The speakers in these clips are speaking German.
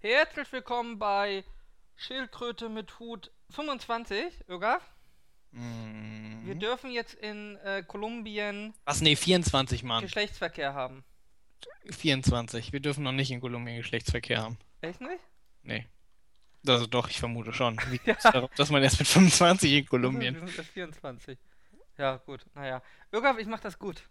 Herzlich willkommen bei Schildkröte mit Hut 25, Ögaf. Mhm. Wir dürfen jetzt in äh, Kolumbien Was? Nee, 24, Mann. Geschlechtsverkehr haben. 24. Wir dürfen noch nicht in Kolumbien Geschlechtsverkehr haben. Echt nicht? Nee. Also doch, ich vermute schon. Wie Ja. darauf, dass man erst mit 25 in Wir Kolumbien. sind erst 24. Ja, gut. Naja. Ögaf, ich mach das gut.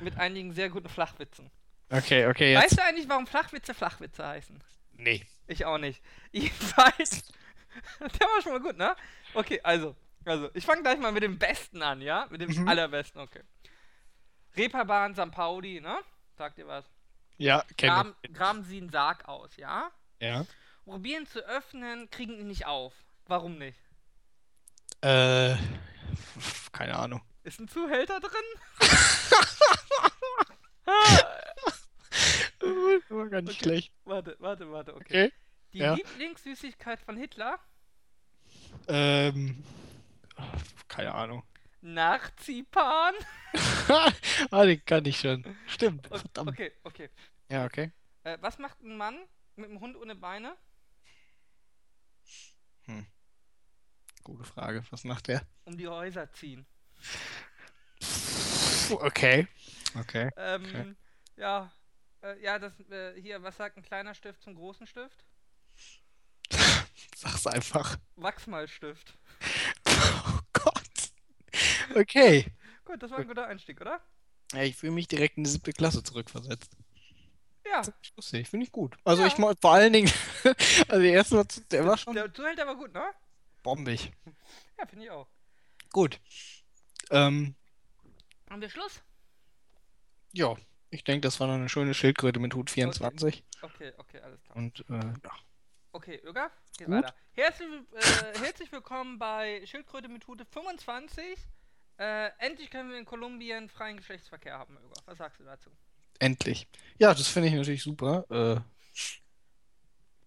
Mit einigen sehr guten Flachwitzen. Okay, okay, jetzt. Weißt du eigentlich, warum Flachwitze Flachwitze heißen? Nee. Ich auch nicht. Jedenfalls. Der war schon mal gut, ne? Okay, also. Also, ich fange gleich mal mit dem Besten an, ja? Mit dem Mhm. allerbesten, okay. Reeperbahn, St. Pauli, ne? Sagt ihr was? Ja, kenn Graben, graben sie einen Sarg aus, ja? Ja. Probieren zu öffnen, kriegen ihn nicht auf. Warum nicht? Äh. Keine Ahnung. Ist ein Zuhälter drin? War gar nicht Okay. schlecht. Warte, warte, warte, okay. Okay. Die ja. Lieblingssüßigkeit von Hitler? Ähm. Keine Ahnung. Nachziehpan? ah, den kann ich schon. Stimmt. Verdammt. Okay, okay. Ja, okay. Äh, was macht ein Mann mit einem Hund ohne Beine? Gute Frage. Was macht der? Um die Häuser ziehen. Okay. Okay. Ähm, Okay. ja. Äh, ja, das, äh, hier, was sagt ein kleiner Stift zum großen Stift? Sag's einfach. Wachsmalstift. Oh Gott. Okay. Gut, das war ein guter Einstieg, oder? Ja, ich fühle mich direkt in die siebte Klasse zurückversetzt. Ja. Ich lustig, finde ich gut. Also Ja. ich mal vor allen Dingen, also der erste war, der war schon Der Zuhälter war gut, ne? bombig. Ja, finde ich auch. Gut. Ähm, Haben wir Schluss? ja, ich denke, das war noch eine schöne Schildkröte mit Hut 24. Okay, okay, alles klar. Und äh, ja. Okay, Öga, geht Gut. weiter. Herzlich, äh, herzlich willkommen bei Schildkröte mit Hute 25. Äh, endlich können wir in Kolumbien freien Geschlechtsverkehr haben, Öga. Was sagst du dazu? endlich. Ja, das finde ich natürlich super. Äh,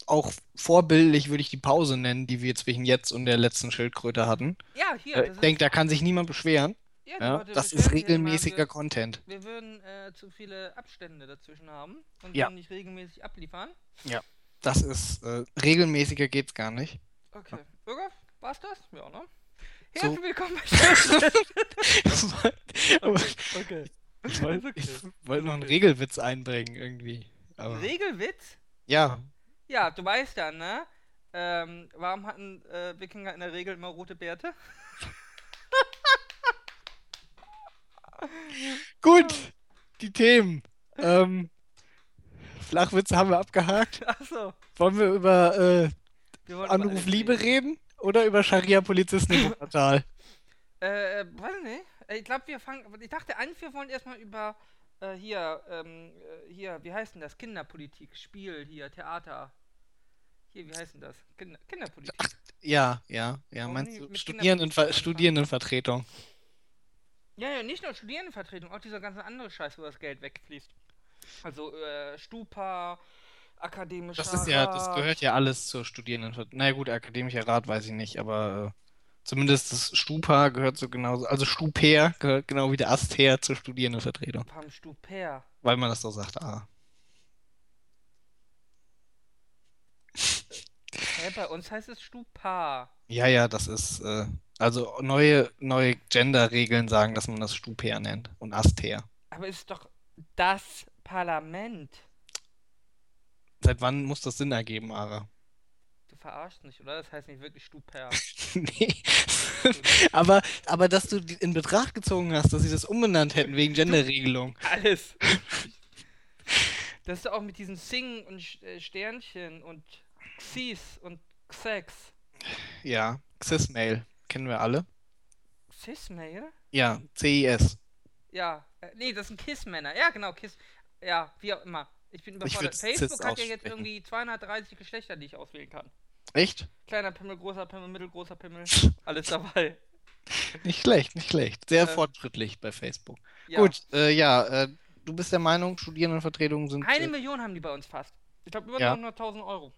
auch vorbildlich würde ich die Pause nennen, die wir zwischen jetzt und der letzten Schildkröte hatten. Ja, hier, Äh, ich denke, da kann sich niemand beschweren. Ja, Ja, das ist ja regelmäßiger wir, Content. wir würden äh, zu viele Abstände dazwischen haben und Ja. nicht regelmäßig abliefern. Das ist äh, regelmäßiger geht's gar nicht. Okay, Öga, war's das? Ja, ne? So. Herzlich willkommen bei. Aber okay. ich wollte okay. ich wollte noch einen Regelwitz einbringen irgendwie. Aber Regelwitz? ja, Ja, du weißt ja, ne? Ähm, warum hatten äh, Wikinger in der Regel immer rote Bärte? gut. Die Themen. Ähm, Flachwitze haben wir abgehakt. Achso. Wollen wir über äh, Wir Anruf Liebe reden oder über Scharia-Polizisten im Wuppertal? Äh, weiß nicht. Ich glaube, wir fangen. Ich dachte eigentlich, wir wollen erstmal über äh, hier, ähm, äh, hier, wie heißt denn das? Kinderpolitik, Spiel, hier, Theater. Hier, wie heißt denn das? Kinder Kinderpolitik. Ja, ja, ja. Warum Meinst du Studierendenver Studierendenvertretung? Ja, ja, nicht nur Studierendenvertretung, auch dieser ganze andere Scheiß, wo das Geld wegfließt. Also, äh, Stupa, akademischer Das ist ja, das gehört ja alles zur Studierendenvertretung. Na gut, akademischer Rat weiß ich nicht, aber äh, zumindest das Stupa gehört so genauso, also Stuper gehört genau wie der Asther zur Studierendenvertretung. Pam Stuper. Weil man das so sagt, ah. Hä, bei uns heißt es Stupa. Ja, ja, das ist, äh, also neue, neue Gender-Regeln sagen, dass man das Stuper nennt und Asther. Aber es ist doch das Parlament. Seit wann muss das Sinn ergeben, Ara? Du verarschst mich, oder? Das heißt nicht wirklich Stuper. Nee. Aber, aber dass du in Betracht gezogen hast, dass sie das umbenannt hätten wegen Genderregelung. Alles. Das ist auch mit diesen Sing und äh, Sternchen und Xis und Xex. Ja, Cis-Mail kennen wir alle. Cis-Mail? Ja, CIS. Ja. Äh, nee, das sind Kiss-Männer. Ja, genau, Kiss. Ja, wie auch immer. Ich bin überfordert. würd's Facebook hat ja jetzt irgendwie 230 Geschlechter, die ich auswählen kann. Echt? Kleiner Pimmel, großer Pimmel, mittelgroßer Pimmel. Alles dabei. Nicht schlecht, nicht schlecht. Sehr Äh, fortschrittlich bei Facebook. Ja. Gut, äh, ja, äh, du bist der Meinung, Studierendenvertretungen sind. Eine äh, Million haben die bei uns fast. Ich glaube über Ja. 900.000 Euro.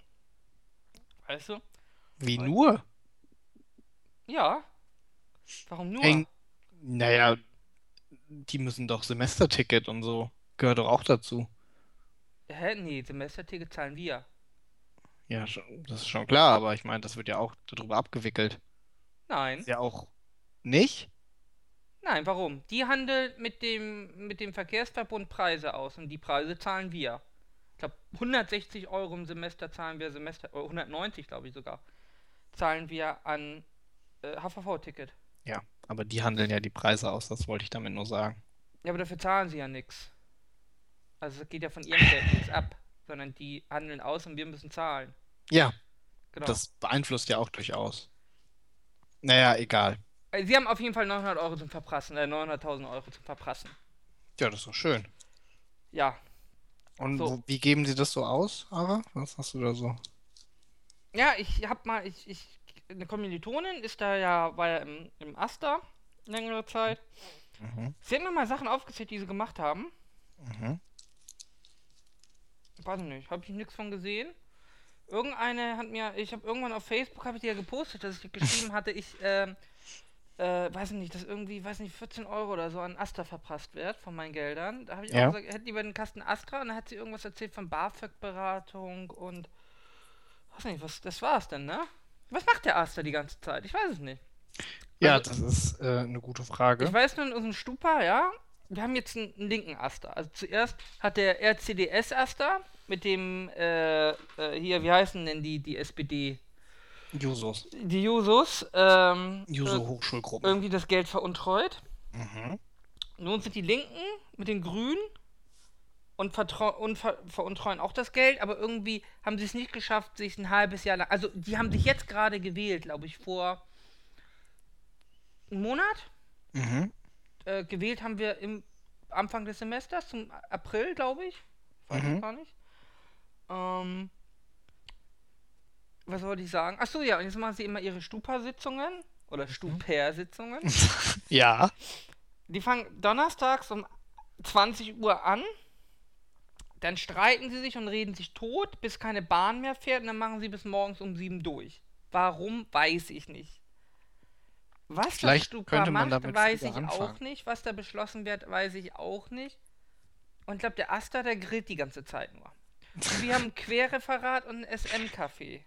Weißt du? wie nur? Ja. Warum nur? Häng- Naja, die müssen doch Semesterticket und so. Gehört doch auch dazu. Hä? Nee, Semesterticket zahlen wir. Ja, das ist schon klar, aber ich meine, das wird ja auch darüber abgewickelt. Nein. Ist ja auch nicht? Nein, warum? Die handeln mit dem, mit dem Verkehrsverbund Preise aus und die Preise zahlen wir. Ich glaube, 160 Euro im Semester zahlen wir Semester, oder 190 glaube ich sogar, zahlen wir an äh, HVV-Ticket. Ja, aber die handeln ja die Preise aus, das wollte ich damit nur sagen. Ja, aber dafür zahlen sie ja nichts. Also es geht ja von ihrem Geld nichts ab, sondern die handeln aus und wir müssen zahlen. Ja, Genau. das beeinflusst ja auch durchaus. Naja, egal. Äh, Sie haben auf jeden Fall 900 Euro zum Verprassen, äh, 900.000 Euro zum Verprassen. Ja, das ist doch schön. Ja. Und So. wo, wie geben Sie das so aus, Ara? Was hast du da so? Ja, ich hab mal, ich, ich, eine Kommilitonin ist da ja, war ja im, im Asta längere Zeit. Mhm. Sie hat mir mal Sachen aufgezählt, die sie gemacht haben. Mhm. Weiß ich nicht, habe ich nichts von gesehen. Irgendeine hat mir, ich habe irgendwann auf Facebook, habe ich die ja gepostet, dass ich geschrieben hatte, ich, ähm, äh, weiß nicht, dass irgendwie, weiß nicht, 14 Euro oder so an Astra verpasst wird von meinen Geldern. Da habe ich Ja. auch gesagt, hätte lieber einen Kasten Astra und dann hat sie irgendwas erzählt von BAföG-Beratung und, weiß nicht, was, das war's denn, ne? Was macht der Astra die ganze Zeit? Ich weiß es nicht. Ja, Also- das ist äh, eine gute Frage. Ich weiß nur in unserem Stupa, ja, wir haben jetzt einen, einen linken Aster. Also zuerst hat der RCDS-Aster mit dem, äh, äh, hier, wie heißen denn die, die SPD? Jusos. Die Jusos, ähm, Juso-Hochschulgruppen. irgendwie das Geld veruntreut. Mhm. Nun sind die Linken mit den Grünen und, und ver veruntreuen auch das Geld, aber irgendwie haben sie es nicht geschafft, sich ein halbes Jahr lang. Also, die haben sich jetzt gerade gewählt, glaube ich, vor einem Monat. Mhm. Äh, gewählt haben wir im Anfang des Semesters, zum April, glaube ich. Weiß Mhm. ich gar nicht. Ähm, was wollte ich sagen? Ach so, ja, und jetzt machen sie immer ihre Stupa-Sitzungen oder Stuper-Sitzungen. Ja. Die fangen donnerstags um 20 Uhr an. Dann streiten sie sich und reden sich tot, bis keine Bahn mehr fährt. Und dann machen sie bis morgens um 7 durch. Warum, weiß ich nicht. Was das Vielleicht Stupa könnte man macht, damit weiß ich auch anfangen. nicht. Was da beschlossen wird, weiß ich auch nicht. Und ich glaube, der Asta, der grillt die ganze Zeit nur. Und wir haben ein Querreferat und ein SM-Café.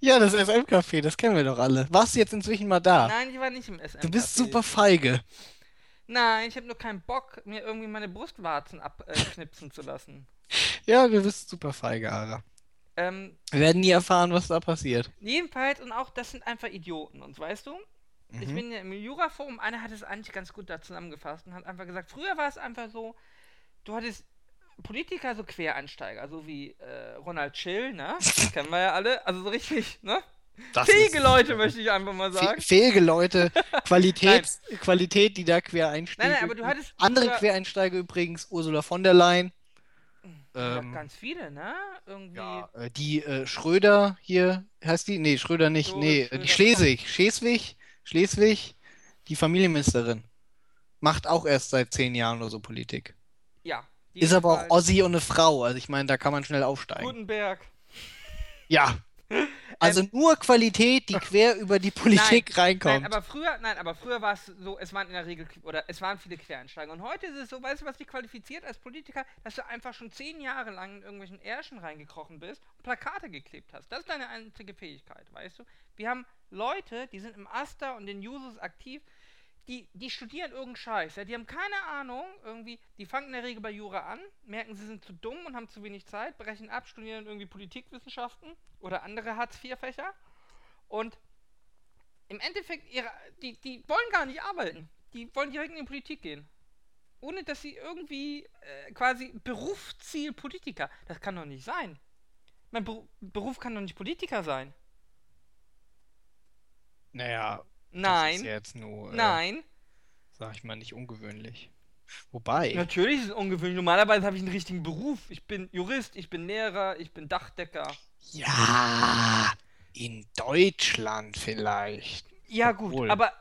Ja, das SM-Café, das kennen wir doch alle. Warst du jetzt inzwischen mal da? Nein, ich war nicht im SM-Café. Du bist super feige. Nein, ich habe nur keinen Bock, mir irgendwie meine Brustwarzen abknipsen zu lassen. Ja, du bist super feige, Ara. Ähm, Wir werden nie erfahren, was da passiert. jedenfalls, und auch das sind einfach Idioten. Und weißt du, ich Mhm. bin ja im Jura-Forum, einer hat es eigentlich ganz gut da zusammengefasst und hat einfach gesagt, früher war es einfach so, du hattest Politiker, so Quereinsteiger, so wie äh, Ronald Schill, ne? Kennen wir ja alle, also so richtig, ne? Das Fähige Leute, möchte ich einfach mal sagen. Fähige Leute, Qualität, Qualität, die da quer einsteigen. Nein, nein, aber du hattest Andere früher- Quereinsteiger übrigens, Ursula von der Leyen. Ähm, ganz viele, ne? Irgendwie. ja, äh, die äh, Schröder hier, heißt die? Nee, Schröder nicht. Doris nee, Schröder. die Schleswig. Schleswig, Schleswig, die Familienministerin. Macht auch erst seit zehn Jahren oder so Politik. ja Ist aber auch Ossi und eine Frau. Also ich meine, da kann man schnell aufsteigen. Gutenberg. Ja. Also nur Qualität, die quer über die Politik Ähm, Nein, reinkommt. aber früher, nein, aber früher war es so, es waren in der Regel, oder es waren viele Quereinsteiger. Und heute ist es so, weißt du, was dich qualifiziert als Politiker, dass du einfach schon zehn Jahre lang in irgendwelchen Ärschen reingekrochen bist und Plakate geklebt hast. Das ist deine einzige Fähigkeit, weißt du? Wir haben Leute, die sind im Asta und den Users aktiv, die, die studieren irgendeinen Scheiß, ja, die haben keine Ahnung, irgendwie, die fangen in der Regel bei Jura an, merken, sie sind zu dumm und haben zu wenig Zeit, brechen ab, studieren irgendwie Politikwissenschaften oder andere Hartz-IV-Fächer und im Endeffekt, ihre, die, die wollen gar nicht arbeiten. Die wollen direkt in die Politik gehen. Ohne dass sie irgendwie äh, quasi Berufsziel Politiker. Das kann doch nicht sein. Mein Beru Beruf kann doch nicht Politiker sein. naja, das ist Nein, ja jetzt nur, äh, nein. sag ich mal, nicht ungewöhnlich. Wobei, Natürlich ist es ungewöhnlich. Normalerweise habe ich einen richtigen Beruf. Ich bin Jurist, ich bin Lehrer, ich bin Dachdecker. ja, in Deutschland vielleicht. Ja, gut, Obwohl. aber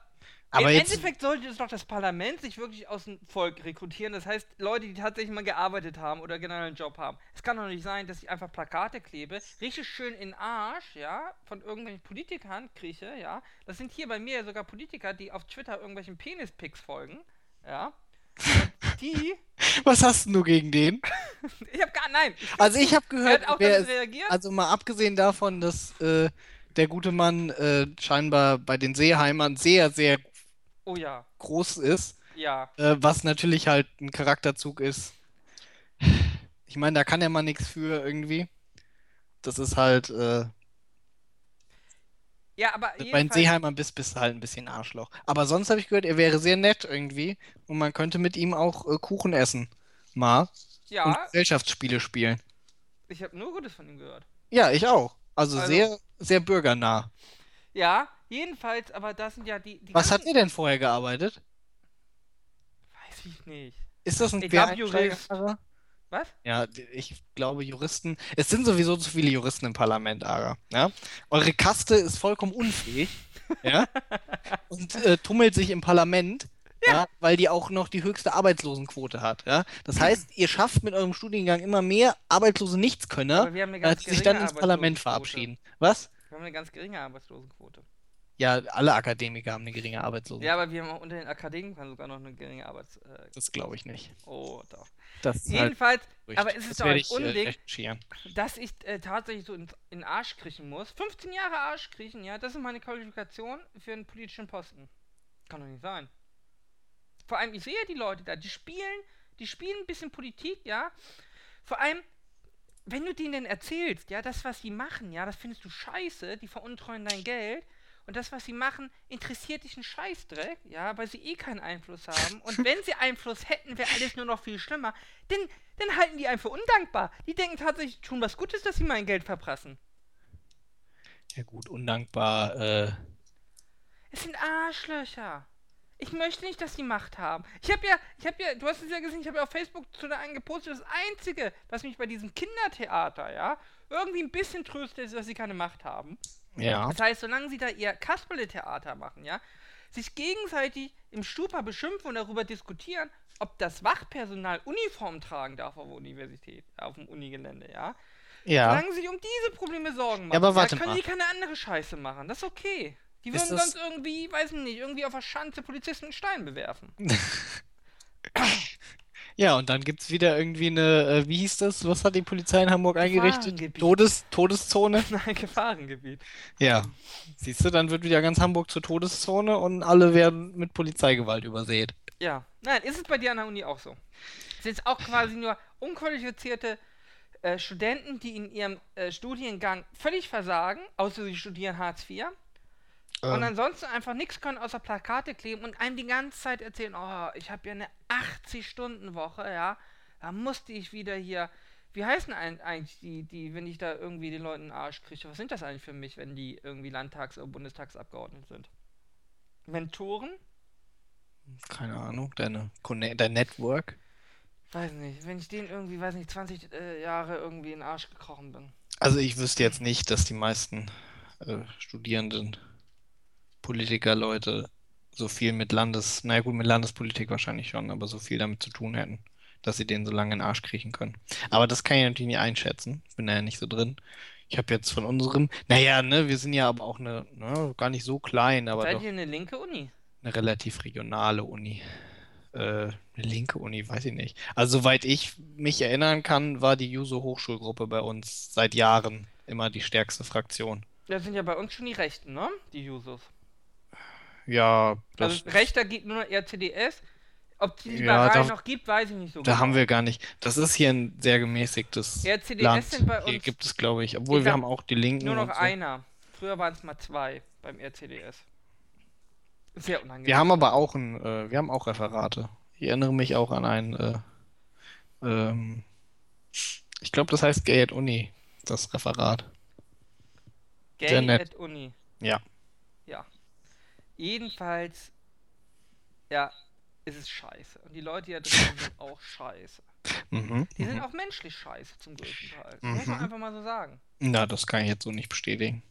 Aber Im Endeffekt sollte es doch das Parlament sich wirklich aus dem Volk rekrutieren. Das heißt, Leute, die tatsächlich mal gearbeitet haben oder generell einen Job haben. Es kann doch nicht sein, dass ich einfach Plakate klebe, richtig schön in den Arsch, ja, von irgendwelchen Politikern krieche, ja. Das sind hier bei mir sogar Politiker, die auf Twitter irgendwelchen Penis-Pics folgen, ja. Und die, Was hast denn du gegen den? ich habe gar, nein, ich, Also ich habe gehört, auch wer reagiert. also mal abgesehen davon, dass äh, der gute Mann äh, scheinbar bei den Seeheimern sehr, sehr Oh ja, groß ist, ja. äh, was natürlich halt ein Charakterzug ist. Ich meine, da kann er mal nichts für irgendwie. Das ist halt, äh, Ja, aber bei den Seeheimern bist, bist du halt ein bisschen Arschloch. Aber sonst habe ich gehört, er wäre sehr nett irgendwie und man könnte mit ihm auch äh, Kuchen essen. Mal. Und ja, Gesellschaftsspiele spielen. ich habe nur Gutes von ihm gehört. Ja, ich auch. Also Also- sehr, sehr bürgernah. Ja, jedenfalls, aber das sind ja die, die Was ganzen- er denn vorher gearbeitet? Weiß ich nicht. Ist das ein Quereinsteiger? Was? Ja, ich glaube Juristen. Es sind sowieso zu viele Juristen im Parlament, Ara. Ja? Eure Kaste ist vollkommen unfähig. ja? Und äh, tummelt sich im Parlament. Ja. weil die auch noch die höchste Arbeitslosenquote hat. Ja? Das heißt, ihr schafft mit eurem Studiengang immer mehr arbeitslose Nichtskönner, die sich dann ins Parlament verabschieden. Was? Wir haben eine ganz geringe Arbeitslosenquote. Ja, alle Akademiker haben eine geringe Arbeitslosenquote. Ja, aber wir haben auch unter den Akademikern sogar noch eine geringe Arbeits... Äh, Das glaube ich nicht. oh, doch. Das ist halt Jedenfalls, Gerücht. aber es ist doch ein ich äh, Unding, recherchieren. dass ich äh, tatsächlich so in, in den Arsch kriechen muss. 15 Jahre Arsch kriechen, ja, das ist meine Qualifikation für einen politischen Posten. Kann doch nicht sein. Vor allem, ich sehe ja die Leute da, die spielen, die spielen ein bisschen Politik, ja. Vor allem, wenn du denen denn erzählst, ja, das, was sie machen, ja, das findest du scheiße, die veruntreuen dein Geld. Und das, was sie machen, interessiert dich einen Scheißdreck, ja, weil sie eh keinen Einfluss haben. Und wenn sie Einfluss hätten, wäre alles nur noch viel schlimmer. Denn dann halten die einen für undankbar. Die denken tatsächlich, tun was Gutes, dass sie mein Geld verprassen. Ja gut, undankbar. Äh, Es sind Arschlöcher. Ich möchte nicht, dass die Macht haben. Ich habe ja, ich habe ja, du hast es ja gesehen, ich habe ja auf Facebook zu der einen gepostet, das Einzige, was mich bei diesem Kindertheater, ja, irgendwie ein bisschen tröstet, ist, dass sie keine Macht haben. Ja. Das heißt, solange sie da ihr Kasperle-Theater machen, ja, sich gegenseitig im Stupa beschimpfen und darüber diskutieren, ob das Wachpersonal Uniform tragen darf auf der Universität, auf dem Unigelände, ja. Ja. Solange sie sich um diese Probleme Sorgen machen, Ja, aber warte können mal. die keine andere Scheiße machen. Das ist okay. Die würden sonst irgendwie, weiß ich nicht, irgendwie auf der Schanze Polizisten einen Stein bewerfen. Ja, und dann gibt es wieder irgendwie eine, äh, wie hieß das? Was hat die Polizei in Hamburg eingerichtet? Todes, Todeszone? Nein, Gefahrengebiet. Ja. Siehst du, dann wird wieder ganz Hamburg zur Todeszone und alle werden mit Polizeigewalt übersät. Ja. Nein, ist es bei dir an der Uni auch so? Sind es auch quasi nur unqualifizierte äh, Studenten, die in ihrem äh, Studiengang völlig versagen, außer sie studieren Hartz IV? Und Ähm, ansonsten einfach nichts können außer Plakate kleben und einem die ganze Zeit erzählen, oh, ich habe ja eine 80-Stunden-Woche, ja. Da musste ich wieder hier. Wie heißen eigentlich die, die, wenn ich da irgendwie den Leuten einen Arsch kriege? Was sind das eigentlich für mich, wenn die irgendwie Landtags- oder Bundestagsabgeordnet sind? Mentoren? keine Ahnung, deine, dein Network. Weiß nicht. Wenn ich denen irgendwie, weiß nicht, 20 äh, Jahre irgendwie in den Arsch gekrochen bin. Also ich wüsste jetzt nicht, dass die meisten äh, Studierenden, Politikerleute so viel mit Landes, naja gut, mit Landespolitik wahrscheinlich schon, aber so viel damit zu tun hätten, dass sie denen so lange in den Arsch kriechen können. Aber das kann ich natürlich nicht einschätzen. Ich bin da ja nicht so drin. Ich habe jetzt von unserem, naja, ne, wir sind ja aber auch eine, ne, gar nicht so klein, aber Seid doch ihr eine linke Uni? eine relativ regionale Uni. Äh, eine linke Uni, weiß ich nicht. Also soweit ich mich erinnern kann, war die Juso Hochschulgruppe bei uns seit Jahren immer die stärkste Fraktion. Das sind ja bei uns schon die Rechten, ne? Die Jusos. Ja, das, Also Rechter gibt nur noch RCDS. Ob die Ja, Liberalen da- noch gibt, weiß ich nicht so da haben genau. wir gar nicht. Das ist hier ein sehr gemäßigtes RCDS Land. sind bei Hier uns gibt es, glaube ich, obwohl Ich wir hab haben auch die Linken nur noch so. einer. Früher waren es mal zwei beim RCDS. Sehr unangenehm. Wir haben aber auch ein, äh, wir haben auch Referate. Ich erinnere mich auch an ein, äh, ähm, ich glaube, das heißt Gay at Uni, das Referat. Gay at Uni. Ja. Ja. Jedenfalls, ja, ist es scheiße. Und die Leute hier drin sind auch scheiße. Mhm. Die sind mhm. auch menschlich scheiße zum größten Teil. Das muss man Mhm. einfach mal so sagen. Na, das kann ich jetzt so nicht bestätigen.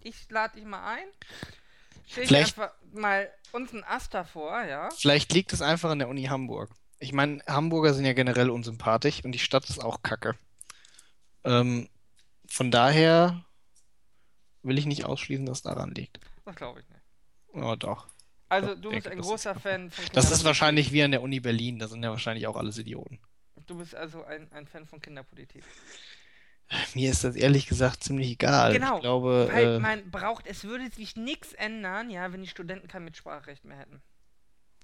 Ich lade dich mal ein. Stell Vielleicht- einfach mal uns einen Ast davor, ja? Vielleicht liegt es einfach an der Uni Hamburg. Ich meine, Hamburger sind ja generell unsympathisch und die Stadt ist auch kacke. Ähm, von daher will ich nicht ausschließen, dass daran liegt. Das glaube ich nicht. Oh, doch. Also, du bist ein großer Fan von Das ist wahrscheinlich wie an der Uni Berlin, da sind ja wahrscheinlich auch alles Idioten. Du bist also ein, ein Fan von Kinderpolitik. Mir ist das ehrlich gesagt ziemlich egal. Genau, Ich glaube, Weil äh, man braucht, es würde sich nichts ändern, ja, wenn die Studenten kein Mitspracherecht mehr hätten.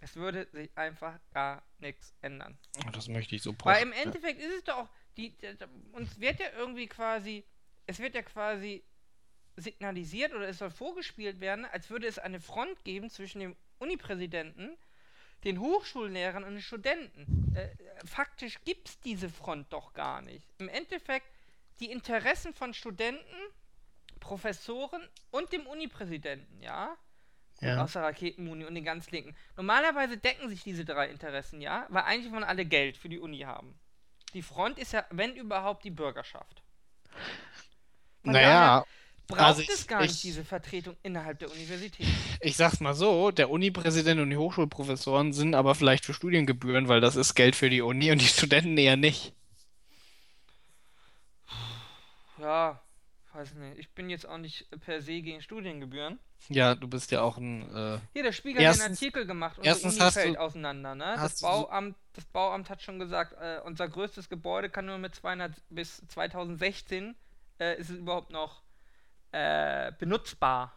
Es würde sich einfach gar nichts ändern. das möchte ich so Weil pausch- im Endeffekt ist es doch auch, die, die, uns wird ja irgendwie quasi, es wird ja quasi signalisiert oder es soll vorgespielt werden, als würde es eine Front geben zwischen dem Unipräsidenten, den Hochschullehrern und den Studenten. Äh, faktisch gibt es diese Front doch gar nicht. Im Endeffekt, die Interessen von Studenten, Professoren und dem Unipräsidenten, ja, Ja. außer Raketenmuni und den ganz Linken. Normalerweise decken sich diese drei Interessen, ja, weil eigentlich wollen alle Geld für die Uni haben. Die Front ist ja, wenn überhaupt, die Bürgerschaft. Von Naja, Braucht also es ich- gar nicht ich- diese Vertretung innerhalb der Universität. ich sag's mal so, der Unipräsident und die Hochschulprofessoren sind aber vielleicht für Studiengebühren, weil das ist Geld für die Uni und die Studenten eher nicht. Ja, weiß nicht. Ich bin jetzt auch nicht per se gegen Studiengebühren. Ja, du bist ja auch ein, äh, Hier, der Spiegel hat einen Erstens- Artikel gemacht und erstens Uni hast fällt du- auseinander, ne? Das Bauamt, das Bauamt hat schon gesagt, äh, unser größtes Gebäude kann nur mit 200 bis 2016 äh, ist es überhaupt noch äh, benutzbar.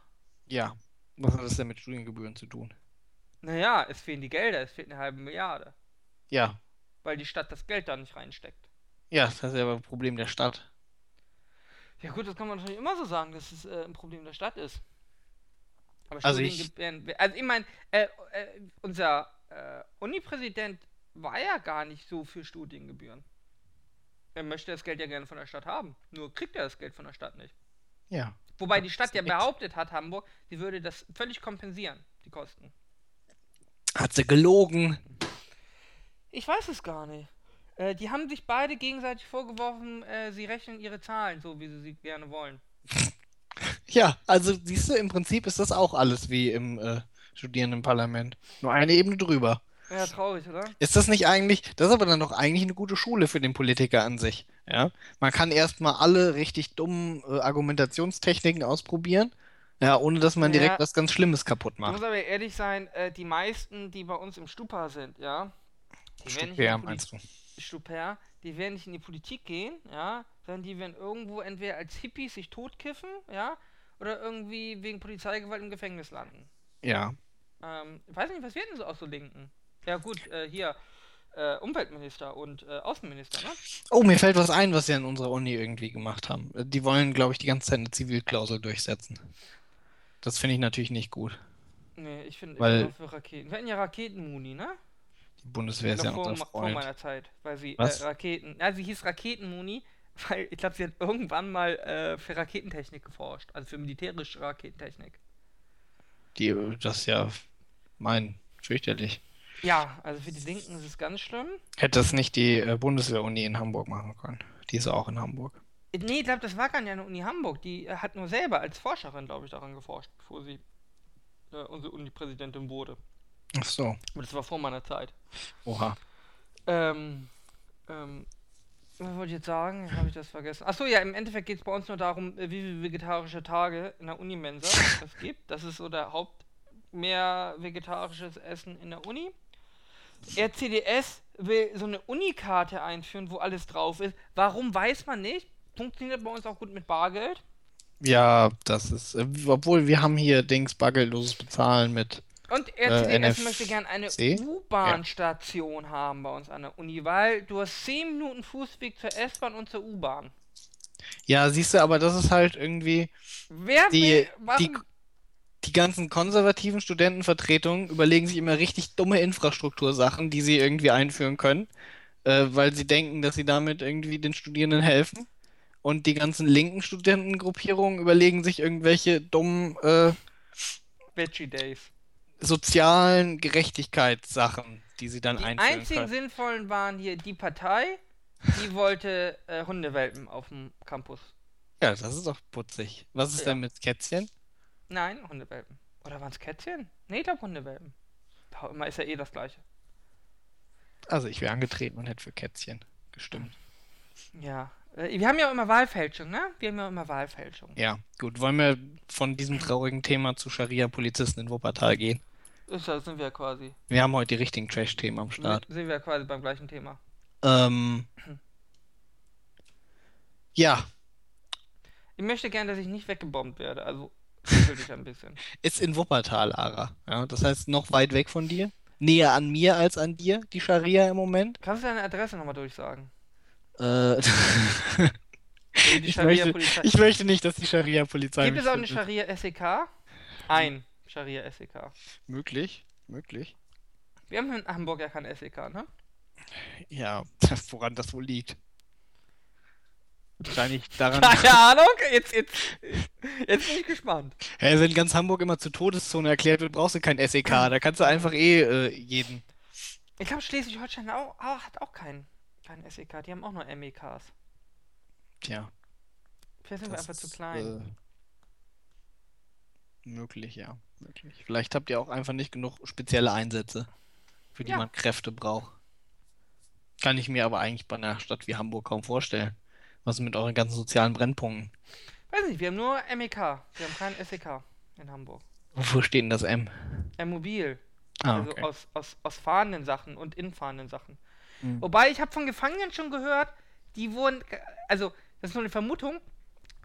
ja. Was hat das denn mit Studiengebühren zu tun? Naja, es fehlen die Gelder, es fehlt eine halbe Milliarde, Ja, weil die Stadt das Geld da nicht reinsteckt. ja, das ist ja aber ein Problem der Stadt. Ja gut, das kann man natürlich immer so sagen, dass es äh, ein Problem der Stadt ist. Aber Also ich- also ich meine, äh, äh, unser äh, Unipräsident war ja gar nicht so für Studiengebühren. Er möchte das Geld ja gerne von der Stadt haben, nur kriegt er das Geld von der Stadt nicht. Ja. Wobei die Stadt ja behauptet hat, Hamburg, sie würde das völlig kompensieren, die Kosten. Hat sie gelogen? Ich weiß es gar nicht. Äh, die haben sich beide gegenseitig vorgeworfen, äh, sie rechnen ihre Zahlen so, wie sie sie gerne wollen. Ja, also siehst du, im Prinzip ist das auch alles wie im äh, Studierendenparlament. Nur eine Ebene drüber. Ja, traurig, oder? Ist das nicht eigentlich, das ist aber dann doch eigentlich eine gute Schule für den Politiker an sich. Ja, man kann erstmal alle richtig dummen äh, Argumentationstechniken ausprobieren, ja, ohne dass man direkt Ja. was ganz Schlimmes kaputt Ich muss macht. aber ehrlich sein, äh, die meisten, die bei uns im Stupa sind, ja, die werden nicht in Stupär, die Poli- meinst du? Stupär, die werden nicht in die Politik gehen, ja, sondern die werden irgendwo entweder als Hippies sich totkiffen, ja, oder irgendwie wegen Polizeigewalt im Gefängnis landen. Ja. Ähm, ich weiß nicht, was werden sie aus so Linken? Ja gut, äh, hier, äh, Umweltminister und äh, Außenminister, ne? Oh, mir fällt was ein, was sie an unserer Uni irgendwie gemacht haben. Die wollen, glaube ich, die ganze Zeit eine Zivilklausel durchsetzen. Das finde ich natürlich nicht gut. Nee, ich finde, bin auch für Raketen. Wir hatten ja Raketenmuni, ne? Die Bundeswehr ist ja Noch vor, unser ma- vor Freund. meiner Zeit, weil sie äh, Raketen, ja, sie hieß Raketenmuni, weil ich glaube, sie hat irgendwann mal äh, für Raketentechnik geforscht, also für militärische Raketentechnik. Die, das ist ja mein, fürchterlich. Ja, also für die Linken ist es ganz schlimm. Hätte das nicht die äh, Bundeswehr-Uni in Hamburg machen können. Die ist auch in Hamburg. Nee, ich glaube, das war gar nicht der Uni Hamburg. Die äh, hat nur selber als Forscherin, glaube ich, daran geforscht, bevor sie äh, unsere Uni-Präsidentin wurde. Ach so. Aber das war vor meiner Zeit. Oha. Ähm, ähm, was wollte ich jetzt sagen? Jetzt habe ich das vergessen. Achso, ja, im Endeffekt geht es bei uns nur darum, äh, wie viele vegetarische Tage in der Unimensa es gibt. Das ist so der Haupt mehr vegetarisches Essen in der Uni. RCDS will so eine Unikarte einführen, wo alles drauf ist. Warum weiß man nicht? Funktioniert bei uns auch gut mit Bargeld. Ja, das ist, äh, obwohl wir haben hier Dings bargeldloses Bezahlen mit. Und RCDS NFC? möchte gerne eine Ja. U-Bahn-Station haben bei uns an der Uni, weil du hast 10 Minuten Fußweg zur S-Bahn und zur U-Bahn. Ja, siehst du, aber das ist halt irgendwie, Wer Die- will, die- die ganzen konservativen Studentenvertretungen überlegen sich immer richtig dumme Infrastruktursachen, die sie irgendwie einführen können, äh, weil sie denken, dass sie damit irgendwie den Studierenden helfen. Und die ganzen linken Studentengruppierungen überlegen sich irgendwelche dummen, äh, Veggie Days. sozialen Gerechtigkeitssachen, die sie dann Die einführen einzigen können. sinnvollen waren hier die Partei, die wollte äh, Hundewelpen auf dem Campus. Ja, das ist doch putzig. Was ist Ja. denn mit Kätzchen? Nein, Hundewelpen. Oder waren es Kätzchen? Nee, ich glaube Hundewelpen. Boah, Immer ist ja eh das gleiche. Also ich wäre angetreten und hätte für Kätzchen gestimmt. Ja. Äh, wir haben ja auch immer Wahlfälschung, ne? Wir haben ja auch immer Wahlfälschung. Ja, gut. Wollen wir von diesem traurigen Thema zu Scharia-Polizisten in Wuppertal gehen? Ist ja, sind wir quasi. Wir haben heute die richtigen Trash-Themen am Start. sind wir quasi beim gleichen Thema. Ähm, ja, Ich möchte gerne, dass ich nicht weggebombt werde. Also, dich ein bisschen. ist in Wuppertal, Ara. Ja, das heißt noch weit weg von dir. Näher an mir als an dir, die Scharia im Moment. Kannst du deine Adresse nochmal durchsagen? Äh, ich, möchte, ich möchte nicht, dass die Scharia-Polizei Gibt es auch eine findet. Scharia SEK? Ein Scharia SEK. Möglich, möglich. Wir haben in Hamburg ja kein SEK, ne? Ja, woran das wohl liegt. Wahrscheinlich daran, Keine Ahnung, jetzt, jetzt, jetzt bin ich gespannt. Hä, wenn ganz Hamburg immer zur Todeszone erklärt wird, brauchst du kein SEK. Da kannst du einfach eh äh, jeden. Ich glaube, Schleswig-Holstein auch, auch, hat auch keinen kein SEK, die haben auch nur MEKs. Tja, Vielleicht sind wir einfach zu ist, klein. Äh, möglich, ja. Möglich. Vielleicht habt ihr auch einfach nicht genug spezielle Einsätze, für die Ja. man Kräfte braucht. Kann ich mir aber eigentlich bei einer Stadt wie Hamburg kaum vorstellen. Was mit euren ganzen sozialen Brennpunkten? Weiß nicht, wir haben nur MEK, wir haben kein SEK in Hamburg. Wofür steht denn das M? Äh, mobil, Ah, also okay. aus, aus, aus fahrenden Sachen und infahrenden Sachen. Hm. Wobei, ich habe von Gefangenen schon gehört, die wurden, also, das ist nur eine Vermutung,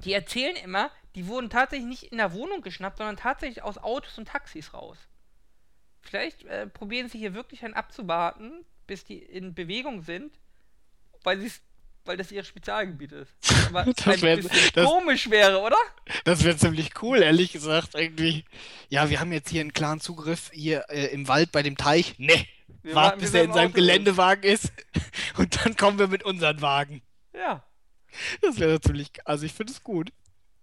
die erzählen immer, die wurden tatsächlich nicht in der Wohnung geschnappt, sondern tatsächlich aus Autos und Taxis raus. Vielleicht äh, probieren sie hier wirklich einen abzuwarten, bis die in Bewegung sind, weil sie weil das ihr Spezialgebiet ist. Aber Das wär- das- komisch wäre, oder? Das wäre ziemlich cool, ehrlich gesagt, irgendwie. Ja, wir haben jetzt hier einen klaren Zugriff hier äh, im Wald bei dem Teich. Nee, Wir wart warten, bis er in seinem. Geländewagen ist und dann kommen wir mit unseren Wagen. Ja. Das wäre natürlich, also ich finde es gut.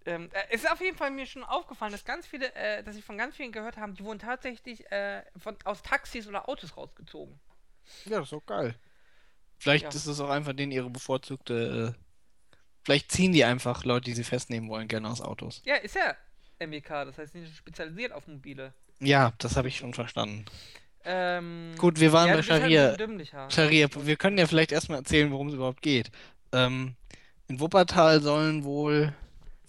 Ähm, äh, es ist auf jeden Fall mir schon aufgefallen, dass ganz viele, äh, dass ich von ganz vielen gehört habe, die wurden tatsächlich äh, von, aus Taxis oder Autos rausgezogen. Ja, das ist auch geil. Vielleicht Ja. ist es auch einfach denen ihre bevorzugte. Äh, vielleicht ziehen die einfach Leute, die sie festnehmen wollen, gerne aus Autos. Ja, ist ja MEK, das heißt nicht spezialisiert auf mobile. Ja, das habe ich schon verstanden. Ähm, Gut, wir waren ja, bei halt Scharia. dümmlicher. Scharia, wir können ja vielleicht erstmal erzählen, worum es überhaupt geht. Ähm, in Wuppertal sollen wohl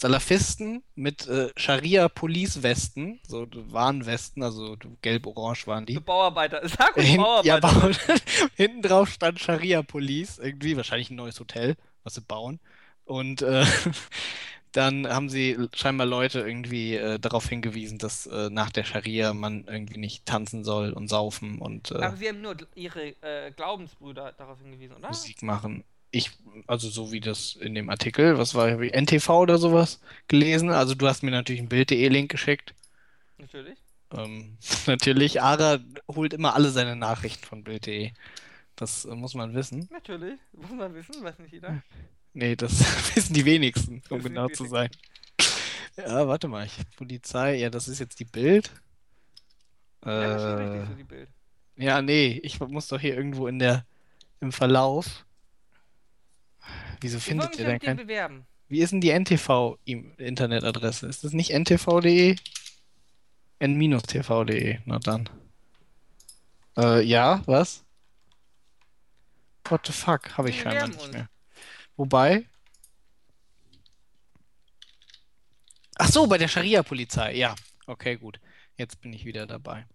Salafisten mit äh, Scharia-Police-Westen, so Warnwesten, also gelb-orange waren die. Bauarbeiter. Sag uns Hin, ja, Bauarbeiter. bauen. Hinten drauf stand Scharia Police, irgendwie wahrscheinlich ein neues Hotel, was sie bauen. Und äh, dann haben sie scheinbar Leute irgendwie äh, darauf hingewiesen, dass äh, nach der Scharia man irgendwie nicht tanzen soll und saufen und äh, Aber sie haben nur ihre äh, Glaubensbrüder darauf hingewiesen, oder? Musik machen. Ich, also so wie das in dem Artikel, was war, wie NTV oder sowas gelesen. Also du hast mir natürlich einen Bild.de-Link geschickt. Natürlich. Ähm, natürlich, Ara holt immer alle seine Nachrichten von Bild.de. Das äh, muss man wissen. Natürlich. Muss man wissen, weiß nicht jeder. Nee, das wissen die wenigsten, um genau zu sein. Ja, warte mal, ich, Polizei, ja, das ist jetzt die Bild. Ja, das ist Äh, richtig, so die Bild. ja, nee, ich muss doch hier irgendwo in der, im Verlauf. Wieso Ich findet ihr denn kein... bewerben. Wie ist denn die NTV-Internetadresse? Ist das nicht ntv.de? n-tv.de, na dann. Äh, ja, was? What the fuck? Habe ich scheinbar nicht uns. mehr. Wobei. Ach so, bei der Scharia-Polizei. Ja, okay, gut. Jetzt bin ich wieder dabei.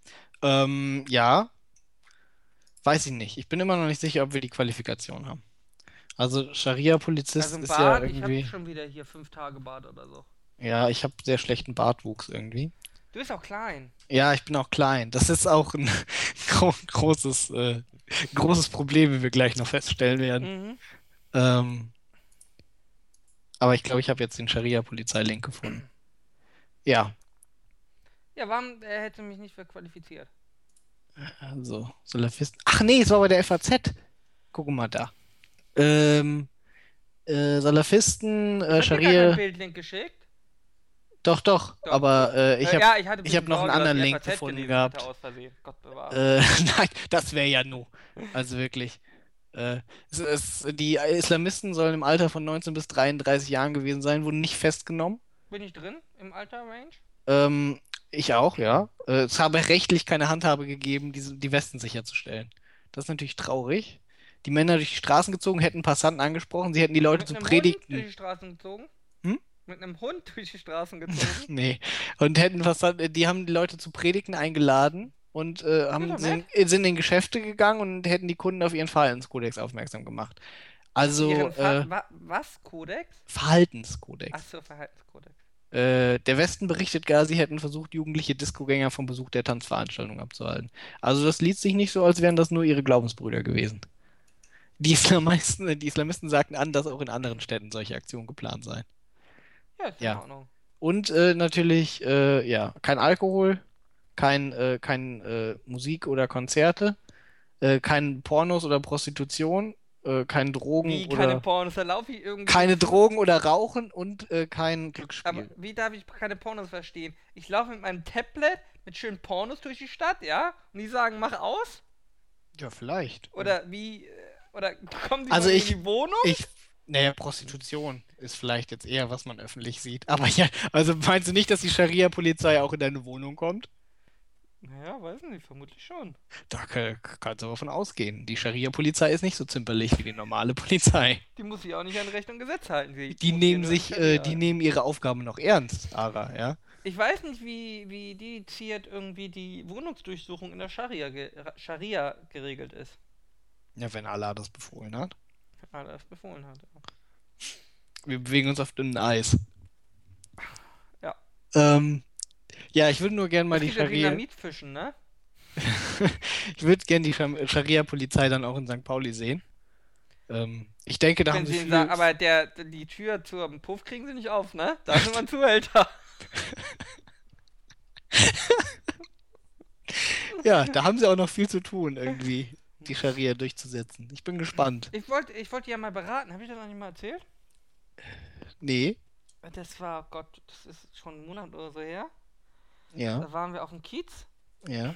Ähm, ja. Weiß ich nicht. Ich bin immer noch nicht sicher, ob wir die Qualifikation haben. Also Scharia-Polizist Also ist ja Bad, ich irgendwie. habe schon wieder hier fünf Tage Bad oder so. Ja, ich habe sehr schlechten Bartwuchs irgendwie. Du bist auch klein. Ja, ich bin auch klein. Das ist auch ein gro großes, äh, großes Problem, wie wir gleich noch feststellen werden. Mhm. Ähm, aber ich glaube, ich habe jetzt den Scharia-Polizei-Link gefunden. Ja, Ja, warum er hätte mich nicht für qualifiziert? also Salafisten. Ach nee, es war bei der FAZ. Guck mal da. Ähm, äh, Salafisten, äh, gar Scharia. kein Bildlink geschickt? Doch, doch, Doch. aber äh, ich Äh, habe ja, ich ich hab noch einen anderen ich Link FAZ gefunden gehabt. Äh, nein, das wäre ja no. Also wirklich. Äh, es, es, die Islamisten sollen im Alter von 19 bis 33 Jahren gewesen sein, wurden nicht festgenommen. Bin ich drin im Alter-Range? Ähm, ich auch, ja. Äh, es habe rechtlich keine Handhabe gegeben, diese, die Westen sicherzustellen. Das ist natürlich traurig. Die Männer durch die Straßen gezogen, hätten Passanten angesprochen, sie hätten die Leute Mit zu einem Hund Predigten. durch die Straßen gezogen? Hm? Mit einem Hund durch die Straßen gezogen? Nee. Und hätten Passanten, die haben die Leute zu Predigten eingeladen und äh, haben, sind, sind in Geschäfte gegangen und hätten die Kunden auf ihren Verhaltenskodex aufmerksam gemacht. Also, äh, wa was? Kodex? Verhaltenskodex. Achso, Verhaltenskodex. Äh, der Westen berichtet gar, sie hätten versucht, jugendliche Discogänger vom Besuch der Tanzveranstaltung abzuhalten. Also das liest sich nicht so, als wären das nur ihre Glaubensbrüder gewesen. Die Islamisten, die Islamisten sagten an, dass auch in anderen Städten solche Aktionen geplant seien. Ja, ist Ja. in Ordnung. Und äh, natürlich, äh, ja, kein Alkohol, kein, äh, kein äh, Musik oder Konzerte, äh, kein Pornos oder Prostitution, äh, kein Drogen Wie, oder keine Pornos, laufe ich irgendwie. keine Drogen oder Rauchen und kein Aber Glücksspiel. wie darf ich keine Pornos verstehen? Ich laufe mit meinem Tablet mit schönen Pornos durch die Stadt, ja? Und die sagen, mach aus? Ja, vielleicht. Oder wie. Oder kommen die Also ich- in die Wohnung? Ich, naja, Prostitution ist vielleicht jetzt eher, was man öffentlich sieht. Aber ja, also meinst du nicht, dass die Scharia-Polizei auch in deine Wohnung kommt? Naja, weiß nicht, vermutlich schon. Da kann, kannst du aber von ausgehen. Die Scharia-Polizei ist nicht so zimperlich wie die normale Polizei. Die muss sich auch nicht an Recht und Gesetz halten. Die, Die nehmen sich, äh, die nehmen ihre Aufgaben noch ernst, Ara, ja? Ich weiß nicht, wie, wie dediziert irgendwie die Wohnungsdurchsuchung in der Scharia, Scharia geregelt ist. Ja, wenn Allah das befohlen hat. Ah, das befohlen hat. ja. Wir bewegen uns auf dünnem Eis. Ja. Ähm, ja, ich würde nur gern mal die Scharia. Dynamitfischen, ne? Ich würde gern die Scharia-Polizei dann auch in St. Pauli sehen. Ähm, ich denke, da Wenn haben sie viel. sagen, aber der, die Tür zum Puff kriegen sie nicht auf, ne? Da sind wir ein Zuhälter. Ja, da haben sie auch noch viel zu tun, irgendwie, die Scharia durchzusetzen. Ich bin gespannt. Ich wollte ich wollte ja mal beraten. Habe ich das noch nicht mal erzählt? Nee, Das war, oh Gott, das ist schon einen Monat oder so her. ja, Da waren wir auf dem Kiez. ja.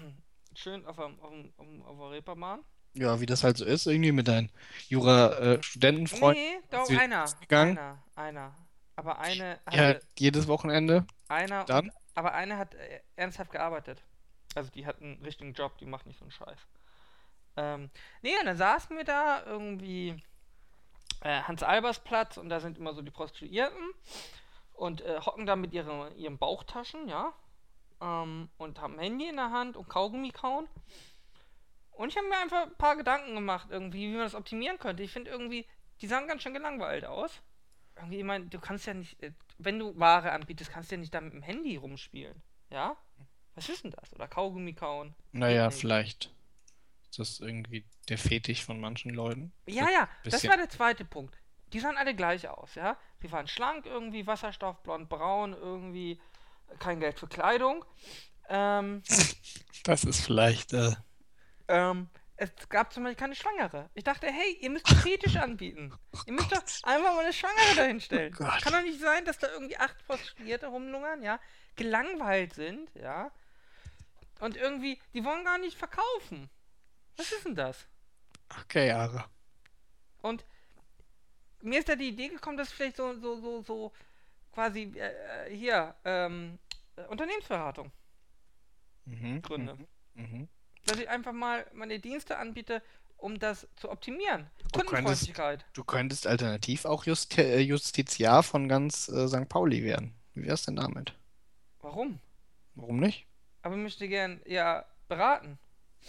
Schön auf, dem- auf, dem- auf, dem- auf der Reeperbahn. Ja, wie das halt so ist, irgendwie mit deinen Jura-Studentenfreunden. Nee, doch einer. gegangen? Einer, einer. Aber eine Ja, jedes Wochenende. einer, dann? Und, aber eine hat äh, ernsthaft gearbeitet. Also die hat einen richtigen Job, die macht nicht so einen Scheiß. Ähm, nee, und dann saßen wir da irgendwie äh, Hans-Albers-Platz und da sind immer so die Prostituierten und äh, hocken da mit ihren, ihren Bauchtaschen, ja, ähm, und haben ein Handy in der Hand und Kaugummi kauen. Und ich habe mir einfach ein paar Gedanken gemacht, irgendwie, wie man das optimieren könnte. Ich finde irgendwie, die sahen ganz schön gelangweilt aus. Irgendwie, ich meine, du kannst ja nicht, äh, wenn du Ware anbietest, kannst du ja nicht da mit dem Handy rumspielen. Ja? Was ist denn das? Oder Kaugummi kauen? Naja, nicht. Vielleicht ist das irgendwie der Fetisch von manchen Leuten. Ja, ja, das war der zweite Punkt. Die sahen alle gleich aus, ja? Sie waren schlank irgendwie, Wasserstoff, blond, braun, irgendwie kein Geld für Kleidung. Ähm, Das ist vielleicht, äh, ähm, es gab zum Beispiel keine Schwangere. Ich dachte, hey, ihr müsst Fetisch anbieten. Ihr müsst doch einfach mal eine Schwangere dahinstellen. Oh. Kann doch nicht sein, dass da irgendwie acht Prostituierte rumlungern, ja, gelangweilt sind, ja. Und irgendwie, die wollen gar nicht verkaufen. Was ist denn das? okay, Ara. Und mir ist da die Idee gekommen, dass ich vielleicht so, so, so, so quasi äh, hier, ähm, äh, Unternehmensberatung Mhm. gründe. Mhm. Mhm. Dass ich einfach mal meine Dienste anbiete, um das zu optimieren. Du könntest- Kundenfreundlichkeit. Du könntest alternativ auch Justi äh, Justiziar von ganz äh, St. Pauli werden. Wie wär's denn damit? Warum? Warum nicht? Aber ich möchte gern ja beraten.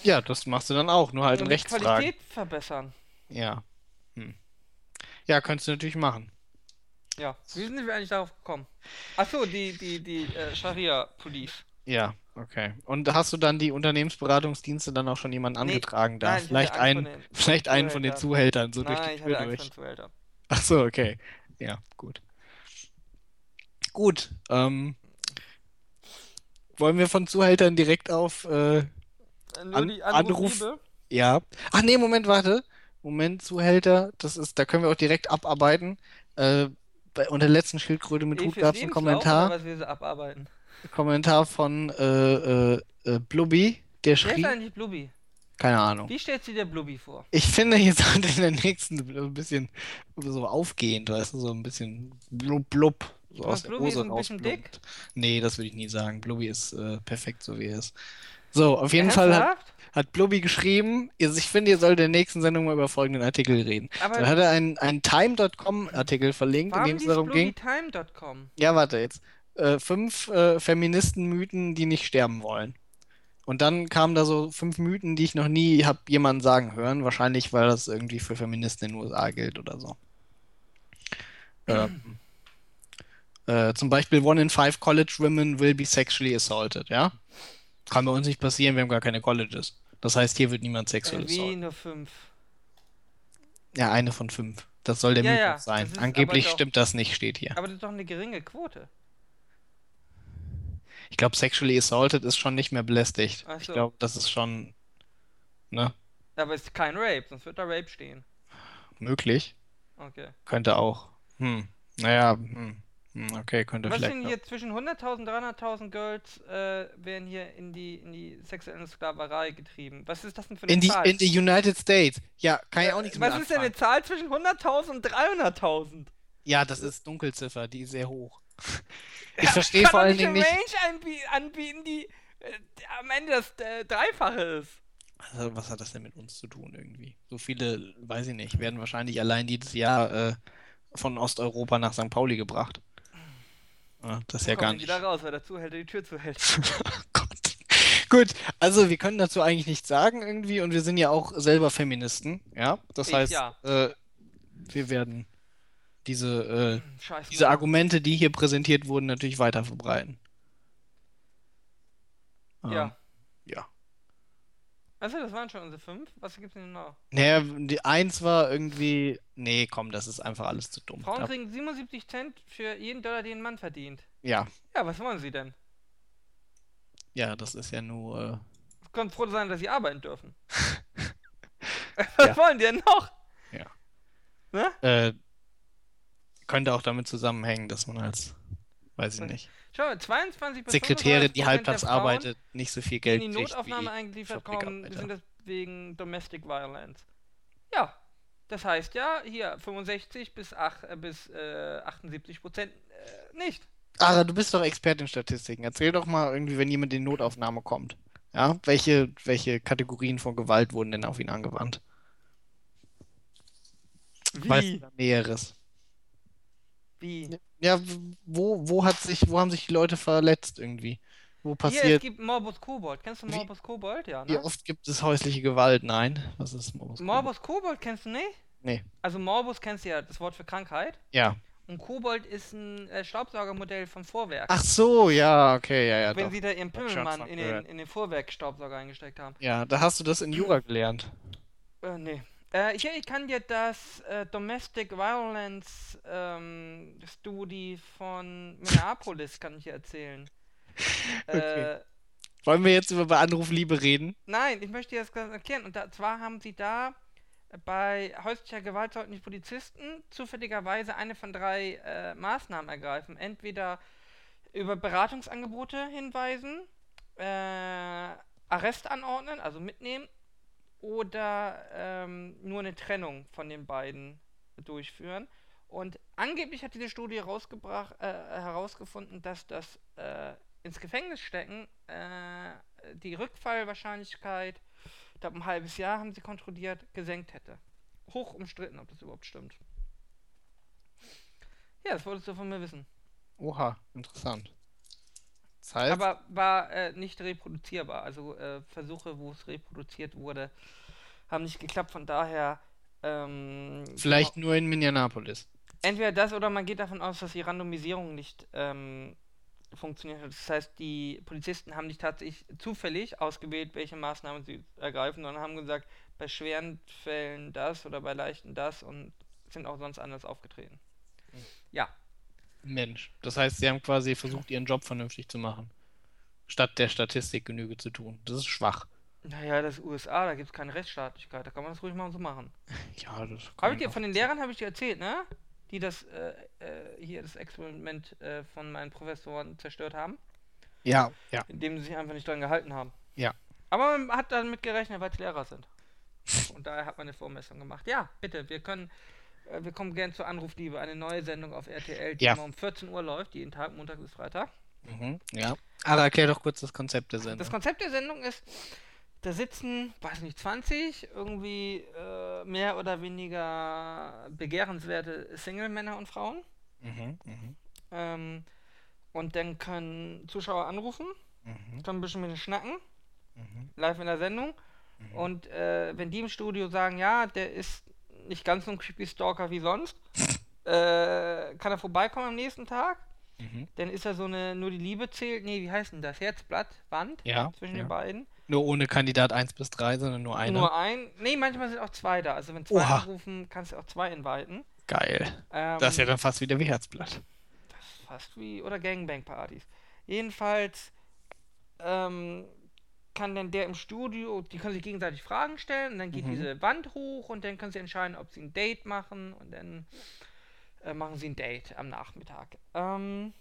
Ja, das machst du dann auch, nur halt in die Rechtsfragen. Qualität verbessern. Ja. Hm. Ja, könntest du natürlich machen. Ja. Wie sind wir eigentlich darauf gekommen? Achso, die, die, die äh, Scharia Police. Ja, okay. Und hast du dann die Unternehmensberatungsdienste dann auch schon jemanden Nee, angetragen da? nein, ich Vielleicht einen, den vielleicht einen von den Zuhältern. So durch Nein, die ich Tür durch. Zuhälter. Ach so, okay. Ja, gut. Gut, ähm, wollen wir von Zuhältern direkt auf, äh, An- Anruf- Anrufliebe? ja. Ach nee, Moment, warte. Moment, Zuhälter, das ist, da können wir auch direkt abarbeiten. Äh, bei, unter der letzten Schildkröte mit Hut gab es einen Kommentar, was wir so abarbeiten. Kommentar von äh, äh, äh, Blubby, der Wer ist schrieb, eigentlich Blubby? keine Ahnung. Wie stellt sie dir Blubby vor? Ich finde, hier sollte in der nächsten ein bisschen so aufgehend, weißt du, so ein bisschen blub blub, so aus der Blubby ist Hose ein bisschen dick. Nee, das würde ich nie sagen. Blubby ist äh, perfekt, so wie er ist. So, auf jeden Fall hat, Ernsthaft? hat Blubby geschrieben, ich finde, ihr solltet in der nächsten Sendung mal über folgenden Artikel reden. Aber Dann hat er einen, einen Time.com-Artikel verlinkt, in dem es darum ging. BlubbyTime.com? Ja, warte jetzt. Äh, fünf äh, Feministenmythen, die nicht sterben wollen. Und dann kamen da so fünf Mythen, die ich noch nie habe jemanden sagen hören. Wahrscheinlich, weil das irgendwie für Feministen in den USA gilt oder so. Ähm, äh, zum Beispiel One in Five College Women will be sexually assaulted, ja? Kann bei uns nicht passieren, wir haben gar keine Colleges. Das heißt, hier wird niemand sexuell Äh, wie nur fünf. Ja, eine von fünf. Das soll der Ja, Mythos ja, sein. Angeblich doch- stimmt das nicht, steht hier. Aber das ist doch eine geringe Quote. Ich glaube, sexually assaulted ist schon nicht mehr belästigt. Ach Ich so. glaube, das ist schon, ne, Aber es ist kein Rape, sonst wird da Rape stehen. möglich. Okay. Könnte auch. Hm. Naja, hm. Hm, okay, könnte Was vielleicht. sind auch. hier zwischen 100.000 300.000 Girls äh, werden hier in die, in die sexuelle Sklaverei getrieben? Was ist das denn für eine In die, Zahl? in die United States. Ja, kann ich auch nichts Was mit ist denn eine. Zahl zwischen 100.000 und 300.000? Ja, das ist Dunkelziffer, die ist sehr hoch. Ich verstehe Kann vor allen nicht Dingen eine nicht. Range anbie anbieten, die äh, am Ende das äh, Dreifache ist. Also, was hat das denn mit uns zu tun irgendwie? So viele, weiß ich nicht, werden wahrscheinlich allein jedes Jahr äh, von Osteuropa nach St. Pauli gebracht. Ja, das ist ja gar nicht. wieder raus, weil der Zuhälter die Tür zuhält. Oh Gott. Gut, also wir können dazu eigentlich nichts sagen irgendwie und wir sind ja auch selber Feministen, ja? Das Ich heißt, ja. äh, wir werden diese, äh, Scheiße. diese Argumente, die hier präsentiert wurden, natürlich weiter verbreiten. Ja. Also, das waren schon unsere fünf. Was gibt's denn noch? Naja, die eins war irgendwie. Nee, komm, das ist einfach alles zu dumm. Frauen kriegen 77 Cent für jeden Dollar, den ein Mann verdient. Ja, Ja, was wollen sie denn? ja, das ist ja nur. Können froh sein, dass sie arbeiten dürfen. was Ja. wollen die denn noch? Ja. Ne? Äh, äh, könnte auch damit zusammenhängen, dass man als, weiß ich nicht, Schau mal, 22 bis Sekretärin, die 35% halbtags arbeitet, nicht so viel die Geld in die Notaufnahme wie eingeliefert kommen, sind das wegen Domestic Violence. Ja, das heißt ja, hier 65 bis, ach, äh, bis äh, 78 Prozent äh, nicht. Ara, du bist doch Experte in Statistiken. Erzähl doch mal irgendwie, wenn jemand in Notaufnahme kommt. Ja, welche, welche Kategorien von Gewalt wurden denn auf ihn angewandt? Weißt du Wie? da Näheres? Wie? Ja, wo, wo hat sich, wo haben sich die Leute verletzt irgendwie? Wo Hier, es passiert, gibt Morbus Kobold. Kennst du Wie- Morbus Kobold? Ja, wie ne? oft gibt es häusliche Gewalt? Nein. Was ist Morbus? Morbus Kobold kennst du nicht? Nee. Also Morbus kennst du ja, das Wort für Krankheit. Ja. Und Kobold ist ein äh, Staubsaugermodell von Vorwerk. Ach so, ja, okay, ja, ja, wenn doch. sie da ihren Pimmelmann in den, in den Vorwerkstaubsauger eingesteckt haben. Ja, da hast du das in Jura gelernt. Äh, nee. Äh, hier, ich kann dir das äh, Domestic Violence ähm, Study von Minneapolis kann ich erzählen. Okay. Äh, Wollen wir jetzt über Anruf Liebe reden? nein, ich möchte dir das ganz erklären. Und da, zwar haben sie da bei häuslicher Gewalt sollten die Polizisten zufälligerweise eine von drei äh, Maßnahmen ergreifen. Entweder über Beratungsangebote hinweisen, äh, Arrest anordnen, also mitnehmen, oder ähm, nur eine Trennung von den beiden durchführen. Und angeblich hat diese Studie äh, herausgefunden, dass das äh, ins Gefängnis stecken äh, die Rückfallwahrscheinlichkeit, ich glaube ein halbes Jahr haben sie kontrolliert, gesenkt hätte. Hoch umstritten, ob das überhaupt stimmt. Ja, das wolltest du von mir wissen. Oha, interessant. Das heißt, Aber war äh, nicht reproduzierbar. Also äh, Versuche, wo es reproduziert wurde, haben nicht geklappt. Von daher ähm, vielleicht nur in Minneapolis. entweder das oder man geht davon aus, dass die Randomisierung nicht ähm, funktioniert hat. Das heißt, die Polizisten haben nicht tatsächlich zufällig ausgewählt, welche Maßnahmen sie ergreifen, sondern haben gesagt, bei schweren Fällen das oder bei leichten das und sind auch sonst anders aufgetreten. Ja, Mensch. Das heißt, sie haben quasi versucht, ihren Job vernünftig zu machen. Statt der Statistik Genüge zu tun. Das ist schwach. naja, das ist USA, da gibt es keine Rechtsstaatlichkeit, da kann man das ruhig mal so machen. Ja, das Habe kann ich dir von den Lehrern habe ich dir erzählt, ne? Die das äh, äh, hier das Experiment äh, von meinen Professoren zerstört haben, Ja, ja. indem sie sich einfach nicht dran gehalten haben. Ja. Aber man hat damit gerechnet, weil es Lehrer sind. Und daher hat man eine Vormessung gemacht. Ja, bitte, wir können, wir kommen gern zur Anrufliebe, eine neue Sendung auf RTL, die Ja. immer um 14 Uhr läuft, jeden Tag, Montag bis Freitag. Mhm, ja. Aber erklär doch kurz das Konzept der Sendung. Das Konzept der Sendung ist, da sitzen, weiß nicht, 20 irgendwie äh, mehr oder weniger begehrenswerte Single-Männer und Frauen. Mhm, mhm, Ähm, und dann können Zuschauer anrufen, mhm, können ein bisschen mit denen schnacken. live in der Sendung. Mhm. Und äh, wenn die im Studio sagen, ja, der ist nicht ganz so ein creepy Stalker wie sonst, äh, kann er vorbeikommen am nächsten Tag. Mhm. Dann ist er so eine, nur die Liebe zählt, nee, wie heißt denn das? Herzblatt, Wand Ja, zwischen ja. den beiden. Nur ohne Kandidat 1 bis 3, sondern nur einer. Nur ein, nee, manchmal sind auch zwei da. Also wenn zwei Oha. anrufen, kannst du auch zwei inviten. Geil. Ähm, Das ist ja dann fast wieder wie Herzblatt. fast wie, oder Gangbang-Partys. Jedenfalls ähm, kann dann der im Studio, die können sich gegenseitig Fragen stellen und dann geht Mhm. diese Wand hoch und dann können sie entscheiden, ob sie ein Date machen und dann äh, machen sie ein Date am Nachmittag. Ähm,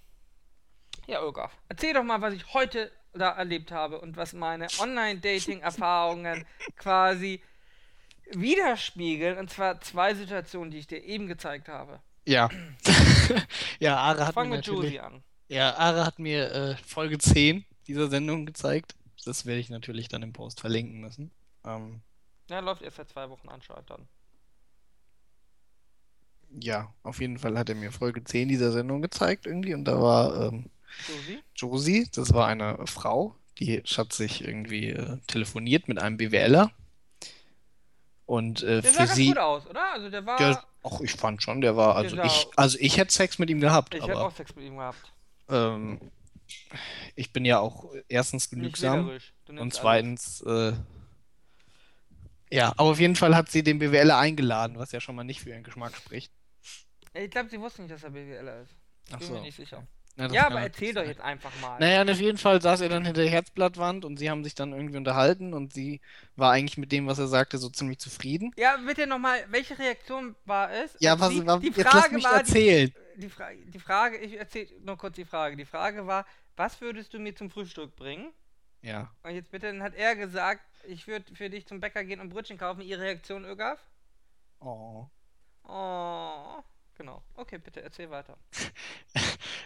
ja, Olga, erzähl doch mal, was ich heute da erlebt habe und was meine Online-Dating-Erfahrungen quasi widerspiegeln. Und zwar zwei Situationen, die ich dir eben gezeigt habe. Ja. ja, Ara hat Fang mir mit natürlich, Josie an. ja, Ara hat mir äh, Folge 10 dieser Sendung gezeigt. Das werde ich natürlich dann im Post verlinken müssen. Ähm, Ja, läuft erst seit zwei Wochen anscheinend dann. ja, auf jeden Fall hat er mir Folge 10 dieser Sendung gezeigt irgendwie und da war ähm, Josie? Josie, das war eine Frau, die hat sich irgendwie äh, telefoniert mit einem BWLer. Und äh, Der für sah ganz sie, gut aus, oder? Also der war. der, ach, ich fand schon, der war, also Der ich, sah- also ich hätte Sex mit ihm gehabt, ich hätte auch Sex mit ihm gehabt. ähm, ich bin ja auch erstens genügsam und zweitens, äh, ja, aber auf jeden Fall hat sie den BWLer eingeladen, was ja schon mal nicht für ihren Geschmack spricht. Ich glaube, sie wusste nicht, dass er BWLer ist. Ich Ach bin so. mir nicht sicher. Ja, kann aber erzähl doch jetzt einfach mal. Naja, und auf jeden Fall saß er dann hinter der Herzblattwand und sie haben sich dann irgendwie unterhalten und sie war eigentlich mit dem, was er sagte, so ziemlich zufrieden. Ja, bitte nochmal, welche Reaktion war es? Ja, was, sie, was die jetzt lass Frage mich war, erzählen. die, Fra die Frage, ich erzähl nur kurz die Frage. Die Frage war, was würdest du mir zum Frühstück bringen? Ja. Und jetzt bitte, dann hat er gesagt, ich würde für dich zum Bäcker gehen und Brötchen kaufen. Ihre Reaktion, Ögaf? Oh. Oh, genau. Okay, bitte, erzähl weiter.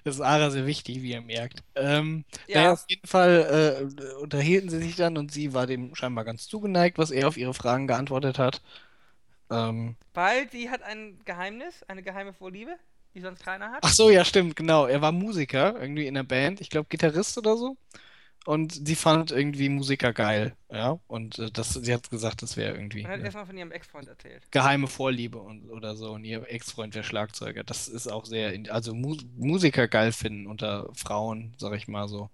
Das ist Ara sehr wichtig, wie ihr merkt. Ähm, Ja. auf jeden Fall äh, unterhielten sie sich dann und sie war dem scheinbar ganz zugeneigt, was er auf ihre Fragen geantwortet hat. Ähm, Weil sie hat ein Geheimnis, eine geheime Vorliebe, die sonst keiner hat. ach so, ja, stimmt, genau. Er war Musiker, irgendwie in der Band, ich glaube Gitarrist oder so. Und sie fand irgendwie Musiker geil, ja. Und äh, das, sie hat gesagt, das wäre irgendwie Und hat eine erstmal von ihrem Ex-Freund erzählt. geheime Vorliebe und, oder so. Und ihr Ex-Freund wäre Schlagzeuger. Das ist auch sehr, also Mu Musiker geil finden unter Frauen, sag ich mal so.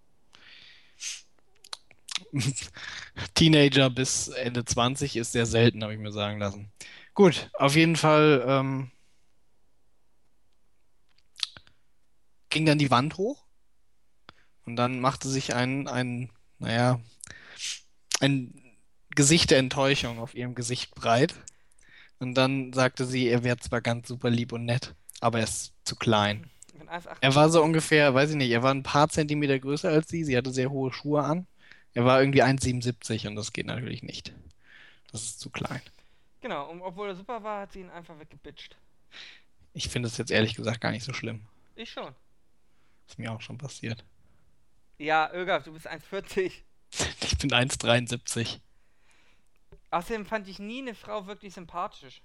Teenager bis Ende 20 ist sehr selten, habe ich mir sagen lassen. Gut, auf jeden Fall ähm, ging dann die Wand hoch und dann machte sich ein, ein, naja, ein Gesicht der Enttäuschung auf ihrem Gesicht breit. Und dann sagte sie, er wäre zwar ganz super lieb und nett, aber er ist zu klein. Ich bin 1,88. Er war so ungefähr, weiß ich nicht, er war ein paar Zentimeter größer als sie. Sie hatte sehr hohe Schuhe an. Er war irgendwie 1,77 und das geht natürlich nicht. Das ist zu klein. Genau, und obwohl er super war, hat sie ihn einfach weggebitcht. Ich finde es jetzt ehrlich gesagt gar nicht so schlimm. Ich schon. Ist mir auch schon passiert. Ja, Ögaf, du bist 1,40. Ich bin 1,73. Außerdem fand ich nie eine Frau wirklich sympathisch.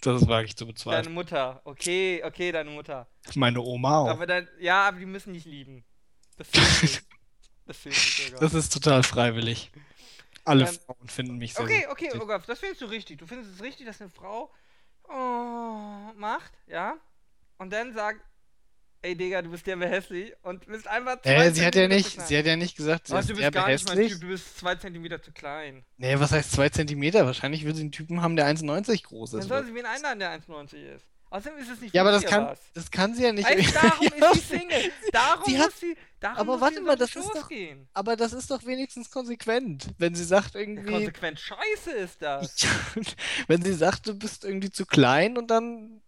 Das ist wage ich zu Deine bezweifeln. Mutter. Okay, okay, deine Mutter. Meine Oma auch. Aber dann, ja, aber die müssen nicht lieben. Das nicht. Das nicht. Das ist total freiwillig. Alle Ähm, Frauen finden mich sehr Okay, okay, sympathisch. Ögaf, das findest du richtig. Du findest es richtig, dass eine Frau oh, macht, ja? Und dann sagt, ey Digga, du bist ja hässlich und bist einfach zwei Äh, sie hat ja nicht, sie hat ja nicht gesagt, sie Ach, ist du bist derbe gar nicht mein. Typ, du bist zwei Zentimeter zu klein. Nee, was heißt 2 Zentimeter? Wahrscheinlich will sie einen Typen haben, der 1,90 groß Dann ist. soll sie wen einladen, der 1,90 ist. Außerdem ist es nicht Ja, aber das kann, was. das kann sie ja nicht. Ey, darum ist sie Single. Darum Sie muss hat- sie, darum aber muss warte sie mal, das ist doch- gehen. Aber das ist doch wenigstens konsequent, wenn sie sagt Ja, irgendwie, konsequent scheiße ist das. wenn sie sagt, du bist irgendwie zu klein und dann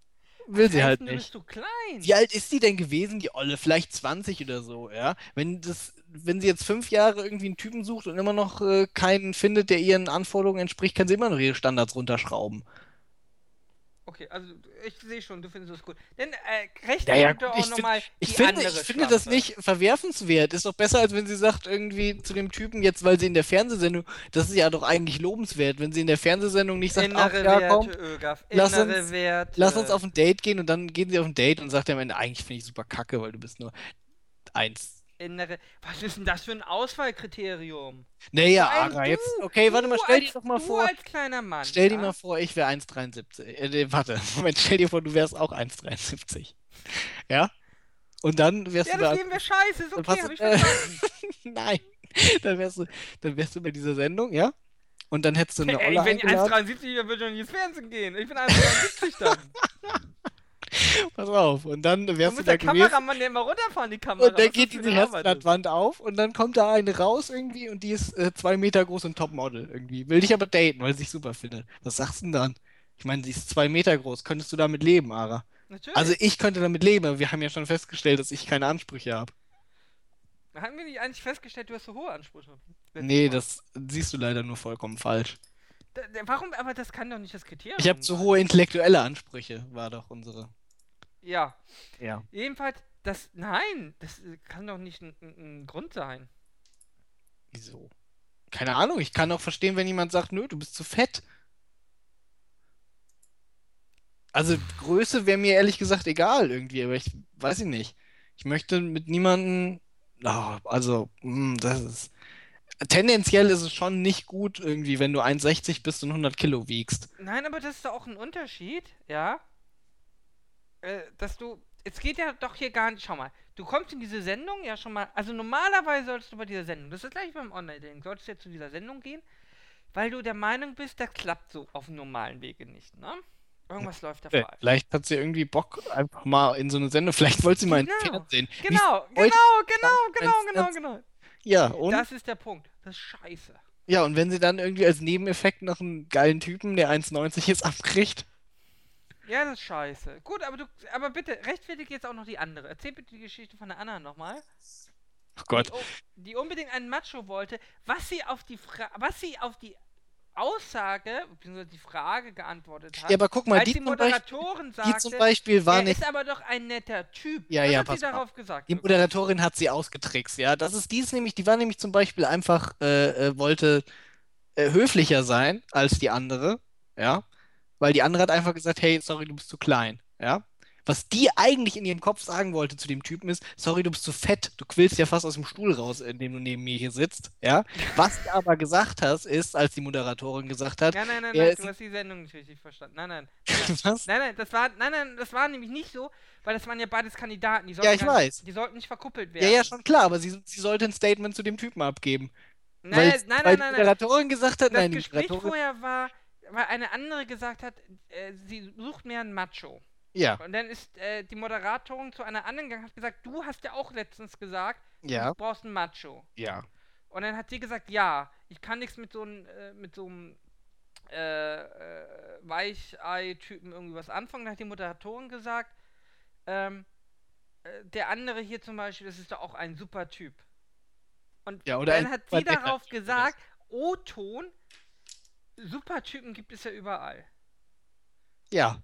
will sie halt Du nicht. bist zu klein. Wie alt ist sie denn gewesen, die Olle? Vielleicht 20 oder so, ja? Wenn das, wenn sie jetzt fünf Jahre irgendwie einen Typen sucht und immer noch äh, keinen findet, der ihren Anforderungen entspricht, kann sie immer noch ihre Standards runterschrauben. Okay, also ich sehe schon, du findest es gut. Dann äh, rechne Ja, ja, auch nochmal Ich die finde, ich finde das nicht verwerfenswert. Ist doch besser, als wenn sie sagt, irgendwie zu dem Typen, jetzt, weil sie in der Fernsehsendung, das ist ja doch eigentlich lobenswert, wenn sie in der Fernsehsendung nicht sagt, ach Innere ja, Werte, komm, Ögaf. lass uns- Werte. lass uns auf ein Date gehen und dann gehen sie auf ein Date und sagt am Ende, eigentlich finde ich super kacke, weil du bist nur ändere. Was ist denn das für ein Auswahlkriterium? Naja, Ara, jetzt. Okay, warte mal, stell dir doch mal du vor. als kleiner Mann. Stell dir ja? mal vor, ich wäre 1,73. Äh, nee, warte, Moment, stell dir vor, du wärst auch 1,73. Ja? Und dann wärst Ja, du da. das Leben wäre scheiße, ist okay, hab ich verstanden. Nein. Dann wärst du, dann wärst du bei dieser Sendung, ja? Und dann hättest du eine Ey, Olle wenn ich eingeladen. 1,73 wäre, würde ich nicht ins Fernsehen gehen. Ich bin 1,73 dann. Pass auf. Und dann Du wärst du bist da der gewesen. Kameramann, der immer runterfahren, die Kamera. Und dann geht diese. Herzblattwand auf und dann kommt da eine raus irgendwie und die ist äh, zwei Meter groß und Topmodel irgendwie. Will dich aber daten, weil sie sich super findet. Was sagst du denn dann? Ich meine, sie ist zwei Meter groß. Könntest du damit leben, Ara? Natürlich. Also ich könnte damit leben, aber wir haben ja schon festgestellt, dass ich keine Ansprüche habe. Haben wir nicht eigentlich festgestellt, du hast so hohe Ansprüche? Nee, das siehst du leider nur vollkommen falsch. Da, warum? Aber das kann doch nicht das Kriterium Ich habe zu sein. hohe intellektuelle Ansprüche, war doch unsere. Ja. Ja. Jedenfalls, das. Nein, das kann doch nicht ein, ein, ein Grund sein. Wieso? Keine Ahnung, ich kann auch verstehen, wenn jemand sagt, nö, du bist zu fett. Also Größe wäre mir ehrlich gesagt egal irgendwie, aber ich weiß ich nicht. Ich möchte mit niemandem, oh, also, mm, das ist, tendenziell ist es schon nicht gut irgendwie, wenn du 1,60 bist und 100 Kilo wiegst. Nein, aber das ist doch auch ein Unterschied, ja? Äh, dass du. Es geht ja doch hier gar nicht. Schau mal, du kommst in diese Sendung ja schon mal. Also normalerweise solltest du bei dieser Sendung, das ist gleich beim Online-Ding, solltest du ja zu dieser Sendung gehen, weil du der Meinung bist, das klappt so auf dem normalen Wege nicht, ne? Irgendwas läuft da Äh, falsch. Vielleicht hat sie irgendwie Bock einfach mal in so eine Sendung, vielleicht wollte sie mal ins Genau, Fernsehen. Genau, genau, genau, genau, genau, ganz- genau. Ja, und? Das ist der Punkt. Das ist scheiße. Ja, und wenn sie dann irgendwie als Nebeneffekt noch einen geilen Typen, der 1,90 ist, abkriegt. Ja, das ist scheiße. Gut, aber du, aber bitte, rechtfertige jetzt auch noch die andere. Erzähl bitte die Geschichte von der Anna nochmal. Oh Gott. Die, u- die unbedingt einen Macho wollte, was sie auf die Fra was sie auf die Aussage, bzw. die Frage geantwortet hat, Ja, aber guck mal, die die zum Beispiel, Moderatorin die sagte, zum Beispiel war nicht. ist aber doch ein netter Typ. Ja, was ja, hat sie mal darauf gesagt? Die Moderatorin hat sie ausgetrickst, ja. Das ist dies nämlich, die war nämlich zum Beispiel einfach, äh, äh, wollte äh, höflicher sein als die andere, ja. Weil die andere hat einfach gesagt, hey, sorry, du bist zu klein, ja. Was die eigentlich in ihrem Kopf sagen wollte zu dem Typen ist, sorry, du bist zu fett, du quillst ja fast aus dem Stuhl raus, in dem du neben mir hier sitzt, ja. Was sie aber gesagt hast, ist, als die Moderatorin gesagt hat, Nein, nein, nein, nein, du hast die Sendung nicht richtig verstanden. Nein, nein. was? Nein, nein, das war, nein, nein, das war nämlich nicht so, weil das waren ja beides Kandidaten. Die Ja, sollten ich gar nicht- weiß. Die sollten nicht verkuppelt Ja, werden. ja, schon klar, aber sie, sie sollte ein Statement zu dem Typen abgeben. Nein, Weil, nein, weil nein, die nein, nein. Moderatorin gesagt hat, Das nein, die Gespräch Moderatorin, vorher war, weil eine andere gesagt hat, äh, sie sucht mir einen Macho. ja, Und dann ist äh, die Moderatorin zu einer anderen gegangen und hat gesagt, du hast ja auch letztens gesagt, ja, du brauchst einen Macho. ja. Und dann hat sie gesagt, ja, ich kann nichts mit so einem äh, mit so einem äh, äh, Weichei-Typen irgendwie was anfangen. Dann hat die Moderatorin gesagt, ähm, äh, der andere hier zum Beispiel, das ist doch auch ein super Typ. Und Ja, oder dann hat sie darauf gesagt, O-Ton, Supertypen gibt es ja überall. Ja.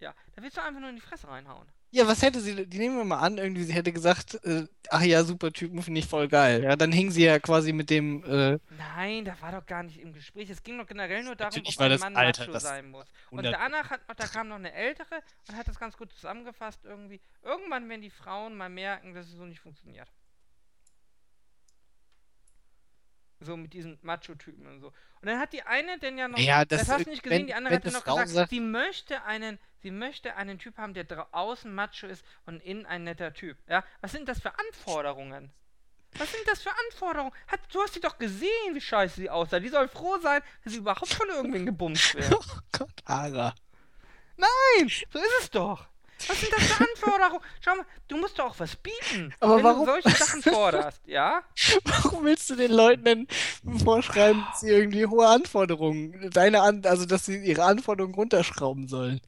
Ja, da willst du einfach nur in die Fresse reinhauen. Ja, was hätte sie, die nehmen wir mal an, irgendwie, sie hätte gesagt, äh, ach ja, super Typen finde ich voll geil. Ja, dann hing sie ja quasi mit dem, äh, Nein, da war doch gar nicht im Gespräch. Es ging doch generell nur darum, ob ein das Mann Alter, Macho das sein muss. Und 100 danach hat noch, da kam noch eine ältere und hat das ganz gut zusammengefasst irgendwie. Irgendwann werden die Frauen mal merken, dass es so nicht funktioniert. So mit diesen Macho-Typen und so. Und dann hat die eine denn ja noch, Ja, das, das- hast du nicht gesehen, wenn- die andere hat dann noch Frau gesagt, sagt- sie möchte einen, sie möchte einen Typ haben, der draußen Macho ist und innen ein netter Typ. Ja, was sind das für Anforderungen? Was sind das für Anforderungen? Hat, du hast sie doch gesehen, wie scheiße sie aussah. Die soll froh sein, dass sie überhaupt von irgendwen gebumst wird. oh Gott, Ara. Nein, so ist es doch. Was sind das für Anforderungen? Schau mal, du musst doch auch was bieten, Aber wenn warum- du solche Sachen forderst, ja? Warum willst du den Leuten denn vorschreiben, dass sie irgendwie hohe Anforderungen, deine An also dass sie ihre Anforderungen runterschrauben sollen?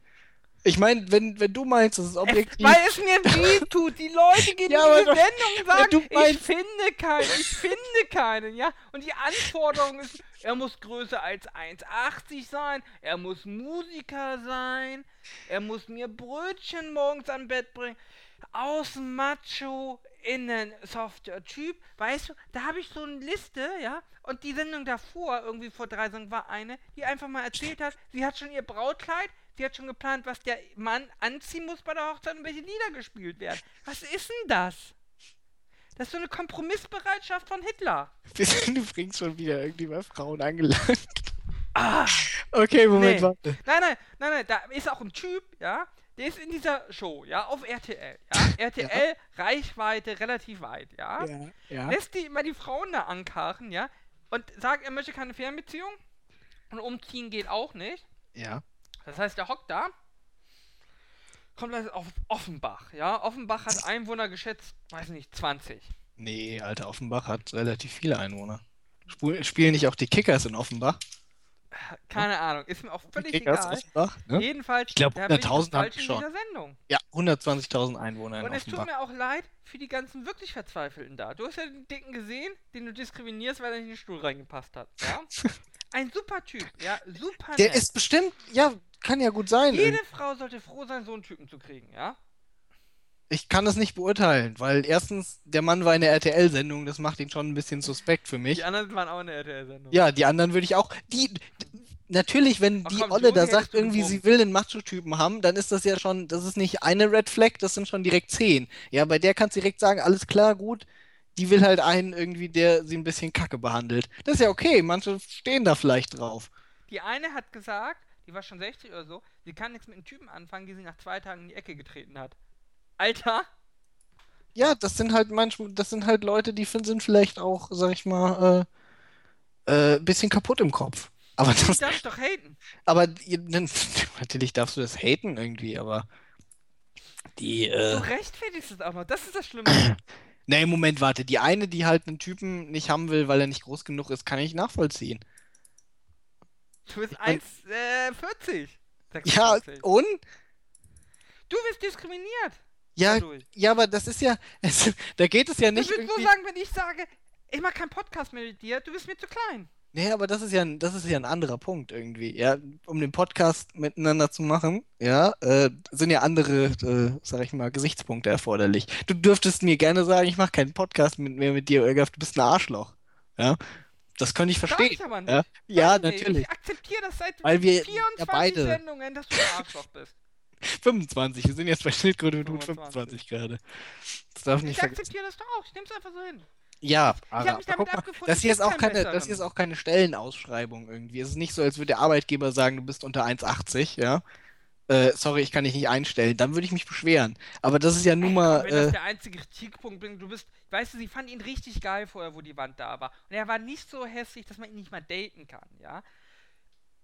Ich meine, wenn, wenn du meinst, das ist Es, objektiv. weil es mir weh tut. Die Leute gehen Ja, in doch- Sendung und sagen, du ich meinst- finde keinen, ich finde keinen, ja? Und die Anforderung ist, er muss größer als 1,80 sein, er muss Musiker sein, er muss mir Brötchen morgens am Bett bringen. Außen Macho, innen softer Typ. Weißt du, da habe ich so eine Liste, ja? Und die Sendung davor, irgendwie vor drei Sendungen, war eine, die einfach mal erzählt hat, sie hat schon ihr Brautkleid, sie hat schon geplant, was der Mann anziehen muss bei der Hochzeit und welche Lieder gespielt werden. Was ist denn das? Das ist so eine Kompromissbereitschaft von Hitler. Wir sind übrigens schon wieder irgendwie bei Frauen angelangt. Ah, okay, Moment, nee. warte. Nein, nein, nein, nein, da ist auch ein Typ, ja, der ist in dieser Show, ja, auf RTL. Ja, RTL, ja. Reichweite relativ weit, ja? ja. ja. Lässt die immer die Frauen da ankarren, ja, und sagt, er möchte keine Fernbeziehung. Und umziehen geht auch nicht. Ja. Das heißt, der hockt da, kommt also auf Offenbach, ja. Offenbach hat Einwohner geschätzt, weiß nicht, 20. Nee, Alter, Offenbach hat relativ viele Einwohner. Spielen nicht auch die Kickers in Offenbach? Keine ja. Ahnung, ist mir auch völlig Kickers egal. Offenbach, ne? Jedenfalls, ich glaube, 100.000 haben schon. In dieser Sendung. Ja, 120.000 Einwohner in Und es tut mir auch leid für die ganzen wirklich Verzweifelten da. Du hast ja den Dicken gesehen, den du diskriminierst, weil er nicht in den Stuhl reingepasst hat. Ja? Ein super Typ, ja, super Der nett. ist bestimmt, ja, kann ja gut sein. Jede Frau sollte froh sein, so einen Typen zu kriegen, ja? Ich kann das nicht beurteilen, weil erstens, der Mann war in der RTL-Sendung, das macht ihn schon ein bisschen suspekt für mich. Die anderen waren auch in der RTL-Sendung. Ja, die anderen würde ich auch. Die, natürlich, wenn Ach, die komm, Olle da sagt, irgendwie sie will einen Macho-Typen haben, dann ist das ja schon, das ist nicht eine Red Flag, das sind schon direkt zehn. Ja, bei der kannst du direkt sagen, alles klar, gut, die will halt einen irgendwie, der sie ein bisschen kacke behandelt. Das ist ja okay, manche stehen da vielleicht drauf. Die eine hat gesagt, die war schon 60 oder so, sie kann nichts mit einem Typen anfangen, die sie nach zwei Tagen in die Ecke getreten hat. Alter! Ja, das sind halt manchmal, das sind halt Leute, die sind vielleicht auch, sag ich mal, äh, äh, bisschen kaputt im Kopf. Aber das, darf ich doch haten. Aber natürlich darfst du das haten irgendwie, aber die. Äh, du rechtfertigst es auch noch, das ist das Schlimme. nee, Moment, warte. Die eine, die halt einen Typen nicht haben will, weil er nicht groß genug ist, kann ich nachvollziehen. Du bist 1,40. Äh, ja, und? Du wirst diskriminiert. Ja, ja, aber das ist ja, es, da geht es ja nicht. Ich würde so sagen, wenn ich sage, ich mache keinen Podcast mehr mit dir, du bist mir zu klein. Nee, aber das ist ja, das ist ja ein anderer Punkt irgendwie. Ja, um den Podcast miteinander zu machen, ja, äh, sind ja andere, äh, sag ich mal, Gesichtspunkte erforderlich. Du dürftest mir gerne sagen, ich mache keinen Podcast mit, mehr mit dir, Irgaf, du bist ein Arschloch. Ja. Das könnte ich verstehen. Ich aber nicht. Ja, ja natürlich. Ich akzeptiere das seit Weil wir 24 ja beide. Sendungen, dass du ein Arschloch bist. 25. Wir sind jetzt bei Schildkröte mit 25 gerade. Das darf nicht Ich akzeptiere das doch auch. Ich nehme es einfach so hin. Ja, aber, aber guck mal, das hier, ist auch keine, das hier ist auch keine Stellenausschreibung irgendwie. Es ist nicht so, als würde der Arbeitgeber sagen, du bist unter 1,80, ja. Äh, sorry, ich kann dich nicht einstellen. Dann würde ich mich beschweren. Aber das ist ja nun mal. Wenn äh, das der einzige Kritikpunkt bringt, du bist, weißt du, sie fand ihn richtig geil vorher, wo die Wand da war. Und er war nicht so hässlich, dass man ihn nicht mal daten kann, ja.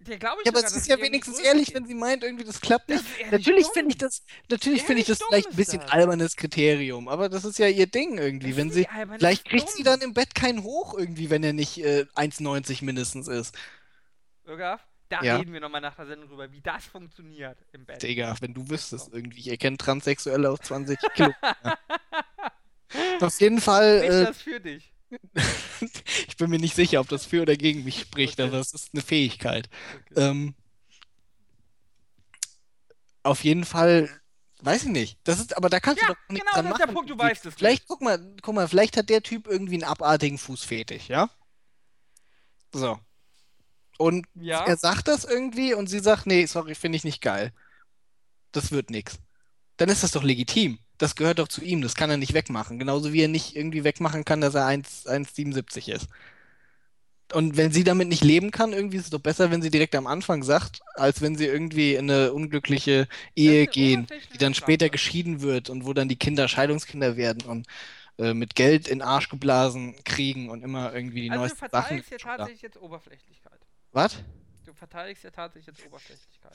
Der, ja, aber es ist ja wenigstens ehrlich, wenn sie meint, irgendwie das klappt nicht. Das natürlich finde ich das, natürlich finde ich das vielleicht ein bisschen das. albernes Kriterium, aber das ist ja ihr Ding irgendwie. Wenn sie, vielleicht kriegt dumm. sie dann im Bett keinen hoch irgendwie, wenn er nicht äh, 1,90 mindestens ist. Irgaf, da ja. reden wir nochmal nach der Sendung drüber, wie das funktioniert im Bett. Digga, wenn du wüsstest irgendwie, ich erkenne Transsexuelle auf 20 Kilo. ja. Auf jeden Fall. Ist äh, das für dich? ich bin mir nicht sicher, ob das für oder gegen mich spricht, okay. aber es ist eine Fähigkeit. Okay. Ähm, auf jeden Fall, weiß ich nicht. Das ist, aber da kannst ja, du doch nichts genau, dran machen. Der Punkt, du weißt es. Vielleicht, guck mal, guck mal, vielleicht hat der Typ irgendwie einen abartigen Fußfetisch, ja? So. Und ja. er sagt das irgendwie und sie sagt, nee, sorry, finde ich nicht geil. Das wird nix. Dann ist das doch legitim das gehört doch zu ihm, das kann er nicht wegmachen. Genauso wie er nicht irgendwie wegmachen kann, dass er 1,77 ist. Und wenn sie damit nicht leben kann, irgendwie ist es doch besser, wenn sie direkt am Anfang sagt, als wenn sie irgendwie in eine unglückliche Ehe gehen, die dann später geschieden wird und wo dann die Kinder Scheidungskinder werden und äh, mit Geld in Arsch geblasen kriegen und immer irgendwie die also neuesten Sachen. Du verteidigst ja tatsächlich jetzt Oberflächlichkeit. Was? Du verteidigst ja tatsächlich jetzt Oberflächlichkeit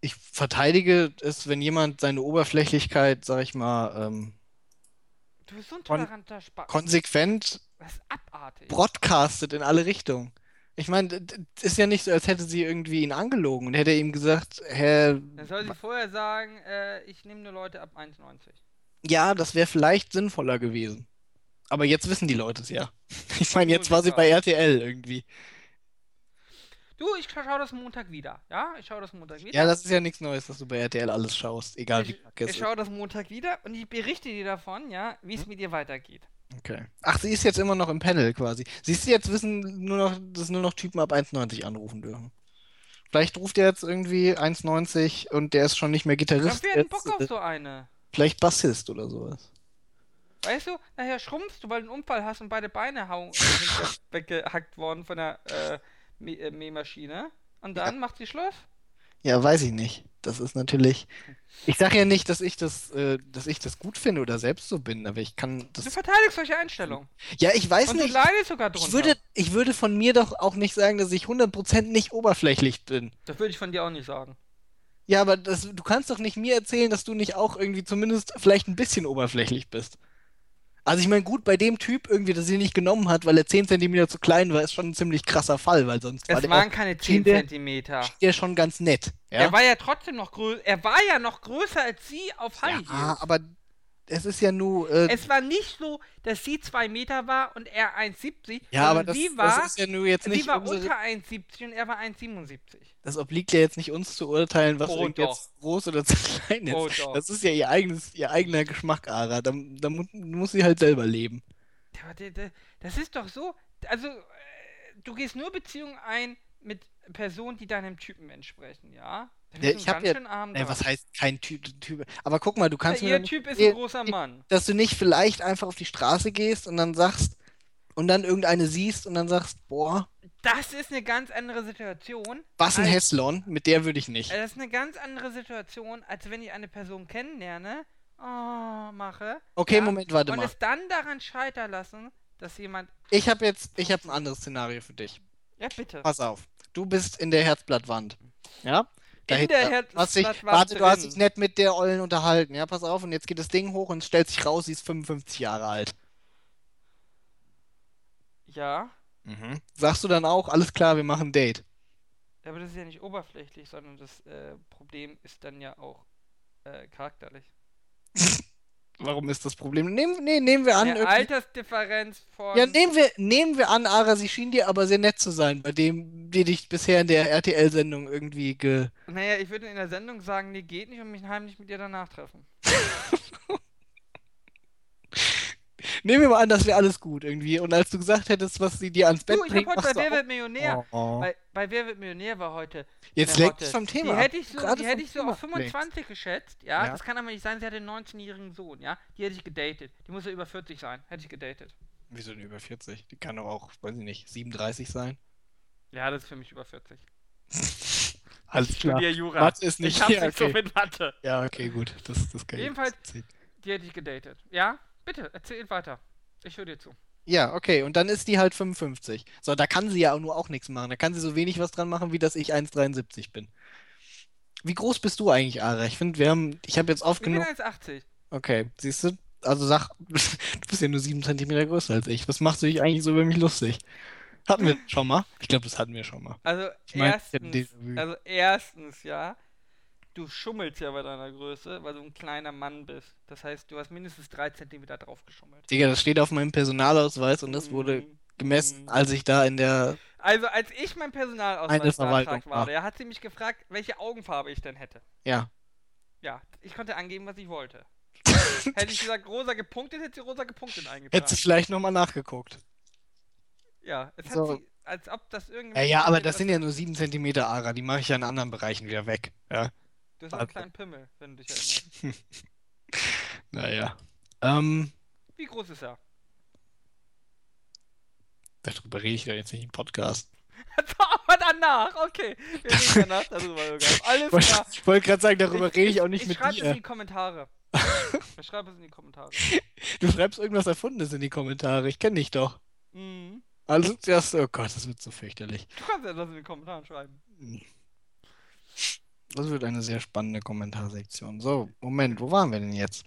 ich verteidige es, wenn jemand seine Oberflächlichkeit, sag ich mal, ähm, du bist so ein toleranter Spaß. konsequent broadcastet in alle Richtungen. Ich meine, ist ja nicht so, als hätte sie irgendwie ihn angelogen und hätte ihm gesagt, Herr. Dann soll sie vorher sagen, äh, ich nehme nur Leute ab 1,90. Ja, das wäre vielleicht sinnvoller gewesen. Aber jetzt wissen die Leute es ja. Ich meine, jetzt war sie bei RTL irgendwie. Du, ich schaue das Montag wieder. Ja, ich schaue das Montag wieder. Ja, das ist ja nichts Neues, dass du bei RTL alles schaust, egal ich, wie kacke es Ich schaue das Montag wieder und ich berichte dir davon, ja, wie es hm? mit dir weitergeht. Okay. Ach, sie ist jetzt immer noch im Panel quasi. Siehst du, jetzt wissen nur noch, dass nur noch Typen ab 1,90 anrufen dürfen. Vielleicht ruft er jetzt irgendwie 1,90 und der ist schon nicht mehr Gitarrist. Ja, wir hätten Bock auf so eine. Vielleicht Bassist oder sowas. Weißt du, nachher schrumpfst du, weil du einen Unfall hast und beide Beine hauen, sind weggehackt worden von der äh, Mähmaschine. Und dann macht sie Schluss. Ja, weiß ich nicht. Das ist natürlich. Ich sage ja nicht, dass ich das, äh, dass ich das gut finde oder selbst so bin, aber ich kann Du das. verteidigst solche Einstellungen. Ja, ich weiß Und du nicht. leidest sogar drunter. Ich würde, ich würde von mir doch auch nicht sagen, dass ich 100% nicht oberflächlich bin. Das würde ich von dir auch nicht sagen. Ja, aber das, du kannst doch nicht mir erzählen, dass du nicht auch irgendwie zumindest vielleicht ein bisschen oberflächlich bist. Also ich meine, gut, bei dem Typ irgendwie, dass sie nicht genommen hat, weil er 10 cm zu klein war, ist schon ein ziemlich krasser Fall, weil sonst war Es der, waren keine 10 schien der- schon ganz nett. Ja, Er war ja trotzdem noch größer. Er war ja noch größer als sie auf High ja Heels. aber es ist ja nur. Äh, Es war nicht so, dass sie 2 Meter war und er 1,70. ja, aber das, war, das ist ja nur jetzt nicht sie war unsere. unter 1,70 und er war 1,77. Das obliegt ja jetzt nicht uns zu urteilen, was Oh, jetzt groß oder zu klein ist. Oh. Das ist ja ihr eigenes, ihr eigener Geschmack, Ara. Da, da mu muss sie halt selber leben. Das ist doch so. Also, äh, du gehst nur Beziehungen ein mit Personen, die deinem Typen entsprechen, ja? Ja, ich hab ganz ja- dran. was heißt kein Typ, Typ? Aber guck mal, du kannst Ja, mir ihr Typ ist ein großer Mann. dass du nicht vielleicht einfach auf die Straße gehst und dann sagst und dann irgendeine siehst und dann sagst, boah, Das ist eine ganz andere Situation. was ein Hässlon, mit der würde ich nicht. Äh, Das ist eine ganz andere Situation, als wenn ich eine Person kennenlerne, oh, mache. Okay, ja, Moment, warte und mal. es dann daran scheitern lassen, dass jemand. Ich habe jetzt, ich habe ein anderes Szenario für dich. Ja, bitte. Pass auf. Du bist in der Herzblattwand. Ja? In der hast dich, Herzblattwand Warte, du hast drin. dich nett mit der Ollen unterhalten. Ja, pass auf. Und jetzt geht das Ding hoch und stellt sich raus, sie ist 55 Jahre alt. Ja. Mhm. Sagst du dann auch, alles klar, wir machen ein Date. Ja, aber das ist ja nicht oberflächlich, sondern das äh, Problem ist dann ja auch äh, charakterlich. Warum ist das Problem? Nehmen, nee, nehmen wir an. Eine Altersdifferenz von. Ja, nehmen wir, nehmen wir an, Ara, sie schien dir aber sehr nett zu sein, bei dem, die dich bisher in der RTL-Sendung irgendwie ge. Naja, ich würde in der Sendung sagen, nee, geht nicht und mich heimlich mit ihr danach treffen. Nehmen wir mal an, das wäre alles gut irgendwie. Und als du gesagt hättest, was sie dir ans Bett Du, ich bringt, hab heute bei Wer wird Millionär. oh. Bei, bei Wer wird Millionär war heute. Jetzt eine lenk dich Hotte. vom Thema Die hätte ich so, die hätte ich so Thema auf ablenkst. 25 geschätzt, ja? Ja. Das kann aber nicht sein, sie hat einen 19-jährigen Sohn, ja? Die hätte ich gedatet. Die muss ja über 40 sein. Hätte ich gedatet. Wieso denn über 40? Die kann doch auch, weiß ich nicht, 37 sein. Ja, das ist für mich über 40. Alles Ich klar. Jura. Mathe ist nicht ich hab's hier, nicht so okay. mit Mathe. Ja, okay, gut. Das, das kann Jedenfalls-. Die hätte ich gedatet. Ja? Bitte, erzähl weiter. Ich höre dir zu. Ja, okay. Und dann ist die halt 55. So, da kann sie ja auch nur auch nichts machen. Da kann sie so wenig was dran machen, wie dass ich 1,73 bin. Wie groß bist du eigentlich, Ara? Ich finde, wir haben. Ich habe jetzt oft Ich bin genug. 1,80. Okay, siehst du? Also sag, du bist ja nur 7 cm größer als ich. Was machst du dich eigentlich so über mich lustig? Hatten wir schon mal? Ich glaube, das hatten wir schon mal. Also Ich mein, erstens, also erstens, ja, du schummelst ja bei deiner Größe, weil du ein kleiner Mann bist. Das heißt, du hast mindestens drei Zentimeter drauf geschummelt. Digga, das steht auf meinem Personalausweis und das wurde Mhm. gemessen, Mhm. als ich da in der. Also als ich mein Personalausweis war. ja, hat sie mich gefragt, welche Augenfarbe ich denn hätte. Ja. Ja, ich konnte angeben, was ich wollte. hätte ich gesagt rosa gepunktet, hätte sie rosa gepunktet Hättest du eingetragen. vielleicht nochmal nachgeguckt. Ja, es hat So. sie, als ob das Ja, irgendwie... ja, aber das sind ja nur 7 cm Ara. Die mache ich ja in anderen Bereichen wieder weg. Ja. Du hast einen kleinen Pimmel, wenn du dich erinnerst. Naja. Ähm, Wie groß ist er? darüber rede ich doch jetzt nicht im Podcast. aber danach, okay. Wir reden danach darüber. Alles klar. Ich wollte gerade sagen, darüber rede ich auch nicht ich mit schreib es in dir. die Kommentare. ich schreibe es in die Kommentare. Du schreibst irgendwas Erfundenes in die Kommentare. Ich kenne dich doch. Mhm. Also, das, oh Gott, das wird so fürchterlich. Du kannst ja das in den Kommentaren schreiben. Das wird eine sehr spannende Kommentarsektion. So, Moment, wo waren wir denn jetzt?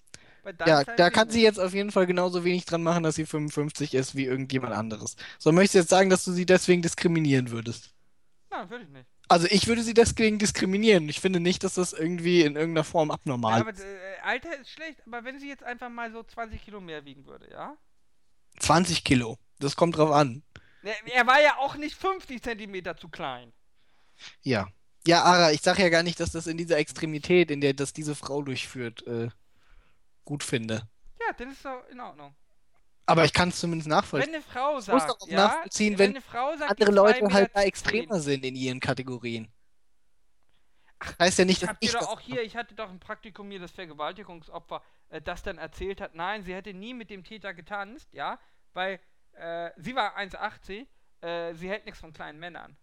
Ja, da kann sie jetzt auf jeden Fall genauso wenig dran machen, dass sie 55 ist wie irgendjemand anderes. So, möchtest du jetzt sagen, dass du sie deswegen diskriminieren würdest? Nein, würde ich nicht. Also, ich würde sie deswegen diskriminieren. Ich finde nicht, dass das irgendwie in irgendeiner Form Ja, abnormal aber ist. äh, Alter ist schlecht, aber wenn sie jetzt einfach mal so 20 Kilo mehr wiegen würde, ja? 20 Kilo. Das kommt drauf an. Er war ja auch nicht 50 Zentimeter zu klein. Ja. Ja, Ara, ich sage ja gar nicht, dass das in dieser Extremität, in der das diese Frau durchführt, äh, gut finde. Ja, dann ist doch in Ordnung. Aber ich kann es zumindest Wenn nachvollziehen. eine Frau Ich muss sagt, auch ja, nachvollziehen, wenn Frau sagt, Andere Leute halt da extremer sind in ihren Kategorien. heißt ja nicht, Ich dass ich doch das auch hier, ich hatte doch im Praktikum mir das Vergewaltigungsopfer, äh, das dann erzählt hat, nein, sie hätte nie mit dem Täter getanzt, ja, weil äh, sie war 1,80, äh, sie hält nichts von kleinen Männern.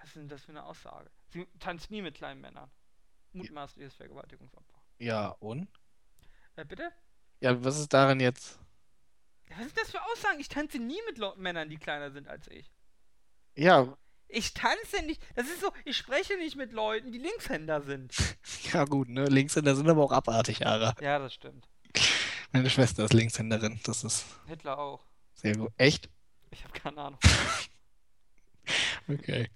Was ist denn das für eine Aussage? Sie tanzt nie mit kleinen Männern. Mutmaßliches Vergewaltigungsopfer. Ja, und? Äh, bitte? Ja, was ist daran jetzt? Ja, Was sind das für Aussagen? Ich tanze nie mit Leu- Männern, die kleiner sind als ich. Ja, Ich tanze nicht. Das ist so, ich spreche nicht mit Leuten, die Linkshänder sind. ja gut, ne? Linkshänder sind aber auch abartig, Ara. Ja, das stimmt. Meine Schwester ist Linkshänderin. Das ist Hitler auch. sehr gut. Echt? Ich habe keine Ahnung. Okay.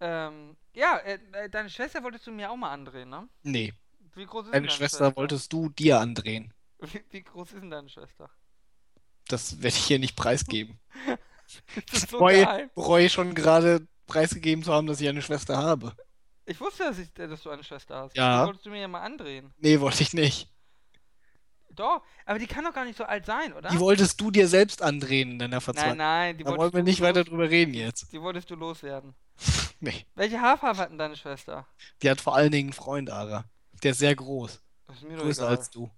Ähm, ja, äh, äh, deine Schwester wolltest du mir auch mal andrehen, ne? Nee, Wie groß ist deine deine Schwester wolltest du dir andrehen. Wie, wie groß ist denn deine Schwester? Das werde ich hier nicht preisgeben. Das ist so Bereue, bereue schon gerade preisgegeben zu haben, dass ich eine Schwester habe. Ich wusste, dass, ich, äh, dass du eine Schwester hast. Ja. Die wolltest du mir ja mal andrehen. Nee, wollte ich nicht. Doch, aber die kann doch gar nicht so alt sein, oder? Die wolltest du dir selbst andrehen in deiner nein, Verzweiflung. nein, die Da wollen wir nicht weiter drüber reden jetzt. Die wolltest du loswerden. Nee. Welche Haarfarbe hat denn deine Schwester? Die hat vor allen Dingen einen Freund, Ara. Der ist sehr groß. Das ist mir Größer egal. als du.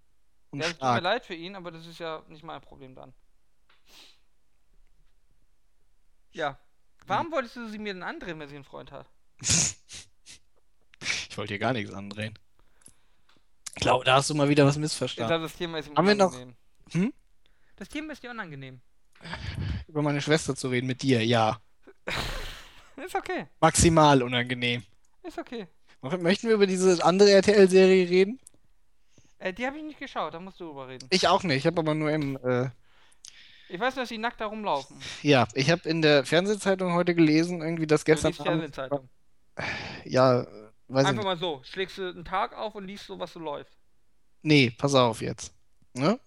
Und Ja, es tut mir stark. leid für ihn, aber das ist ja nicht mein Problem dann. Ja. Warum wolltest du sie mir denn andrehen, wenn sie einen Freund hat? Ich wollte hier gar nichts andrehen. Ich glaube, da hast du mal wieder was Ich missverstanden. glaube, das Thema ist ihm Haben wir noch- unangenehm. Hm? Das Thema ist dir unangenehm. Über meine Schwester zu reden mit dir, ja. Ist okay. Maximal unangenehm. Ist okay. Möchten wir über diese andere RTL-Serie reden? Äh, die habe ich nicht geschaut, da musst du drüber reden. Ich auch nicht. Ich habe aber nur im. Äh, Ich weiß nur, dass die nackt da rumlaufen. ja, ich habe in der Fernsehzeitung heute gelesen, irgendwie, dass Du gestern Abend. Fernsehzeitung. Ja, weiß ich Einfach nicht. mal so. Schlägst du einen Tag auf und liest so, was so läuft. Nee, pass auf jetzt. Ne?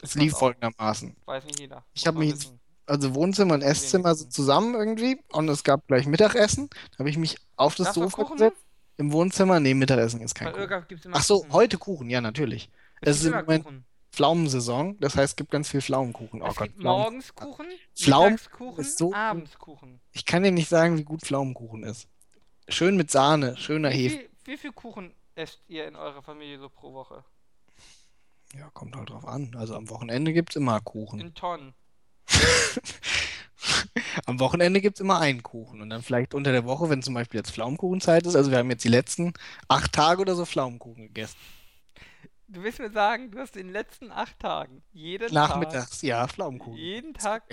Es lief folgendermaßen. Weiß nicht jeder. Ich Muss hab man mich wissen. Also Wohnzimmer und Esszimmer so zusammen irgendwie und es gab gleich Mittagessen. Da habe ich mich auf das Darfst du Sofa gesetzt. Im Wohnzimmer, nee, Mittagessen ist kein Bei Kuchen. Gibt's Ach so, Kuchen. heute Kuchen, ja, natürlich. Es Es ist im Moment Kuchen. Pflaumensaison, das heißt, es gibt ganz viel Pflaumenkuchen. Oh es Gott, gibt Pflaumen. morgens Kuchen, Pflaumen so abends Kuchen. Ich kann dir nicht sagen, wie gut Pflaumenkuchen ist. Schön mit Sahne, schöner Hefe. wie viel Kuchen esst ihr in eurer Familie so pro Woche? Ja, kommt halt drauf an. Also am Wochenende gibt es immer Kuchen. In Tonnen. Am Wochenende gibt es immer einen Kuchen. Und dann vielleicht unter der Woche, wenn zum Beispiel jetzt Pflaumenkuchenzeit ist. Also wir haben jetzt die letzten acht Tage oder so Pflaumenkuchen gegessen. Du willst mir sagen, du hast in den letzten acht Tagen jeden Nachmittags, ja, Tag, Pflaumenkuchen. jeden Tag.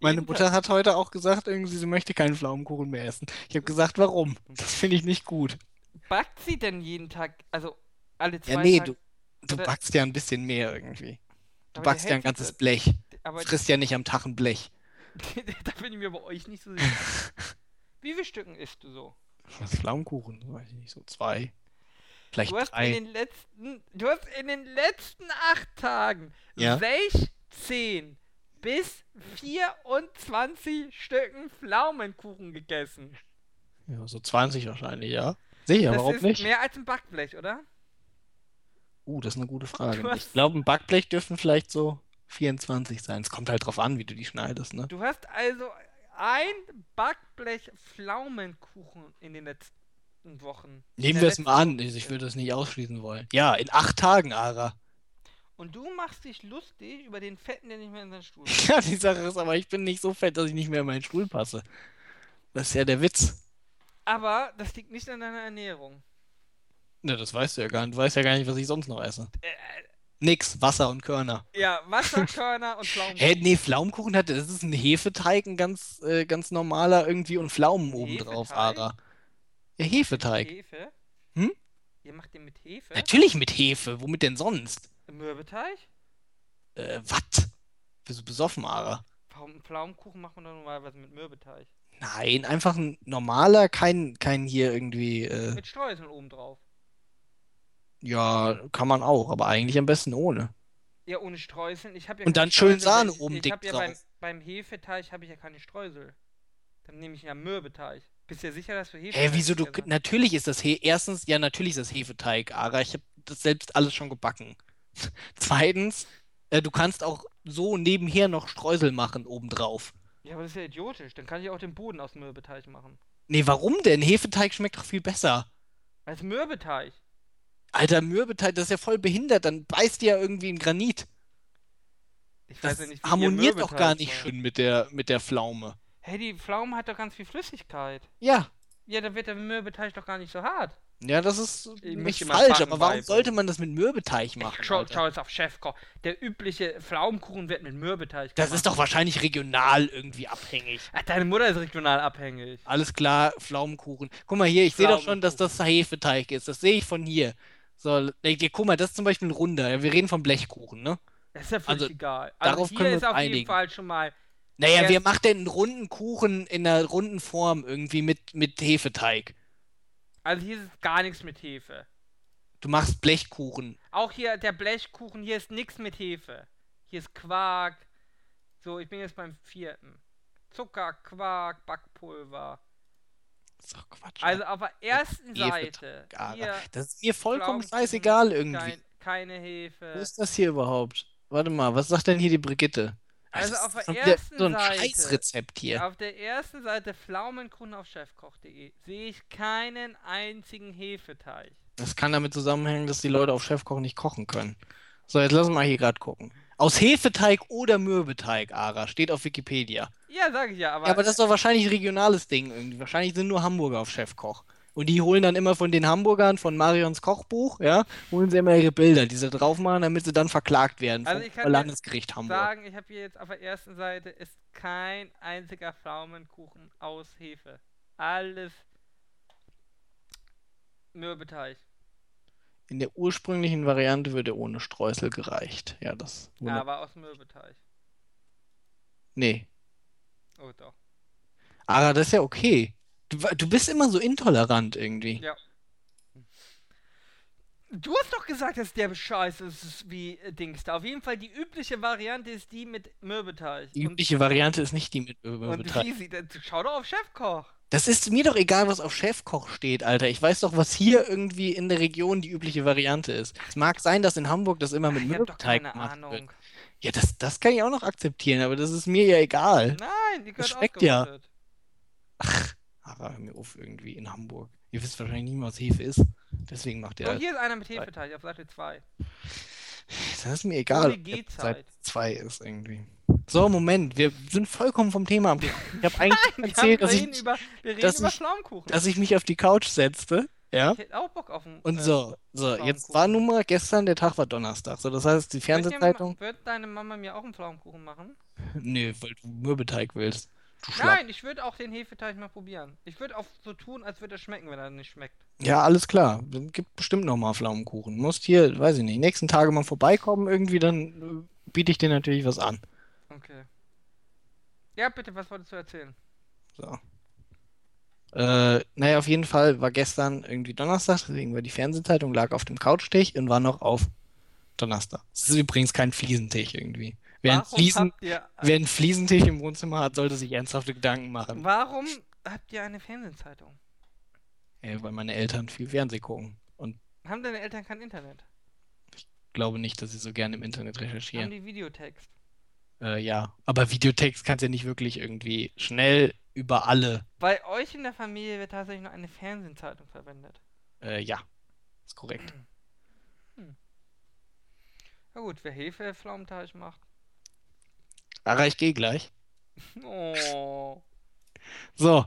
Meine jeden Mutter Tag, hat heute auch gesagt, irgendwie, sie möchte keinen Pflaumenkuchen mehr essen. Ich habe gesagt, warum? Das finde ich nicht gut. backt sie denn jeden Tag, also alle Ja, zwei nee, Tage? du, du backst ja ein bisschen mehr irgendwie. Du backst ja ein ganzes Blech. Aber Du frisst ja nicht am Tag ein Blech. da bin ich mir bei euch nicht so sicher. Wie viele Stücken isst du so? Was Pflaumenkuchen? Weiß ich nicht, so zwei. Vielleicht Du hast in drei. den letzten, du hast in den letzten acht Tagen Ja. 16 bis 24 Stücken Pflaumenkuchen gegessen. Ja, so 20 wahrscheinlich, ja. Sicher, das warum ist nicht? mehr als ein Backblech, oder? Uh, das ist eine gute Frage. Ich glaube, ein Backblech dürfen vielleicht so 24 sein. Es kommt halt drauf an, wie du die schneidest, ne? Du hast also ein Backblech Pflaumenkuchen in den letzten Wochen. Nehmen wir es mal an. Ich würde es nicht ausschließen wollen. Ja, in acht Tagen, Ara. Und du machst dich lustig über den Fetten, der nicht mehr in seinen Stuhl Ja, die Sache ist aber, ich bin nicht so fett, dass ich nicht mehr in meinen Stuhl passe. Das ist ja der Witz. Aber das liegt nicht an deiner Ernährung. Ne, das weißt du ja gar nicht. Du weißt ja gar nicht, was ich sonst noch esse. Äh, Nix, Wasser und Körner. ja, Wasserkörner und Pflaumenkuchen. Hä, nee, Pflaumenkuchen hat, das ist ein Hefeteig, ein ganz, äh, ganz normaler irgendwie und Pflaumen obendrauf? Ara. Ja, Hefeteig. Hefe? Hm? Ihr macht den mit Hefe? Natürlich mit Hefe. Womit denn sonst? Mürbeteig? Äh, was? Bist du besoffen, Ara? Warum Pflaumenkuchen macht man doch normalerweise mit Mürbeteig? Nein, einfach ein normaler, kein, kein hier irgendwie, äh, Mit Streuseln oben drauf. Ja, kann man auch, aber eigentlich am besten ohne. Ja, ohne Streuseln. Ich habe ja Und dann schön Streusel, Sahne ich, oben ich dick hab ja beim, drauf. beim Hefeteig habe ich ja keine Streusel. Dann nehme ich ja Mürbeteig. Bist du ja sicher, dass du Hä, Hefeteig wieso du, hast? natürlich ist das He erstens, ja, natürlich ist das Hefeteig, Ara, ich habe das selbst alles schon gebacken. Zweitens, äh, du kannst auch so nebenher noch Streusel machen obendrauf. Ja, aber das ist ja idiotisch. Dann kann ich auch den Boden aus Mürbeteig machen. Nee, warum denn? Hefeteig schmeckt doch viel besser. Als Mürbeteig. Alter, Mürbeteig, das ist ja voll behindert. Dann beißt die ja irgendwie in Granit. Ich Das weiß ja nicht, wie harmoniert doch gar nicht schön mit der, mit der Pflaume. Hey, die Pflaume hat doch ganz viel Flüssigkeit. Ja, Ja, dann wird der Mürbeteig doch gar nicht so hart. ja, das ist Ich nicht falsch, aber warum beibringen. sollte man das mit Mürbeteig machen? Ich schau, schau jetzt auf Chefkoch. Der übliche Pflaumenkuchen wird mit Mürbeteig Das gemacht. ist doch wahrscheinlich regional irgendwie abhängig. Ach, deine Mutter ist regional abhängig. Alles klar, Pflaumenkuchen. Guck mal hier, ich sehe doch schon, dass das. Hefeteig ist. Das sehe ich von hier. So, guck mal, das ist zum Beispiel ein runder. Wir reden von Blechkuchen, ne? Das ist ja völlig Also, egal. Also darauf hier können wir ist auf jeden einigen. Fall schon mal. Naja, Ja. wer macht denn einen runden Kuchen in einer runden Form irgendwie mit, mit Hefeteig? Also hier ist gar nichts mit Hefe. Du machst Blechkuchen. Auch hier der Blechkuchen, hier ist nichts mit Hefe. Hier ist Quark. So, ich bin jetzt beim vierten. Zucker, Quark, Backpulver. Das ist doch Quatsch. Also auf der ersten Seite. Hier das ist mir vollkommen scheißegal irgendwie. Kein, keine Wo Hefe. ist das hier überhaupt? Warte mal, was sagt denn hier die Brigitte? Also Das auf der ersten so ein Seite- Scheißrezept hier. Auf der ersten Seite Pflaumenkuchen auf chefkoch.de sehe ich keinen einzigen Hefeteig. Das kann damit zusammenhängen, dass die Leute auf Chefkoch nicht kochen können. So, jetzt lass mal hier gerade gucken. Aus Hefeteig oder Mürbeteig, Ara, steht auf Wikipedia. Ja, sage ich ja, aber. Ja, aber das ist doch wahrscheinlich ein regionales Ding irgendwie. Wahrscheinlich sind nur Hamburger auf Chefkoch. Und die holen dann immer von den Hamburgern, von Marions Kochbuch, ja, holen sie immer ihre Bilder, die sie drauf machen, damit sie dann verklagt werden Also vom ich kann dir Landesgericht Hamburg. sagen, ich habe hier jetzt auf der ersten Seite ist kein einziger Pflaumenkuchen aus Hefe. Alles Mürbeteig. In der ursprünglichen Variante wird er ohne Streusel gereicht. Ja, das. Ja, aber aus Mürbeteig. Nee. Oh doch. Ara, das ist ja okay. Du, du bist immer so intolerant irgendwie. Ja. Du hast doch gesagt, dass der Scheiße ist wie äh, Dings da. Auf jeden Fall die übliche Variante ist die mit Mürbeteig. Die übliche Variante ist nicht die mit und, und wie sieht? Schau doch auf Chefkoch. Das ist mir doch egal, was auf Chefkoch steht, Alter. Ich weiß doch, was hier irgendwie in der Region die übliche Variante ist. Es mag sein, dass in Hamburg das immer mit Mürbeteig keine gemacht Ahnung. wird. Ja, das, das kann ich auch noch akzeptieren, aber das ist mir ja egal. Nein, die gehört schmeckt ja. ausgerottet. Aber hör mir auf, irgendwie in Hamburg. Ihr wisst wahrscheinlich nicht mal, was Hefe ist. Deswegen macht ihr So, das. hier ist einer mit Hefeteig auf Seite 2. Das ist mir egal, ob Gehzeit. 2 ist irgendwie. So, Moment, wir sind vollkommen vom Thema abgekommen. Ich habe eigentlich Wir, erzählt, dass ich, über, dass ich- dass ich mich auf die Couch setzte. Ja. Ich hätte auch Bock auf einen. Und äh, so, so, jetzt war nun mal gestern, der Tag war Donnerstag. So, das heißt, die Fernsehzeitung. Wird deine Mama mir auch einen Pflaumenkuchen machen? Nö, weil du Mürbeteig willst. Nein, ich würde auch den Hefeteig mal probieren. Ich würde auch so tun, als würde er schmecken, wenn er nicht schmeckt. Ja, alles klar. Gibt bestimmt noch mal Pflaumenkuchen. Musst hier, weiß ich nicht, nächsten Tage mal vorbeikommen irgendwie, dann äh, biete ich dir natürlich was an. Okay. Ja, bitte, was wolltest du erzählen? So. Äh, naja, auf jeden Fall war gestern irgendwie Donnerstag, deswegen war die Fernsehzeitung, lag auf dem Couchtisch und war noch auf Donnerstag. Es ist übrigens kein Fliesentisch irgendwie. Wer einen, Fliesen, ihr, wer einen Fliesentisch im Wohnzimmer hat, sollte sich ernsthafte Gedanken machen. warum habt ihr eine Fernsehzeitung? Äh, weil meine Eltern viel Fernseh gucken. Und Haben deine Eltern kein Internet? glaube nicht, dass sie so gerne im Internet Haben recherchieren. die Videotext? Äh, ja. Aber Videotext kannst du ja nicht wirklich irgendwie schnell über alle. Bei euch in der Familie wird tatsächlich nur eine Fernsehzeitung verwendet. Äh, ja. Ist korrekt. Na gut, wer Hefe Pflaumenteig macht. Aber ich gehe gleich. Oh. So.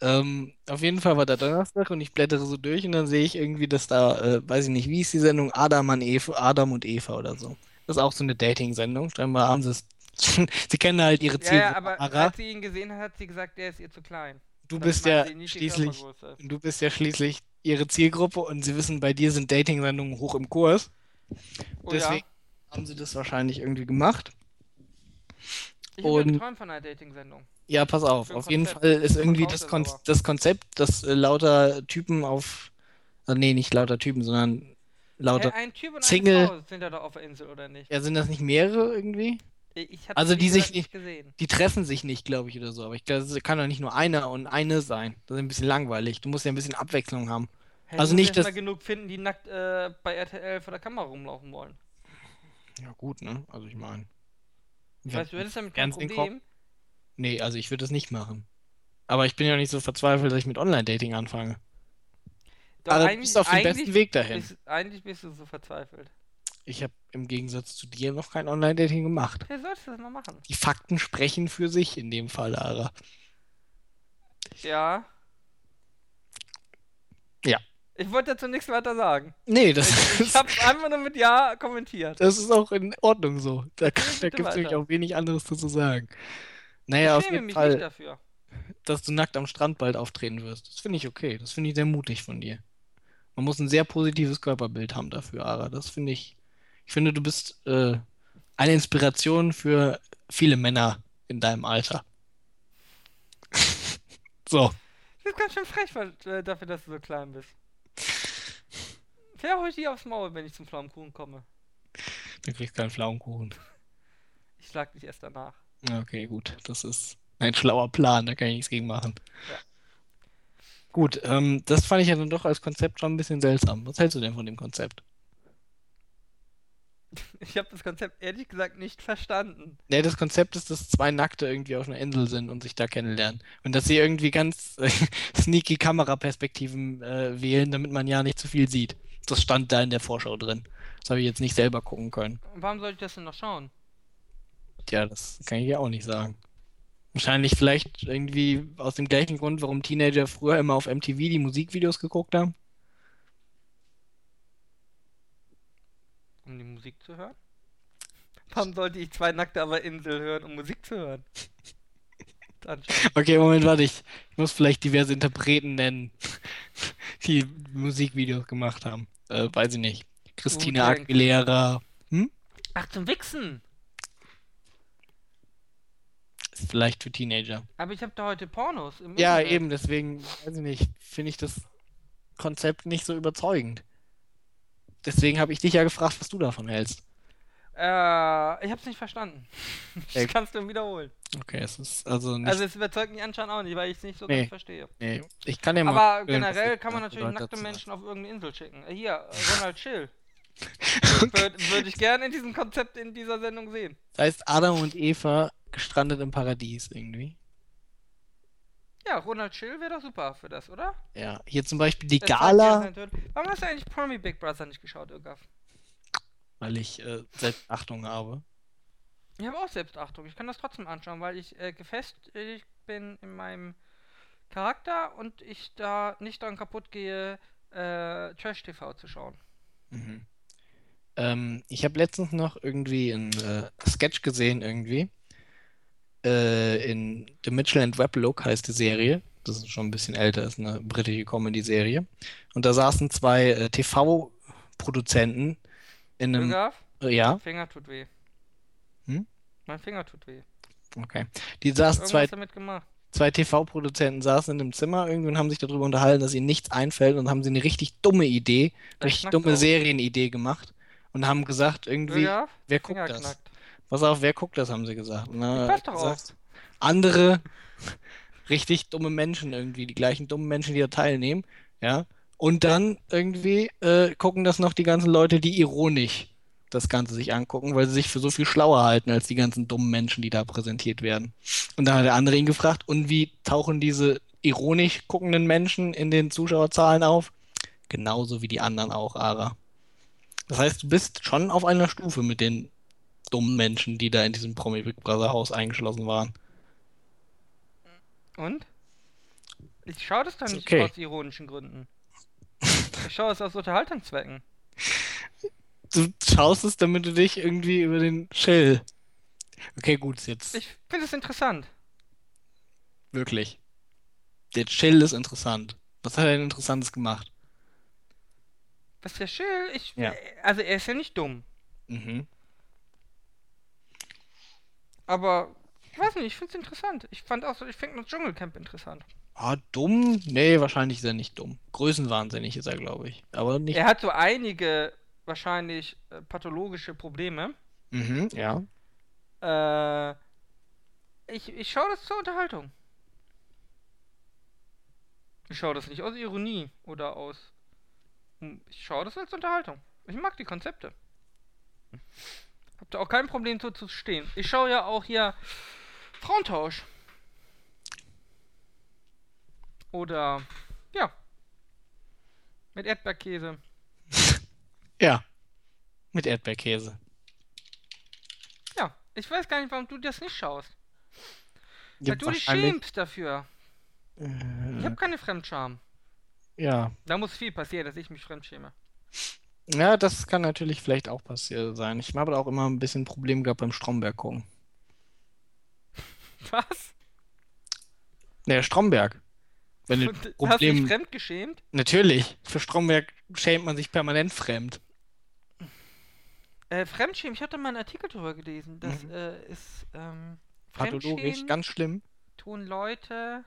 Ähm, auf jeden Fall war da Donnerstag und ich blättere so durch und dann sehe ich irgendwie, dass da, äh, weiß ich nicht, wie ist die Sendung? Adam an Eva, Adam und Eva oder so. Das ist auch so eine Dating-Sendung. Scheinbar haben sie es. Sie kennen halt ihre Ja, ja, Zielgruppe. aber als sie ihn gesehen hat, hat sie gesagt, der ist ihr zu klein. Du Das bist ja schließlich, du bist ja schließlich ihre Zielgruppe und sie wissen, bei dir sind Dating-Sendungen hoch im Kurs. Oh Deswegen ja, haben sie das wahrscheinlich irgendwie gemacht. ich und- Träumen von einer Dating-Sendung. Ja, pass auf. Auf jeden. Fall ist irgendwie das, Kon das Konzept, dass äh, lauter Typen auf. Also nee, nicht lauter Typen, sondern lauter. Hey, ein Typ und Single- eine Frau sind da doch auf der Insel, oder nicht? Ja, sind das nicht mehrere irgendwie? Also die sich nicht gesehen. Die treffen sich nicht, glaube ich, oder so. Aber ich glaube, es kann doch nicht nur einer und eine sein. Das ist ein bisschen langweilig. Du musst ja ein bisschen Abwechslung haben. Hey, Also nicht, dass- genug finden, die nackt äh, bei RTL vor der Kamera rumlaufen wollen. Ja, gut, ne? Also ich meine. Ich weiß, du hättest damit kein Problem. Nee, also ich würde das nicht machen. Aber ich bin ja nicht so verzweifelt, dass ich mit Online-Dating anfange. Doch, Aber du bist auf dem besten Weg dahin. Bist, eigentlich bist du so verzweifelt. Ich habe im Gegensatz zu dir noch kein Online-Dating gemacht. Wer sollst du das mal machen? Die Fakten sprechen für sich in dem Fall, Lara. Ja. Ja. Ich wollte dazu nichts weiter sagen. Nee, das, Ich, ich habe einfach nur mit Ja kommentiert. das ist auch in Ordnung so. Da, da gibt es nämlich auch wenig anderes zu sagen. Naja, auf ich schäme jeden mich Fall, nicht dafür. dass du nackt am Strand bald auftreten wirst. Das finde ich okay. Das finde ich sehr mutig von dir. Man muss ein sehr positives Körperbild haben dafür, Ara. Das finde ich. Ich finde, du bist äh, eine Inspiration für viele Männer in deinem Alter. So. Das ist ganz schön frech weil, äh, dafür, dass du so klein bist. Wer holt die aufs Maul, wenn ich zum Pflaumenkuchen komme? Du kriegst keinen Pflaumenkuchen. Ich schlag dich erst danach. Okay, gut. Das ist ein schlauer Plan, da kann ich nichts gegen machen. Ja. Gut, ähm, das fand ich ja dann doch als Konzept schon ein bisschen seltsam. Was hältst du denn von dem Konzept? Ich habe das Konzept ehrlich gesagt nicht verstanden. Ja, das Konzept ist, dass zwei Nackte irgendwie auf einer Insel sind und sich da kennenlernen. Und dass sie irgendwie ganz äh, sneaky Kameraperspektiven äh, wählen, damit man ja nicht zu viel sieht. Das stand da in der Vorschau drin. Das habe ich jetzt nicht selber gucken können. Warum soll ich das denn noch schauen? Tja, das kann ich ja auch nicht sagen. Wahrscheinlich vielleicht irgendwie aus dem gleichen Grund, warum Teenager früher immer auf MTV die Musikvideos geguckt haben. Um die Musik zu hören? Warum sollte ich zwei Nackte auf der Insel hören, um Musik zu hören? Okay, Moment, warte, ich, ich muss vielleicht diverse Interpreten nennen, die Musikvideos gemacht haben. Äh, weiß ich nicht. Christina. Aguilera. Ach, zum Wichsen! Ist vielleicht für Teenager. Aber ich habe da heute Pornos im Ja, Internet. eben, deswegen, weiß ich nicht, finde ich das Konzept nicht so überzeugend. Deswegen habe ich dich ja gefragt, was du davon hältst. Äh, ich hab's nicht verstanden. Ey. Das kannst du wiederholen. Okay, es ist also nicht. Also es überzeugt mich anscheinend auch nicht, weil ich es nicht so Nee. ganz verstehe. nee, ich kann ja mal Aber generell kann man natürlich nackte. Menschen auf irgendeine Insel schicken. Äh, Hier, Ronald Chill. Würde würd ich gerne in diesem Konzept in dieser Sendung sehen. Das heißt, Adam und Eva gestrandet im Paradies irgendwie. Ja, Ronald Chill wäre doch super für das, oder? Ja, hier zum Beispiel die Das Gala. Warum hast du eigentlich Promi Big Brother nicht geschaut, Irgaf? weil ich äh, Selbstachtung habe. Ich habe auch Selbstachtung. Ich kann das trotzdem anschauen, weil ich äh, gefestigt bin in meinem Charakter und ich da nicht dran kaputt gehe, äh, Trash-TV zu schauen. Mhm. Ähm, ich habe letztens noch irgendwie einen äh, Sketch gesehen, irgendwie. Äh, in The Mitchell and Webb Look heißt die Serie. Das ist schon ein bisschen älter, ist eine britische Comedy-Serie. Und da saßen zwei äh, TV-Produzenten in einem. Irgaf, Äh, ja, mein Finger tut weh. Hm? Mein Finger tut weh. okay. Die saßen zwei, damit gemacht. zwei TV-Produzenten saßen in einem Zimmer irgendwie und haben sich darüber unterhalten, dass ihnen nichts einfällt und haben sie eine richtig dumme Idee, Der richtig dumme. Serienidee gemacht und haben gesagt, irgendwie, Irgaf, wer guckt Finger das? knackt. Pass auf, wer guckt das, haben sie gesagt. Er doch gesagt, andere richtig dumme Menschen irgendwie, die gleichen dummen Menschen, die da teilnehmen, ja. Und dann irgendwie äh, gucken das noch die ganzen Leute, die ironisch das Ganze sich angucken, weil sie sich für so viel schlauer halten als die ganzen dummen Menschen, die da präsentiert werden. Und dann hat der andere ihn gefragt, und wie tauchen diese ironisch guckenden Menschen in den Zuschauerzahlen auf? Genauso wie die anderen auch, Ara. Das heißt, du bist schon auf einer Stufe mit den dummen Menschen, die da in diesem Promi Big Brother Haus eingeschlossen waren. Und? Ich schaue das doch Ist nicht okay. aus ironischen Gründen. Ich schaue es aus Unterhaltungszwecken. Du schaust es, damit du dich irgendwie über den Chill. Okay, gut, jetzt Ich finde es interessant. wirklich. Der Chill ist interessant. Was hat er denn Interessantes gemacht? Was der Chill, ich. Ja. Also er ist ja nicht dumm. Mhm. Aber ich weiß nicht, ich finde es interessant. Ich fand auch so, ich finde das Dschungelcamp interessant. Ah, dumm? Nee, wahrscheinlich ist er nicht dumm. Größenwahnsinnig ist er, glaube ich. Aber nicht. Er hat so einige wahrscheinlich äh, pathologische Probleme. Mhm, ja. Äh, ich, ich schaue das zur Unterhaltung. Ich schaue das nicht aus Ironie oder aus. Ich schaue das als Unterhaltung. Ich mag die Konzepte. Hab da auch kein Problem zu, zu stehen. Ich schaue ja auch hier Frauentausch. Oder, ja. Mit Erdbeerkäse. Ja. Mit Erdbeerkäse. Ja, ich weiß gar nicht, warum du das nicht schaust. Ja, Weil du dich schämst dafür. Ich Äh, habe keine Fremdscham. Ja. Da muss viel passieren, dass ich mich fremdschäme. Ja, das kann natürlich vielleicht auch passiert sein. Ich habe auch immer ein bisschen Problem gehabt beim Stromberg gucken. Was? Der Stromberg. Wenn du Und hast dich Problem. fremdgeschämt? Natürlich. Für Stromberg schämt man sich permanent fremd. Äh, Fremdschämen, ich hatte mal einen Artikel drüber gelesen. Das Mhm. äh, ist ähm, Pathologisch, ganz schlimm. tun Leute.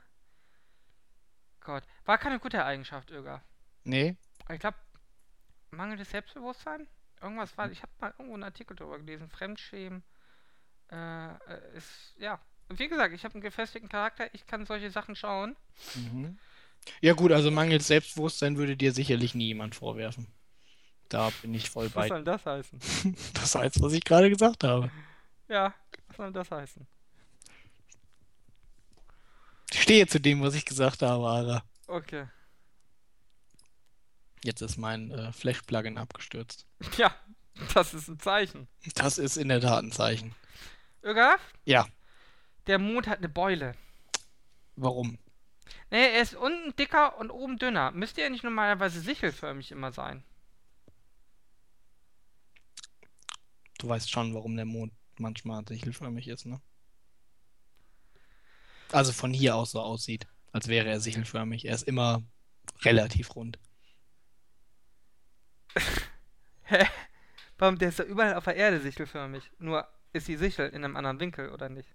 Gott, war keine gute Eigenschaft, Öger. Nee. Ich glaube, mangelndes Selbstbewusstsein? Irgendwas war, ich habe mal irgendwo einen Artikel drüber gelesen. Fremdschämen äh, äh, ist, ja. Wie gesagt, ich habe einen gefestigten Charakter, ich kann solche Sachen schauen. Mhm. Ja gut, also mangels Selbstbewusstsein würde dir sicherlich nie jemand vorwerfen. Da bin ich voll Was bei. soll denn das heißen? Das heißt, was ich gerade gesagt habe. Ja, was soll das heißen? Stehe zu dem, was ich gesagt habe, Ara. Okay. Jetzt ist mein äh, Flash-Plugin abgestürzt. Ja, das ist ein Zeichen. Das ist in der Tat ein Zeichen. Öger, Ja, der Mond hat eine Beule. warum? Nee, er ist unten dicker und oben dünner. Müsste er nicht normalerweise sichelförmig immer sein? Du weißt schon, warum der Mond manchmal sichelförmig ist, ne? Also von hier aus so aussieht, als wäre er sichelförmig. Er ist immer relativ rund. Hä? Warum? Der ist ja überall auf der Erde sichelförmig. Nur ist die Sichel in einem anderen Winkel, oder nicht?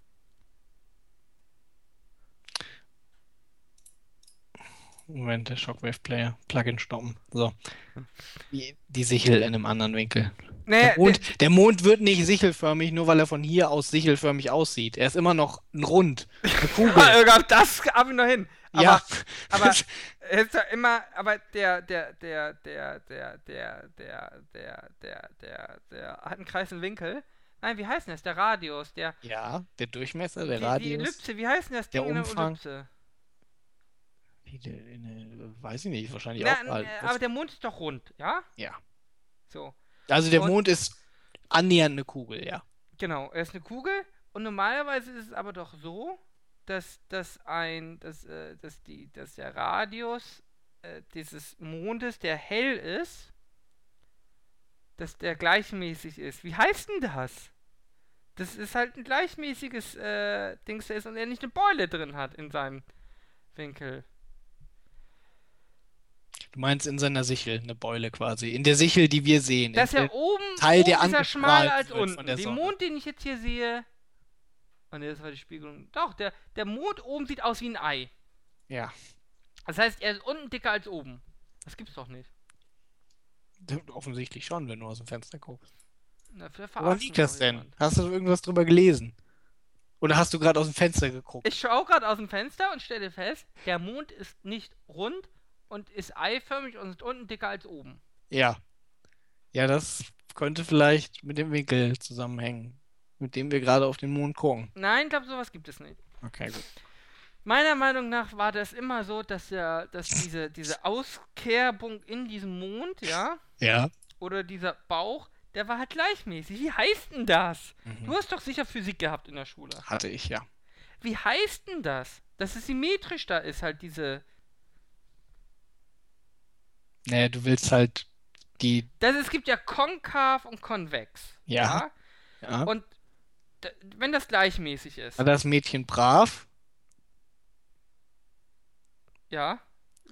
Moment, der Shockwave-Player. Plugin stoppen. So. Die, die Sichel in einem anderen Winkel. Nee, Der Mond, der Mond wird nicht sichelförmig, nur weil er von hier aus sichelförmig aussieht. Er ist immer noch ein Rund, eine der, Kugel. Das hab ich noch hin. Aber, Ja, aber er ist ja immer, aber der, der, der, der, der, der, der, der, der, der, der hat einen kreisen Winkel. Nein, wie heißt denn das? Der Radius, der, ja, der Durchmesser, der die, die Radius. Ellipse, wie heißt denn das der Ding in der Umfang. Ellipse? Der, der, weiß ich nicht, wahrscheinlich Na, auch äh, aber der Mond ist doch rund, ja? ja. So. Also der Und- Mond ist annähernd eine Kugel, ja. Genau, er ist eine Kugel und normalerweise ist es aber doch so, dass, dass ein, dass, äh, dass die, dass der Radius äh, dieses Mondes, der hell ist, dass der gleichmäßig ist. Wie heißt denn das? Das ist halt ein gleichmäßiges äh, Dings ist und er nicht eine Beule drin hat in seinem Winkel. Du meinst in seiner Sichel, eine Beule quasi. In der Sichel, die wir sehen. Dass in er der, oben, Teil, oben der ist angestrahlt schmaler als unten. der Sonne. Mond, den ich jetzt hier sehe. Ne, das war die Spiegelung. Doch, der, der Mond oben sieht aus wie ein Ei. ja. Das heißt, er ist unten dicker als oben. Das gibt's doch nicht. Offensichtlich schon, wenn du aus dem Fenster guckst. Na, Woran liegt das denn? jemand. Hast du irgendwas drüber gelesen? Oder hast du gerade aus dem Fenster geguckt? Ich schaue gerade aus dem Fenster und stelle fest, der Mond ist nicht rund und ist eiförmig und ist unten dicker als oben. Ja. Ja, das könnte vielleicht mit dem Winkel zusammenhängen, mit dem wir gerade auf den Mond gucken. Nein, ich glaube, sowas gibt es nicht. Okay, gut. Meiner Meinung nach war das immer so, dass, der, dass diese, diese Auskerbung in diesem Mond, ja, Ja. oder dieser Bauch, der war halt gleichmäßig. Wie heißt denn das? Mhm. Du hast doch sicher Physik gehabt in der Schule. Hatte ich, ja. Wie heißt denn das? Dass es symmetrisch da ist, halt diese. Naja, du willst halt die. Das, es gibt ja konkav und konvex. Ja. Ja. Und wenn das gleichmäßig ist, War das Mädchen brav? ja.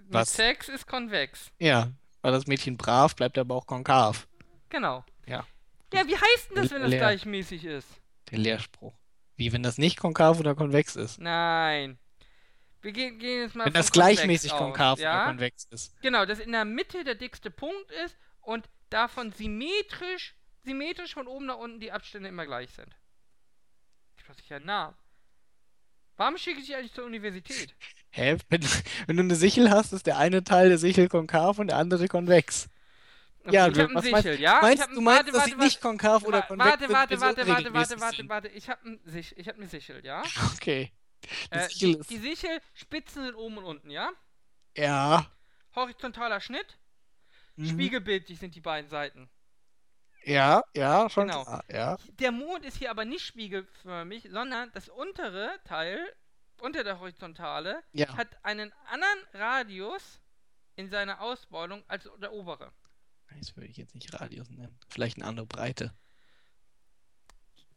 Was? Sex ist konvex. Ja. War das Mädchen brav, bleibt der Bauch konkav. Genau. Ja. Ja, wie heißt denn das, wenn das Leer. gleichmäßig ist? Der Lehrspruch. Wie, wenn das nicht konkav oder konvex ist? Nein. Wir gehen, gehen jetzt mal Wenn das gleichmäßig aus, konkav oder ja? konvex ist. Genau, dass in der Mitte der dickste Punkt ist und davon symmetrisch, symmetrisch von oben nach unten die Abstände immer gleich sind. Ich weiß ja nah. Warum schicke ich dich eigentlich zur Universität? Hä? Wenn, wenn du eine Sichel hast, ist der eine Teil der Sichel konkav und der andere konvex. Ja, ich du- was Sichel, meinst- ja? Meinst du, ein- meinst, warte, dass warte, sie nicht konkav oder konvex Warte, sind, warte, warte, warte, warte, warte, sind? warte. Ich hab ein Sich, ich hab eine Sichel, ja? Okay. Die Äh, Sichel die, die Sichel, Spitzen sind oben und unten, ja? Ja. Horizontaler Schnitt, Mhm. spiegelbildlich sind die beiden Seiten. Ja, ja, schon Genau. klar. Ja. Der Mond ist hier aber nicht spiegelförmig, sondern das untere Teil, unter der Horizontale, Ja. hat einen anderen Radius in seiner Ausbeulung als der obere. Das würde ich jetzt nicht Radius nennen. Vielleicht eine andere Breite.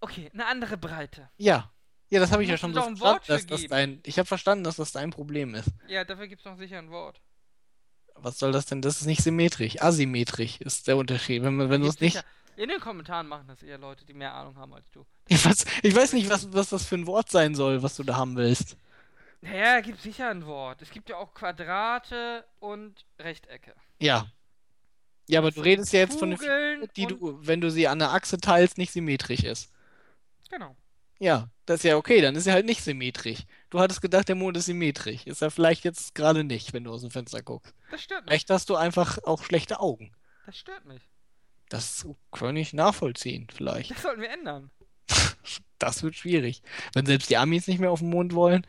Okay, eine andere Breite. Ja. Ja, das habe ich ja schon so verstanden, dass das dein. Ich habe verstanden, dass das dein Problem ist. Ja, dafür gibt es noch sicher ein Wort. Was soll das denn? Das ist nicht symmetrisch. Asymmetrisch ist der Unterschied. Wenn, wenn du es nicht. In den Kommentaren machen das eher Leute, die mehr Ahnung haben als du. Ich weiß, ich weiß nicht, was, was das für ein Wort sein soll, was du da haben willst. Naja, gibt sicher ein Wort. Es gibt ja auch Quadrate und Rechtecke. Ja. Ja, aber du redest ja jetzt von Kugeln Figur, die und- du, wenn du sie an der Achse teilst, nicht symmetrisch ist. Genau. Ja, das ist ja okay, dann ist er halt nicht symmetrisch. Du hattest gedacht, der Mond ist symmetrisch. Ist er vielleicht jetzt gerade nicht, wenn du aus dem Fenster guckst. Das stört mich. Vielleicht hast du einfach auch schlechte Augen. Das stört mich. Das kann ich nachvollziehen, vielleicht. Das sollten wir ändern. Das wird schwierig. Wenn selbst die Amis nicht mehr auf den Mond wollen.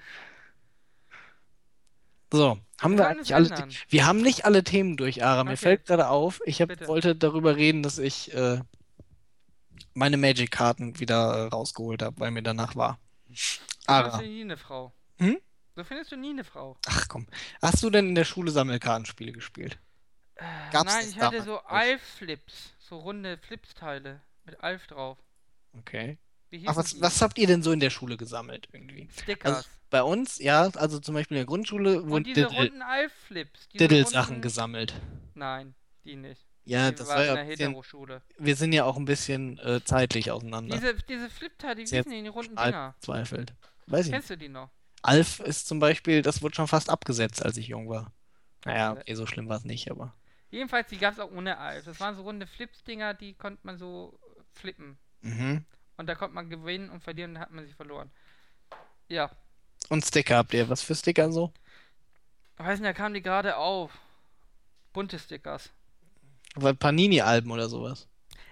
So, haben Wir wir alle. ändern. Wir haben nicht alle Themen durch, Ara. Mir Okay. fällt gerade auf, ich hab, Bitte. wollte darüber reden, dass ich äh, meine Magic-Karten wieder äh, rausgeholt habe, weil mir danach war. So findest Ara, du nie eine Frau. Hm? So findest du nie eine Frau. ach komm. Hast du denn in der Schule Sammelkartenspiele gespielt? Äh, Gab's Nein, ich hatte so? Alf-Flips. So runde Flipsteile. Mit Alf drauf. Okay. Ach, was, was habt ihr denn so in der Schule gesammelt irgendwie? Stickers. Also bei uns, ja, also zum Beispiel in der Grundschule und wurden Diddle-Sachen gesammelt. Nein, die nicht. Ja, die das war in ja der ein bisschen, Heteroschule. wir sind ja auch ein bisschen äh, zeitlich auseinander. Diese, diese Flipteile, die wissen die runden Dinger. zweifelt. Weiß ich nicht. Kennst du die noch? Alf ist zum Beispiel, das wurde schon fast abgesetzt, als ich jung war. Naja, Okay. so schlimm war es nicht, aber. Jedenfalls, die gab es auch ohne Alf. Das waren so runde Flips-Dinger, die konnte man so flippen. Mhm. Und da konnte man gewinnen und verlieren und dann hat man sie verloren. Ja. Und Sticker habt ihr? Was für Sticker so? Ich weiß nicht, da kamen die gerade auf. Bunte Stickers. Aber Panini-Alben oder sowas?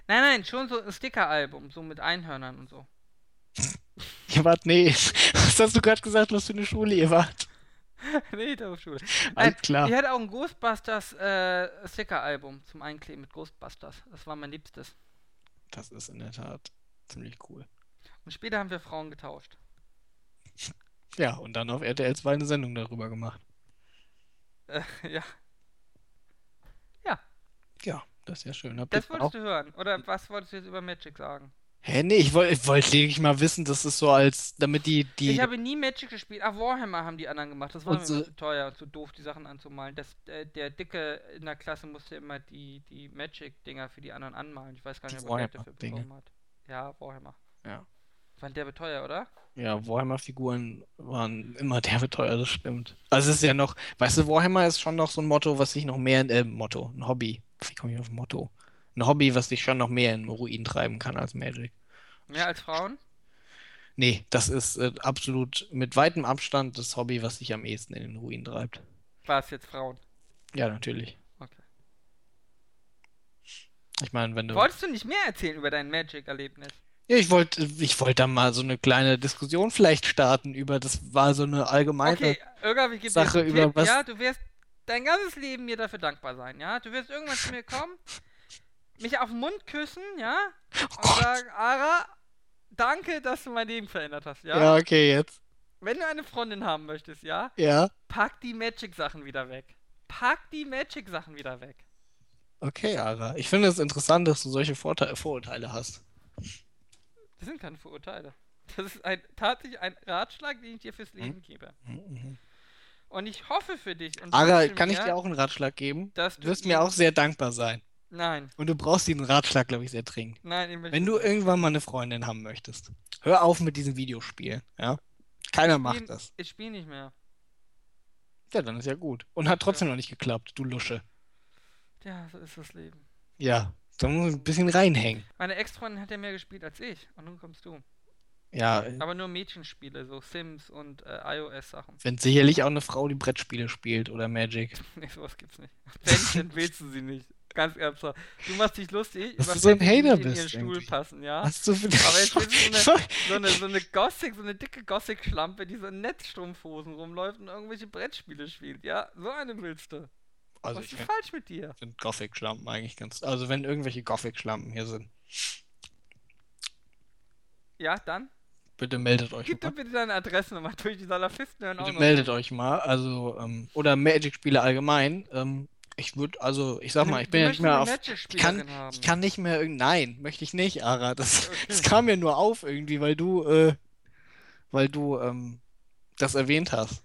Nein, nein, schon so ein Sticker-Album, so mit Einhörnern und so. Ihr wart, nee. Was hast du gerade gesagt, was für eine Schule ihr wart? nee, Heteroschule. Alles Nein, klar. Ich hatte auch ein Ghostbusters äh, Sticker-Album zum Einkleben mit Ghostbusters. Das war mein Liebstes. Das ist in der Tat ziemlich cool. Und später haben wir Frauen getauscht. Ja, und dann auf RTL 2 eine Sendung darüber gemacht. Äh, ja, Ja, das ist ja schön. Habt das ihr auch? wolltest du hören. Oder was wolltest du jetzt über Magic sagen? Hä, nee, ich wollte ich wollt lediglich mal wissen, dass es so als, damit die, die, Ich habe nie Magic gespielt. Ach, Warhammer haben die anderen gemacht. Das war mir so- zu teuer und zu doof, die Sachen anzumalen. Das, äh, der Dicke in der Klasse musste immer die, die Magic-Dinger für die anderen anmalen. Ich weiß gar nicht, ob er Geld dafür bekommen hat. Ja, Warhammer. Ja. Fand der teuer, oder? Ja, Warhammer-Figuren waren immer derbe teuer, das stimmt. Also es ist ja noch, weißt du, Warhammer ist schon noch so ein Motto, was sich noch mehr, äh, Motto, ein Hobby. Wie komme ich auf Motto? Ein Hobby, was dich schon noch mehr in Ruin treiben kann als Magic. Mehr als Frauen? Nee, das ist äh, absolut mit weitem Abstand das Hobby, was dich am ehesten in den Ruin treibt. War es jetzt Frauen? Ja, natürlich. Okay. Ich meine, wenn du. Wolltest du nicht mehr erzählen über dein Magic-Erlebnis? Ja, ich wollte, ich wollte da mal so eine kleine Diskussion vielleicht starten über, das war so eine allgemeine. Okay, Irga, ich dir Sache einen über was- ja? Du wirst dein ganzes Leben mir dafür dankbar sein, ja? Du wirst irgendwann zu mir kommen, mich auf den Mund küssen, ja? Oh Und sagen, Ara, danke, dass du mein Leben verändert hast, ja? Ja, okay, jetzt. Wenn du eine Freundin haben möchtest, ja? Ja, Pack die Magic-Sachen wieder weg. Pack die Magic-Sachen wieder weg. okay, Ara. Ich finde es interessant, dass du solche Vorurteile hast. Das sind keine Vorurteile. Das ist ein, tatsächlich ein Ratschlag, den ich dir fürs Hm? Leben gebe. Mhm. Und ich hoffe für dich. Und Ara, kann ich mir, dir auch einen Ratschlag geben? dass Du wirst mir auch sehr dankbar sein. Nein, Und du brauchst diesen Ratschlag, glaube ich, sehr dringend. nein, ich Wenn du irgendwann mal eine Freundin haben möchtest, hör auf mit diesen Videospielen, ja? Keiner macht spiel- das. Ich spiele nicht mehr. Ja, dann ist ja gut. Und hat trotzdem noch nicht geklappt, du Lusche. Ja, so ist das Leben. Ja, da muss ich ein bisschen reinhängen. Meine Ex-Freundin hat ja mehr gespielt als ich. Und nun kommst du. Ja, Aber nur Mädchenspiele, so Sims und äh, iOS-Sachen. wenn sicherlich auch eine Frau, die Brettspiele spielt oder Magic. nee, sowas gibt's nicht. Dann willst du sie nicht. Ganz ernsthaft. Du machst dich lustig Dass du so ein Hater in bist ihren Stuhl irgendwie. passen, ja? Hast du Aber jetzt willst du so vielleicht. eine, so eine, so eine Gothic, so eine dicke Gothic-Schlampe, die so in Netzstrumpfhosen rumläuft und irgendwelche Brettspiele spielt, ja? So eine willst du. Also Was ich ist finde falsch mit dir? find Gothic-Schlampen eigentlich ganz. Also wenn irgendwelche Gothic-Schlampen hier sind, Ja, dann? bitte meldet euch Gib mal. doch bitte deine Adressennummer durch, die Salafisten hören auch Bitte noch. meldet euch mal. Also, ähm, oder Magic-Spiele allgemein. Ähm, ich würde, also, ich sag mal, ich bin ja nicht mehr auf. Ich kann, ich kann nicht mehr. Nein, möchte ich nicht, Ara. Das, Okay. das kam mir nur auf irgendwie, weil du, äh, weil du, ähm, das erwähnt hast.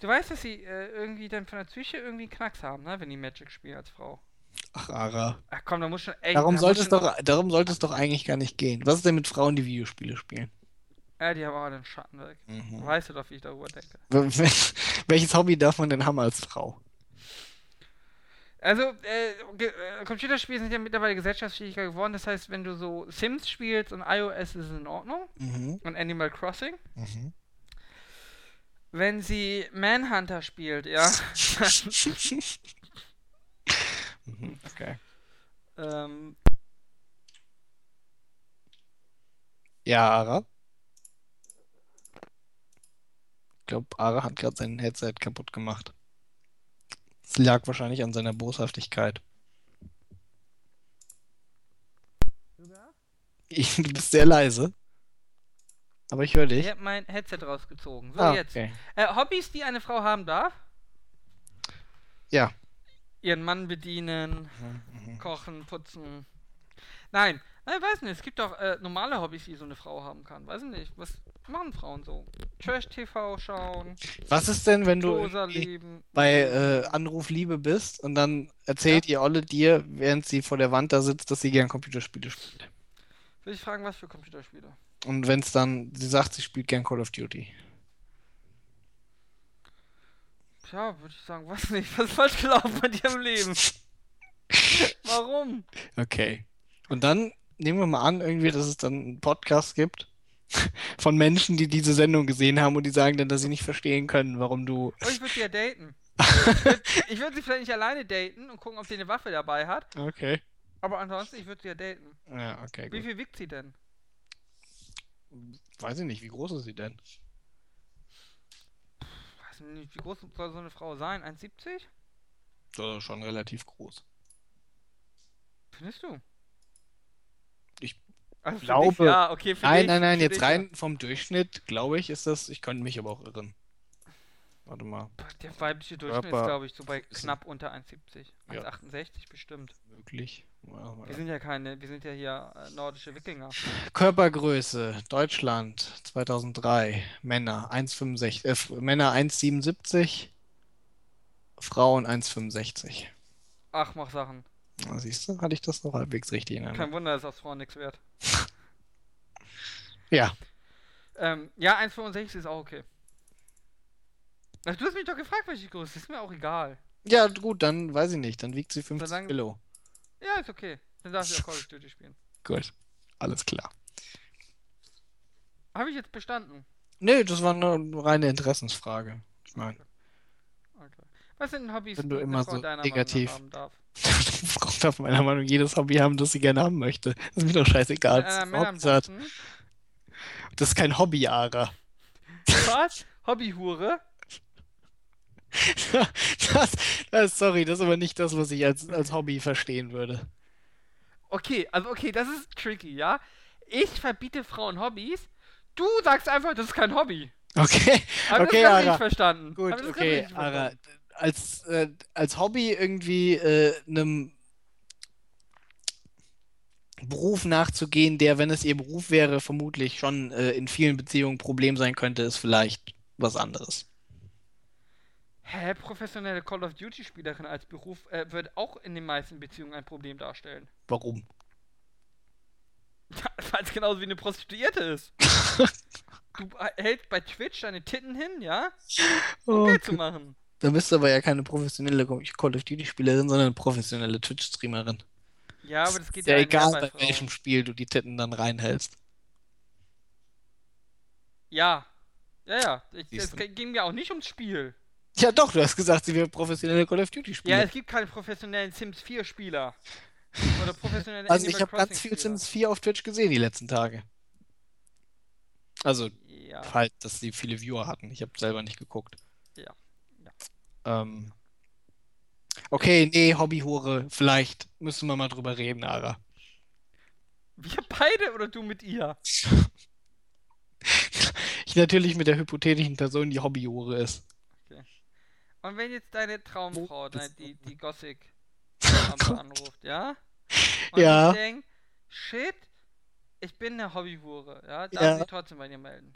Du weißt, dass sie äh, irgendwie dann von der Psyche irgendwie einen Knacks haben, ne? Wenn die Magic spielen als Frau. Ach, Ara. Ach komm, da muss schon. Ey, Darum da sollte muss es schon, doch, darum sollte es doch eigentlich gar nicht gehen. Was ist denn mit Frauen, die Videospiele spielen? Ja, die haben auch den Schatten weg. Mhm. Weißt du doch, wie ich darüber denke. Welches Hobby darf man denn haben als Frau? Also, äh, äh, Computerspiele sind ja mittlerweile gesellschaftsfähiger geworden. Das heißt, wenn du so Sims spielst und iOS ist es in Ordnung. Mhm. Und Animal Crossing. Mhm. Wenn sie Manhunter spielt, ja. Mhm, Okay. ähm, Ja, Ara. Ich glaube, Ara hat gerade sein Headset kaputt gemacht. Es lag wahrscheinlich an seiner Boshaftigkeit. Ich, du bist sehr leise. Aber ich höre ich dich. habe mein Headset rausgezogen. So, Ah, jetzt. okay. Äh, Hobbys, die eine Frau haben darf? Ja. Ihren Mann bedienen, kochen, putzen. Nein, nein, weiß nicht. Es gibt doch äh, normale Hobbys, die so eine Frau haben kann. Weiß ich nicht. Was machen Frauen so? Trash-TV schauen, Was ist denn, wenn du bei äh, Anruf Liebe bist und dann erzählt ihr Olle dir, während sie vor der Wand da sitzt, dass sie gern Computerspiele spielt? Will ich fragen, was für Computerspiele? Und wenn es dann, sie sagt, sie spielt gern Call of Duty. Tja, würde ich sagen, was nicht. Was ist falsch gelaufen bei dir im Leben? Warum? Okay. Und dann nehmen wir mal an, irgendwie, dass es dann einen Podcast gibt von Menschen, die diese Sendung gesehen haben und die sagen dann, dass sie nicht verstehen können, warum du. Oh, ich würde sie ja daten. Ich würde würd sie vielleicht nicht alleine daten und gucken, ob sie eine Waffe dabei hat. Okay. Aber ansonsten, ich würde sie ja daten. Ja, okay, Wie gut. viel wiegt sie denn? Weiß ich nicht, wie groß ist sie denn? Weiß nicht, wie groß soll so eine Frau sein? 1,70? Das ist schon relativ groß. Findest du? Ich also glaube- Dich, ja, okay, für Nein, dich, nein, nein, für jetzt dich, rein vom Durchschnitt, glaube ich, ist das. Ich könnte mich aber auch irren. Warte mal. Der weibliche Durchschnitt ist, Körper- glaube ich, so bei ist- knapp unter 1,70. Ja. 1,68 bestimmt. möglich. Machen wir sind ja keine, wir sind ja hier äh, nordische Wikinger. Körpergröße, Deutschland 2003, Männer 1,65, äh, Männer 1,77, Frauen 1,65. Ach, mach Sachen. Na, siehst du, hatte ich das noch halbwegs richtig in Kein Erinnerung. Wunder, dass aus Frauen nichts wert. Ja, Ähm, ja, 1,65 ist auch okay. Ach, du hast mich doch gefragt, welche Größe. Ist mir auch egal. ja, gut, dann weiß ich nicht, dann wiegt sie 50 Solange- Kilo. Ja, ist okay. Dann darf ich auch Call of Duty spielen. Gut, alles klar. Habe ich jetzt bestanden? Nee, das war eine reine Interessensfrage. Ich meine, Okay. Was sind Hobbys, Wenn du immer Frau so negativ- Meinung haben darf? Frau darf meiner Meinung nach jedes Hobby haben, das sie gerne haben möchte. Das ist mir doch scheißegal. Einer was hat. Das ist kein Hobby, Ara. Was? Hobbyhure? Das, das, sorry, das ist aber nicht das, was ich als, als Hobby verstehen würde. Okay, also okay, das ist tricky, ja? Ich verbiete Frauen Hobbys. Du sagst einfach, das ist kein Hobby. Okay, Aber okay, das Ara. verstanden. Gut, okay, Ara. Als, äh, als Hobby irgendwie äh, einem Beruf nachzugehen, der, wenn es ihr Beruf wäre, vermutlich schon äh, in vielen Beziehungen ein Problem sein könnte, ist vielleicht was anderes. Hä, professionelle Call of Duty Spielerin als Beruf äh, wird auch in den meisten Beziehungen ein Problem darstellen. Warum? Weil es genauso wie eine Prostituierte ist. Du äh, hältst bei Twitch deine Titten hin, ja? Um Oh, Geld zu machen. da bist du aber ja keine professionelle Call of Duty-Spielerin, sondern eine professionelle Twitch-Streamerin. Ja, aber das geht ja ja egal, bei welchem Spiel du die Titten dann reinhältst. Ja. Ja, ja. Es ging mir auch nicht ums Spiel. Ja, doch, du hast gesagt, sie will professionelle Call of Duty Ja, es gibt keine professionellen Sims 4 Spieler. Oder professionelle Also ich Animal habe ganz viel. Sims 4 auf Twitch gesehen die letzten Tage. Also Ja. halt, dass sie viele Viewer hatten. Ich habe selber nicht geguckt. Ja. Ja. Ähm. Okay, nee, Hobbyhure, vielleicht müssen wir mal drüber reden, Ara. Wir beide oder du mit ihr? Ich natürlich mit der hypothetischen Person, die Hobbyhure ist. Und wenn jetzt deine Traumfrau, ne, bist die, die Gothic anruft, ja? Und Ja. ich denk, shit, ich bin eine Hobbyhure, ja? Darf Ja. sie trotzdem bei dir melden?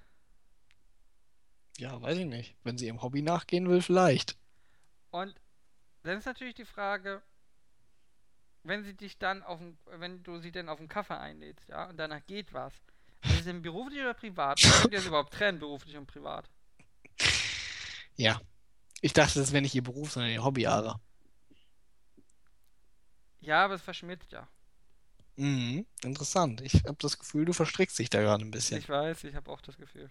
Ja, weiß ich nicht. Wenn sie ihrem Hobby nachgehen will, vielleicht. Und dann ist natürlich die Frage, wenn sie dich dann auf den, wenn du sie dann auf einen Kaffee einlädst, ja, und danach geht was. Ist es denn beruflich oder privat? Könnt ihr das überhaupt trennen, beruflich und privat? Ja. Ich dachte, das wäre nicht ihr Beruf, sondern ihr Hobby, Ara. Ja, aber es verschmilzt ja. Mhm, interessant. Ich habe das Gefühl, du verstrickst dich da gerade ein bisschen. Ich weiß, ich habe auch das Gefühl.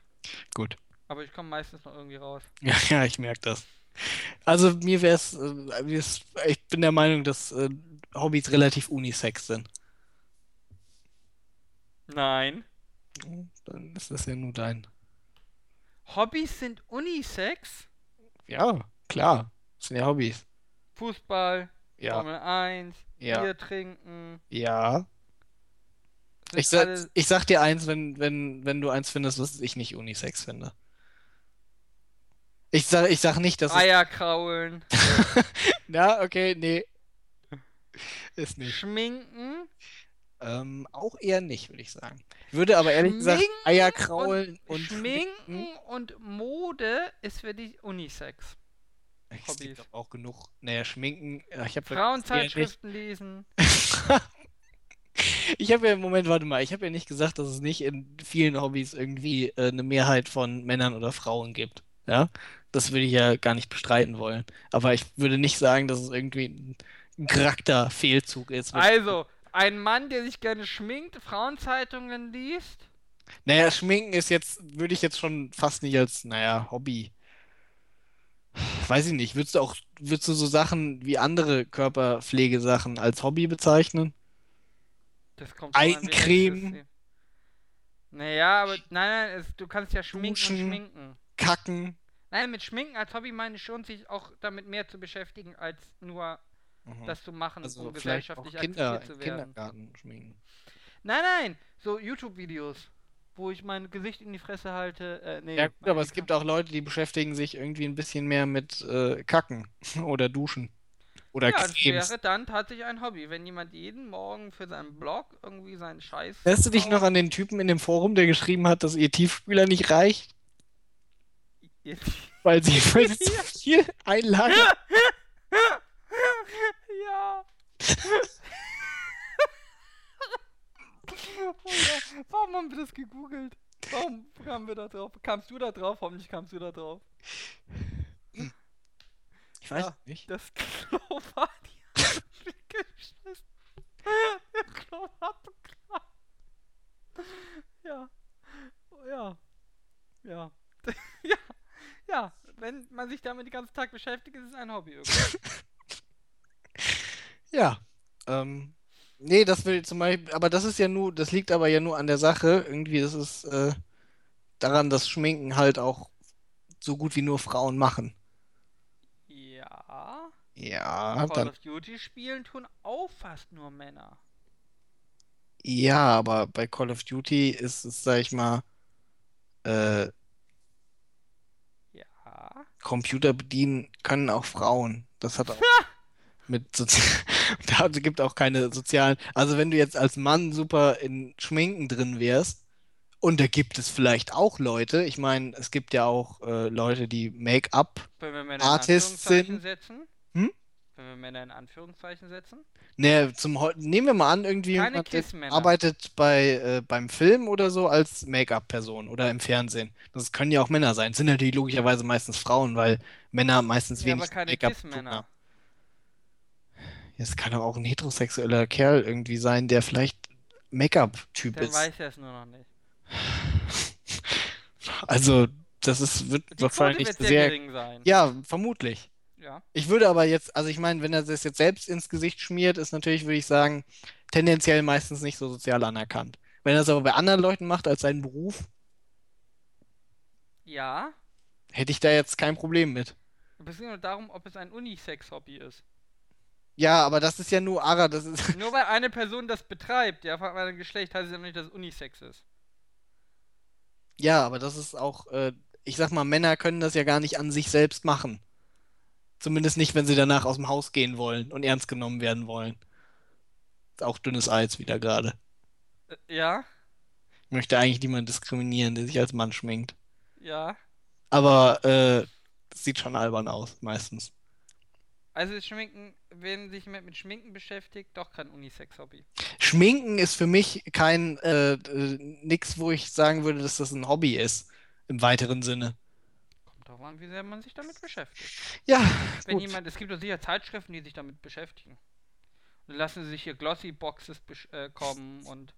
Gut. Aber ich komme meistens noch irgendwie raus. Ja, ja, ich merke das. Also mir wäre es, äh, ich bin der Meinung, dass äh, Hobbys relativ unisex sind. Nein. Dann ist das ja nur dein. Hobbys sind Unisex. Ja, klar. Das sind ja Hobbys. Fußball, Ja, Formel 1, ja, Bier trinken. ja. Ich sag, ich sag dir eins, wenn, wenn, wenn du eins findest, was ich nicht unisex finde. Ich sag, ich sag nicht, dass es. Eier kraulen, Ja, okay, nee. Ist nicht. schminken. Ähm, auch eher nicht, würde ich sagen. Ich würde aber ehrlich gesagt Schminken Eier kraulen und, Schminken und Mode ist für dich Unisex. Es gibt doch auch genug. Naja, Schminken. Ich habe Frauenzeitschriften lesen. Ich habe ja im Moment, warte mal, ich habe ja nicht gesagt, dass es nicht in vielen Hobbys irgendwie äh, eine Mehrheit von Männern oder Frauen gibt. Ja, das würde ich ja gar nicht bestreiten wollen. Aber ich würde nicht sagen, dass es irgendwie ein Charakterfehlzug ist. Also, ein Mann, der sich gerne schminkt, Frauenzeitungen liest. Naja, Schminken ist jetzt, würde ich jetzt schon fast nicht als, naja, Hobby. Weiß ich nicht. Würdest du auch, würdest du so Sachen wie andere Körperpflegesachen als Hobby bezeichnen? Das kommt ist. Naja, aber nein, nein, es, du kannst ja schminken Duschen. und schminken. Kacken? Nein, mit Schminken als Hobby meine ich schon, sich auch damit mehr zu beschäftigen, als nur Mhm. das zu machen, Also um vielleicht auch gesellschaftlich Kinder akzeptiert zu werden. Kindergarten schminken. Nein, nein, so YouTube-Videos, wo ich mein Gesicht in die Fresse halte. Äh, nee, Ja gut, aber es gibt auch Leute, die beschäftigen sich irgendwie ein bisschen mehr mit äh, Kacken oder Duschen oder Ja, das wäre dann tatsächlich ein Hobby, wenn jemand jeden Morgen für seinen Blog irgendwie seinen Scheiß. Erinnerst du dich noch an den Typen in dem Forum, der geschrieben hat, dass ihr Tiefspüler nicht reicht, Jetzt- weil sie, weil sie zu viel einlagern? Warum haben wir das gegoogelt? Warum kamen wir da drauf? Kamst du da drauf? Hoffentlich kamst du da drauf. Ich weiß Ja. nicht. Das Klo war die geschissen. Der Klo hat begraben. Ja. Ja. Ja. ja. Ja. Wenn man sich damit den ganzen Tag beschäftigt, ist es ein Hobby irgendwie. Ja. Ähm, nee, das will zum Beispiel, aber das ist ja nur, das liegt aber ja nur an der Sache. Irgendwie, das ist äh, daran, dass Schminken halt auch so gut wie nur Frauen machen. Ja. Ja, Call of Duty spielen tun auch fast nur Männer. ja, aber bei Call of Duty ist es, sag ich mal, äh, Ja. Computer bedienen können auch Frauen. Das hat auch mit Sozi da gibt auch keine sozialen. Also wenn du jetzt als Mann super in Schminken drin wärst, und da gibt es vielleicht auch Leute, ich meine, es gibt ja auch äh, Leute, die Make-up, Wenn wir Männer in Artists Anführungszeichen sind- setzen. Hm? Wenn wir Männer in Anführungszeichen setzen. ne, zum nehmen wir mal an, irgendwie Keine jemand arbeitet bei äh, beim Film oder so als Make-up-Person oder im Fernsehen. Das können ja auch Männer sein. Sind natürlich logischerweise meistens Frauen, weil Männer meistens Ja, wenig Make-up haben. Es kann aber auch ein heterosexueller Kerl irgendwie sein, der vielleicht Make-up-Typ ist. weiß er es nur noch nicht. Also, das ist, wird Die wahrscheinlich wird sehr, sehr. gering sein. Ja, vermutlich. Ja. Ich würde aber jetzt, also ich meine, wenn er das jetzt selbst ins Gesicht schmiert, ist natürlich, würde ich sagen, tendenziell meistens nicht so sozial anerkannt. Wenn er es aber bei anderen Leuten macht als seinen Beruf, Ja. hätte ich da jetzt kein Problem mit. Es geht nur darum, ob es ein Unisex-Hobby ist. Ja, aber das ist ja nur Ara, das ist. Nur weil eine Person das betreibt, ja, von einem Geschlecht, heißt es ja nicht, dass es Unisex ist. Ja, aber das ist auch, äh, ich sag mal, Männer können das ja gar nicht an sich selbst machen. Zumindest nicht, wenn sie danach aus dem Haus gehen wollen und ernst genommen werden wollen. Ist auch dünnes Eis wieder gerade. Äh, ja, Ich möchte eigentlich niemanden diskriminieren, der sich als Mann schminkt. ja. Aber äh, das sieht schon albern aus, meistens. Also Schminken, wenn sich jemand mit Schminken beschäftigt, doch kein Unisex-Hobby. Schminken ist für mich kein äh, äh, nix, wo ich sagen würde, dass das ein Hobby ist, im weiteren Sinne. Kommt drauf an, wie sehr man sich damit beschäftigt. Ja, Wenn gut. jemand, es gibt doch sicher Zeitschriften, die sich damit beschäftigen. Lassen sie sich hier Glossy-Boxes besch- äh, kommen und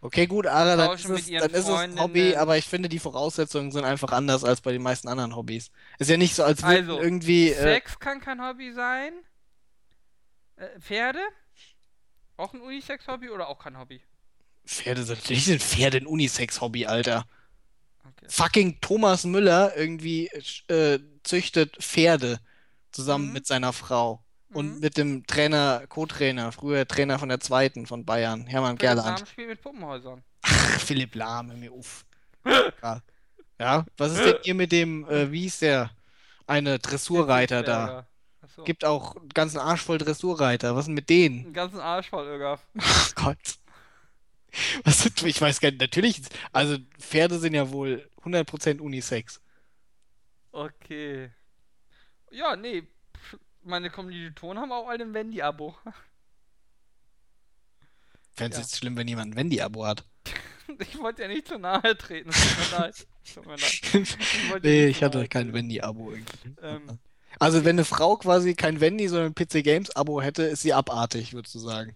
Okay, gut, Ara, dann ist es, dann ist es ein Hobby, aber ich finde, die Voraussetzungen sind einfach anders als bei den meisten anderen Hobbys. Ist ja nicht so, als würden Also, irgendwie. Äh, Sex kann kein Hobby sein. Äh, Pferde? Auch ein Unisex-Hobby oder auch kein Hobby? Pferde sind, natürlich sind Pferde ein Unisex-Hobby, Alter. Okay. Fucking Thomas Müller irgendwie äh, züchtet Pferde zusammen Mhm. mit seiner Frau. Und Mhm. mit dem Trainer, Co-Trainer, früher Trainer von der zweiten von Bayern, Hermann Philipp Gerland. Lahm spielt mit Puppenhäusern. Ach, Philipp Lahm, mir auf. Ja. ja, was ist denn hier mit dem, äh, wie hieß der? Eine Dressurreiter da. Achso. Gibt auch einen ganzen Arsch voll Dressurreiter. Was ist denn mit denen? einen ganzen Arsch voll Irgaf. Ach Gott. Was sind, ich weiß gar nicht, natürlich, also Pferde sind ja wohl 100% Unisex. Okay. Ja, nee. Meine Kommilitonen haben auch alle ein Wendy-Abo. Fände es Ja. jetzt schlimm, wenn jemand ein Wendy-Abo hat. Ich wollte ja nicht zu nahe treten. Tut mir leid. Tut mir leid. Ich Nee, ich hatte kein. Wendy-Abo irgendwie. Ähm, Also wenn eine Frau quasi kein Wendy, sondern ein PC Games Abo hätte, ist sie abartig, würdest du sagen.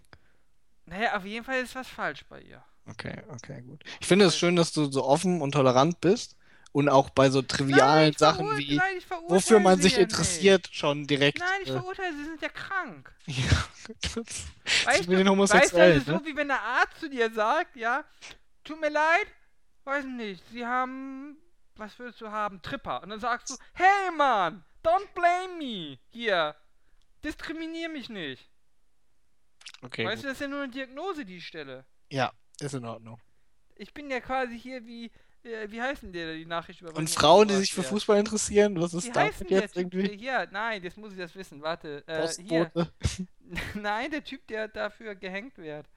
naja, auf jeden Fall ist was falsch bei ihr. Okay, okay, gut. Ich finde es schön, dass du so offen und tolerant bist und auch bei so trivialen ich Sachen wie nein, wofür man sich ja interessiert schon direkt. Nicht. Nein, ich äh, verurteile sie, sind ja krank. ja, das Weißt ist du, mit den weißt du, das ist ne? so, wie wenn der Arzt zu dir sagt, ja, tut mir leid, weiß nicht, sie haben, was willst du haben, Tripper. Und dann sagst du, hey Mann, don't blame me, hier, diskriminier mich nicht. Okay, weißt du, gut. das ist ja nur eine Diagnose, die ich stelle. Ja, ist in Ordnung. Ich bin ja quasi hier wie, wie heißt denn der, der die Nachricht über Und Frauen, die sich für Fußball interessieren, was Wie ist denn der jetzt irgendwie? Ja, nein, jetzt muss ich das wissen. Warte. Äh, hier. Nein, der Typ, der dafür gehängt wird.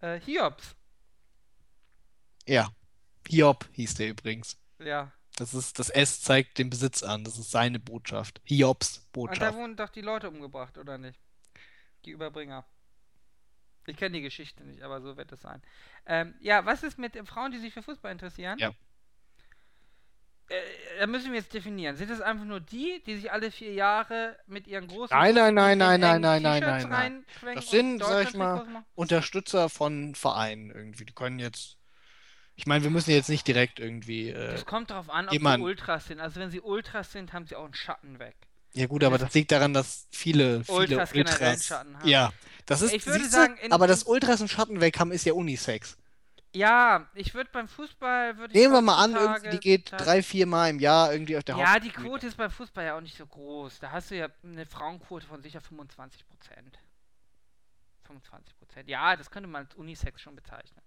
Äh, Hiobs. Ja. Hiob hieß der übrigens. Ja. Das ist, das S zeigt den Besitz an. Das ist seine Botschaft. Hiobs Und da Botschaft. wurden doch die Leute umgebracht, oder nicht? Die Überbringer. Ich kenne die Geschichte nicht, aber so wird es sein. Ähm, ja, was ist mit Frauen, die sich für Fußball interessieren? Ja. Äh, da müssen wir jetzt definieren. Sind es einfach nur die, die sich alle vier Jahre mit ihren großen Nein, nein, nein, in nein, nein, nein, nein, nein, nein. Das sind, sag ich mal? Unterstützer von Vereinen irgendwie. Die können jetzt. Ich meine, wir müssen jetzt nicht direkt irgendwie. Äh, Das kommt darauf an, ob jemand- sie Ultras sind. Also wenn sie Ultras sind, haben sie auch einen Schatten weg. Ja gut, aber das- liegt daran, dass viele, viele Ultras Ultras. Schatten haben. Ja, das ist. Ich würde sagen, in- aber das Ultras einen Schatten weg haben, ist ja Unisex. Ja, ich würde beim Fußball würde Nehmen wir mal an, irgendwie, die geht drei, vier Mal im Jahr irgendwie auf der Ja, die. Quote ist beim Fußball ja auch nicht so groß. Da hast du ja eine Frauenquote von sicher 25 Prozent. 25 Prozent. Ja, das könnte man als Unisex schon bezeichnen.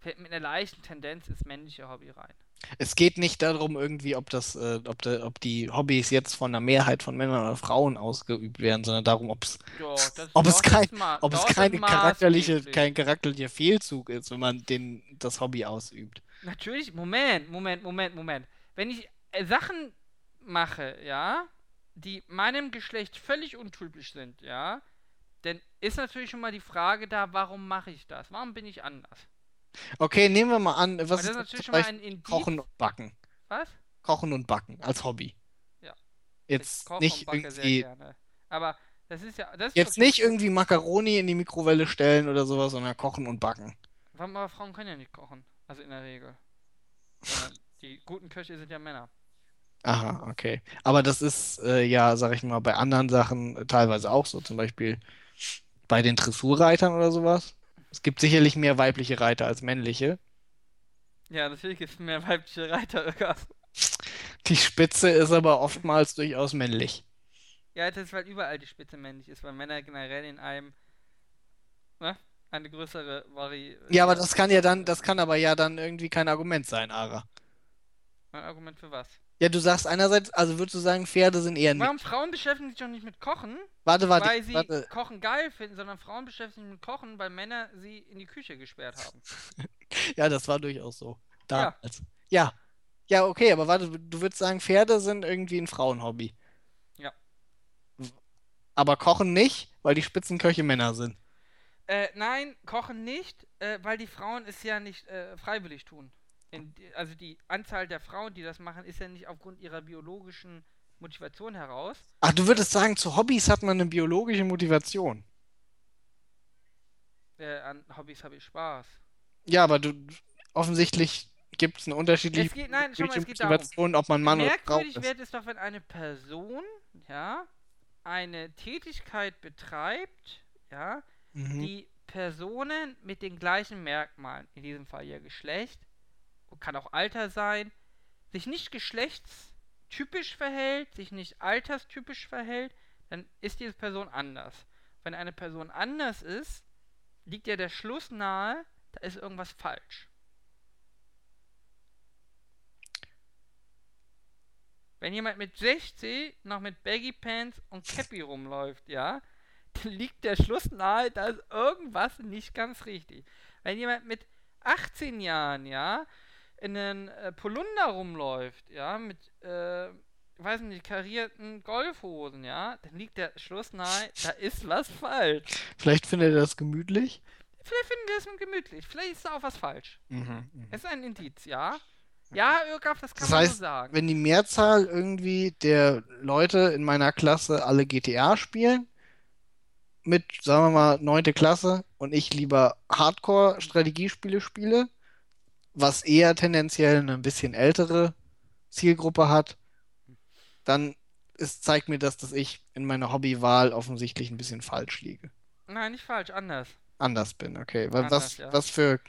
Fällt mit einer leichten Tendenz ins männliche Hobby rein. Es geht nicht darum, irgendwie, ob das, äh, ob, de, ob die Hobbys jetzt von einer Mehrheit von Männern oder Frauen ausgeübt werden, sondern darum, ob es, Ja, das, ob es kein, ma- ob es keine charakterliche, kein charakterlicher Fehlzug ist, wenn man den, das Hobby ausübt. Natürlich, Moment, Moment, Moment, Moment. Wenn ich äh, Sachen mache, ja, die meinem Geschlecht völlig untypisch sind, ja, dann ist natürlich schon mal die Frage da, warum mache ich das? Warum bin ich anders? Okay, nehmen wir mal an, was ist natürlich schon mal ein Indiz. Kochen und Backen? Was? Kochen und Backen als Hobby. Ja. Jetzt nicht irgendwie. Aber das ist ja. Das ist jetzt nicht irgendwie Macaroni in die Mikrowelle stellen oder sowas, sondern kochen und backen. Aber Frauen können ja nicht kochen. Also in der Regel. Die guten Köche sind ja Männer. Aha, okay. Aber das ist äh, ja, sag ich mal, bei anderen Sachen teilweise auch so. Zum Beispiel bei den Dressurreitern oder sowas. Es gibt sicherlich mehr weibliche Reiter als männliche. Ja, natürlich gibt es mehr weibliche Reiter, Irgas. Die Spitze ist aber oftmals durchaus männlich. Ja, das ist, weil überall die Spitze männlich ist, weil Männer generell in einem, ne, eine größere Vari... Ja, aber das kann ja dann, das kann aber ja dann irgendwie kein Argument sein, Ara. Ein Argument für was? Ja, du sagst einerseits, also würdest du sagen, Pferde sind eher nicht. Warum Frauen beschäftigen sich doch nicht mit Kochen, Warte, warte, weil sie warte. Kochen geil finden, sondern Frauen beschäftigen sich mit Kochen, weil Männer sie in die Küche gesperrt haben. Ja, das war durchaus so. Damals. Ja. Ja, okay, aber warte, du würdest sagen, Pferde sind irgendwie ein Frauenhobby. Ja. Aber Kochen nicht, weil die Spitzenköche Männer sind. Äh, nein, Kochen nicht, äh, weil die Frauen es ja nicht äh, freiwillig tun. In, also die Anzahl der Frauen, die das machen, ist ja nicht aufgrund ihrer biologischen Motivation heraus. Ach, du würdest sagen, zu Hobbys hat man eine biologische Motivation. Äh, an Hobbys habe ich Spaß. Ja, aber du offensichtlich gibt es eine unterschiedliche Es geht- nein, mal, es. Motivation, ob man Mann oder Frau Merkwürdig ist. wird es doch, wenn eine Person, ja, eine Tätigkeit betreibt, ja, Mhm. die Personen mit den gleichen Merkmalen, in diesem Fall ihr Geschlecht, kann auch Alter sein, sich nicht geschlechtstypisch verhält, sich nicht alterstypisch verhält, dann ist diese Person anders. Wenn eine Person anders ist, liegt ja der Schluss nahe, da ist irgendwas falsch. Wenn jemand mit 60 noch mit Baggy Pants und Cappy rumläuft, ja, dann liegt der Schluss nahe, da ist irgendwas nicht ganz richtig. Wenn jemand mit 18 Jahren, ja, in einen äh, Polunder rumläuft, ja, mit, äh, weiß nicht, karierten Golfhosen, ja, dann liegt der Schluss nahe, da ist was falsch. Vielleicht findet er das gemütlich. Vielleicht finden wir es gemütlich, vielleicht ist da auch was falsch. Mhm. mhm. Es ist ein Indiz, ja. Ja, Irgaf, das kann Das man heißt, so sagen. Wenn die Mehrzahl irgendwie der Leute in meiner Klasse alle GTA spielen, mit, sagen wir mal, neunte Klasse und ich lieber Hardcore-Strategiespiele spiele, was eher tendenziell eine ein bisschen ältere Zielgruppe hat, dann ist, zeigt mir das, dass ich in meiner Hobbywahl offensichtlich ein bisschen falsch liege. Nein, nicht falsch, anders. Anders bin, okay. Anders, Was, ja. was für,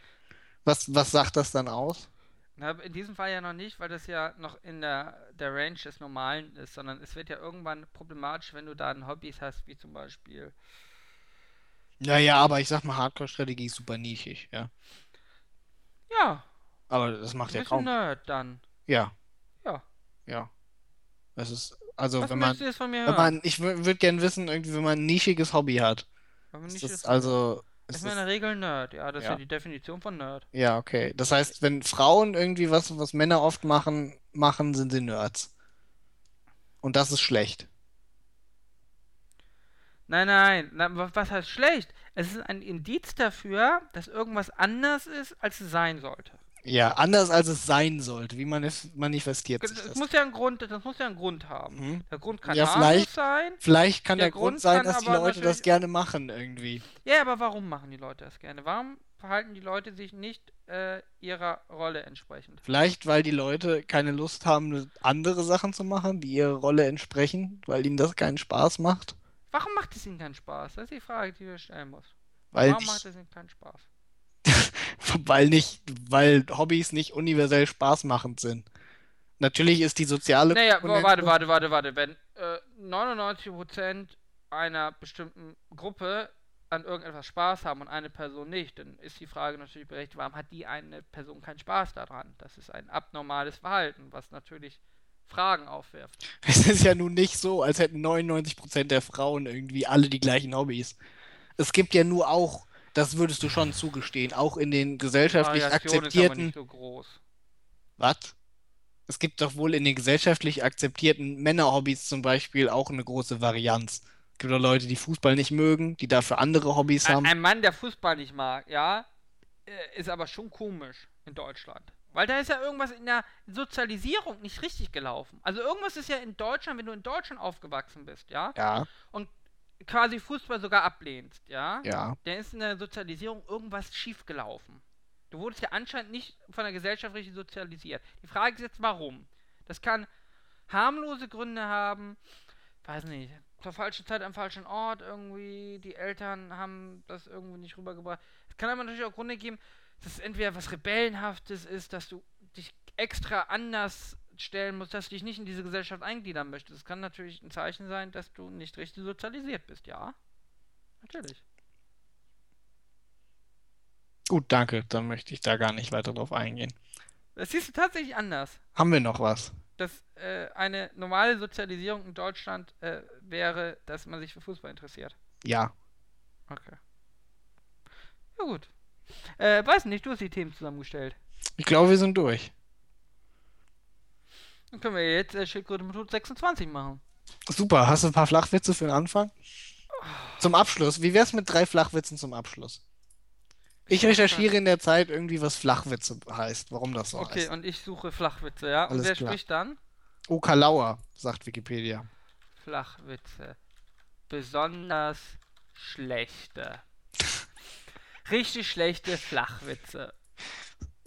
was, was sagt das dann aus? Na, in diesem Fall ja noch nicht, weil das ja noch in der, der Range des Normalen ist, sondern es wird ja irgendwann problematisch, wenn du da Hobbys hast, wie zum Beispiel. Ja, ja, aber ich sag mal, Hardcore-Strategie ist super nischig, ja. Ja, Aber das macht ja kaum. Nerd dann. Ja, Ja. ja. Das ist, also Was wenn man, wenn hören? man, ich würde gern wissen, irgendwie, wenn man ein nischiges Hobby hat. Wenn man Ist nicht das also, ist ist das, der Regel Nerd, ja, das ist Ja. ja die Definition von Nerd. ja, okay. Das heißt, wenn Frauen irgendwie was, was Männer oft machen, machen, sind sie Nerds. Und das ist schlecht. Nein, nein, was heißt schlecht? Es ist ein Indiz dafür, dass irgendwas anders ist, als es sein sollte. Ja, anders als es sein sollte. Wie manif manifestiert sich Das das? muss ja einen Grund, das muss ja einen Grund haben. Mhm. Der Grund kann Ja, vielleicht- sein. Vielleicht kann Der der Grund Grund sein, dass die Leute das gerne machen irgendwie. Ja, aber warum machen die Leute das gerne? Warum verhalten die Leute sich nicht äh, ihrer Rolle entsprechend? Vielleicht, weil die Leute keine Lust haben, andere Sachen zu machen, die ihrer Rolle entsprechen, weil ihnen das keinen Spaß macht. Warum macht es ihnen keinen Spaß? Das ist die Frage, die wir stellen muss. Weil Warum macht es ihnen keinen Spaß? weil nicht, weil Hobbys nicht universell spaßmachend sind. Natürlich ist die soziale Naja, Komponente- warte, warte, warte, warte. Wenn äh, 99% einer bestimmten Gruppe an irgendetwas Spaß haben und eine Person nicht, dann ist die Frage natürlich berechtigt, warum hat die eine Person keinen Spaß daran? Das ist ein abnormales Verhalten, was natürlich Fragen aufwirft. Es ist ja nun nicht so, als hätten 99% der Frauen irgendwie alle die gleichen Hobbys. Es gibt ja nur auch, das würdest du schon zugestehen, auch in den gesellschaftlich Variation ist aber akzeptierten nicht so groß. Was? Es gibt doch wohl in den gesellschaftlich akzeptierten Männerhobbys zum Beispiel auch eine große Varianz. Es gibt auch Leute, die Fußball nicht mögen, die dafür andere Hobbys Ein, haben. ein Mann, der Fußball nicht mag, ja, äh, ist aber schon komisch in Deutschland. Weil da ist ja irgendwas in der Sozialisierung nicht richtig gelaufen. Also irgendwas ist ja in Deutschland, wenn du in Deutschland aufgewachsen bist, ja, Ja, quasi Fußball sogar ablehnst, ja, ja. dann ist in der Sozialisierung irgendwas schief gelaufen. Du wurdest ja anscheinend nicht von der Gesellschaft richtig sozialisiert. Die Frage ist jetzt, warum? Das kann harmlose Gründe haben, weiß nicht, zur falschen Zeit am falschen Ort irgendwie, die Eltern haben das irgendwie nicht rübergebracht. Es kann aber natürlich auch Gründe geben, dass es entweder was Rebellenhaftes ist, dass du dich extra anders stellen musst, dass du dich nicht in diese Gesellschaft eingliedern möchtest. Es kann natürlich ein Zeichen sein, dass du nicht richtig sozialisiert bist, ja. Natürlich. Gut, danke. Dann möchte ich da gar nicht weiter drauf eingehen. Das siehst du tatsächlich anders. Haben wir noch was? Dass äh, eine normale Sozialisierung in Deutschland äh, wäre, dass man sich für Fußball interessiert. Ja. Okay. Ja gut. Äh, weiß nicht, du hast die Themen zusammengestellt. Ich glaube, wir sind durch. Dann können wir jetzt äh, Schildkröte Methode 26 machen. Super. Hast du ein paar Flachwitze für den Anfang? Zum Abschluss. Wie wär's mit drei Flachwitzen zum Abschluss? Ich recherchiere in der Zeit irgendwie, was Flachwitze heißt, warum das so Okay, heißt. und ich suche Flachwitze, ja? Und Alles wer klar. spricht dann? Oh, Kalauer, sagt Wikipedia. Flachwitze. Besonders schlechte. Richtig schlechte Flachwitze.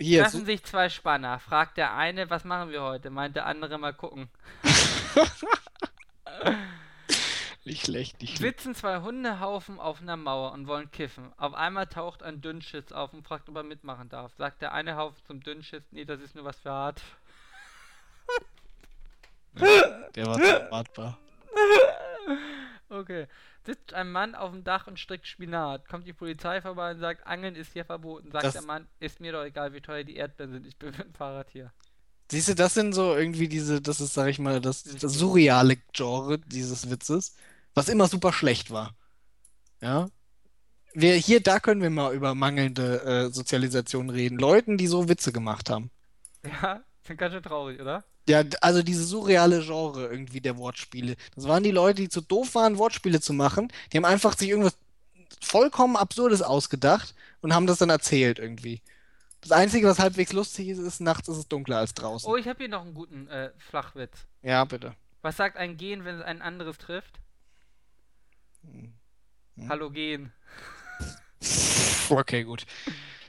Hier, Treffen so, sich zwei Spanner. Fragt der eine, was machen wir heute? Meint der andere mal gucken. nicht schlecht, nicht schlecht. Sitzen zwei Hundehaufen auf einer Mauer und wollen kiffen. Auf einmal taucht ein Dünnschiss auf und fragt, ob er mitmachen darf. Sagt der eine Haufen zum Dünnschiss, nee, das ist nur was für hart. Der war zu erwartbar. Okay. Sitzt ein Mann auf dem Dach und strickt Spinat. Kommt die Polizei vorbei und sagt, Angeln ist hier verboten. Sagt Das- der Mann, ist mir doch egal, wie teuer die Erdbeeren sind. Ich bin mit dem Fahrrad hier. Siehst du, das sind so irgendwie diese, das ist, sag ich mal, das, das surreale Genre dieses Witzes, was immer super schlecht war. Ja? Wir, hier, da können wir mal über mangelnde äh, Sozialisation reden. Leuten, die so Witze gemacht haben. Ja, sind ganz schön traurig, oder? Ja, also diese surreale Genre irgendwie der Wortspiele. Das waren die Leute, die zu doof waren, Wortspiele zu machen. Die haben einfach sich irgendwas vollkommen Absurdes ausgedacht und haben das dann erzählt irgendwie. Das Einzige, was halbwegs lustig ist, ist, nachts ist es dunkler als draußen. Oh, ich habe hier noch einen guten äh, Flachwitz. Ja, bitte. Was sagt ein Gen, wenn es ein anderes trifft? Hm. Halogen. Okay, gut.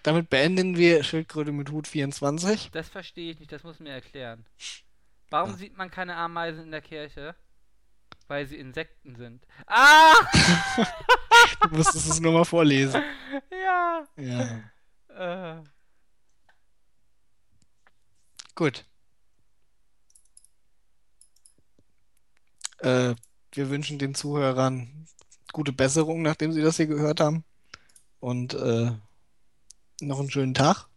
Damit beenden wir Schildkröte mit Hut 24. Das verstehe ich nicht, das muss mir erklären. Warum Ja. sieht man keine Ameisen in der Kirche? Weil sie Insekten sind. Ah! Du musstest es nur mal vorlesen. ja. Ja. Äh, Gut. Äh, wir wünschen den Zuhörern gute Besserung, nachdem sie das hier gehört haben. Und äh, noch einen schönen Tag.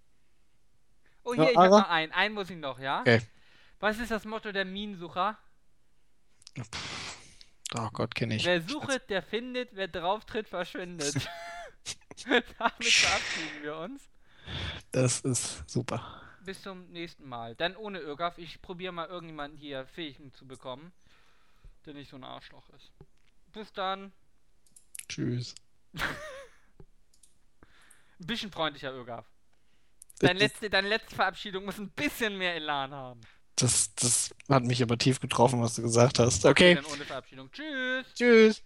oh, Ja, hier, ich habe noch einen. Einen muss ich noch, ja? Okay. Was ist das Motto der Minensucher? Oh Gott, kenne ich. Wer sucht, der findet, wer drauftritt, verschwindet. Damit verabschieden wir uns. Das ist super. Bis zum nächsten Mal. Dann ohne Irgaf. Ich probiere mal irgendjemanden hier fähig zu bekommen, der nicht so ein Arschloch ist. Bis dann. Tschüss. Ein bisschen freundlicher Irgaf. Deine Das, letzte, deine letzte Verabschiedung muss ein bisschen mehr Elan haben. das, das hat mich aber tief getroffen, was du gesagt hast. Okay, Dann ohne Verabschiedung. Tschüss. tschüss.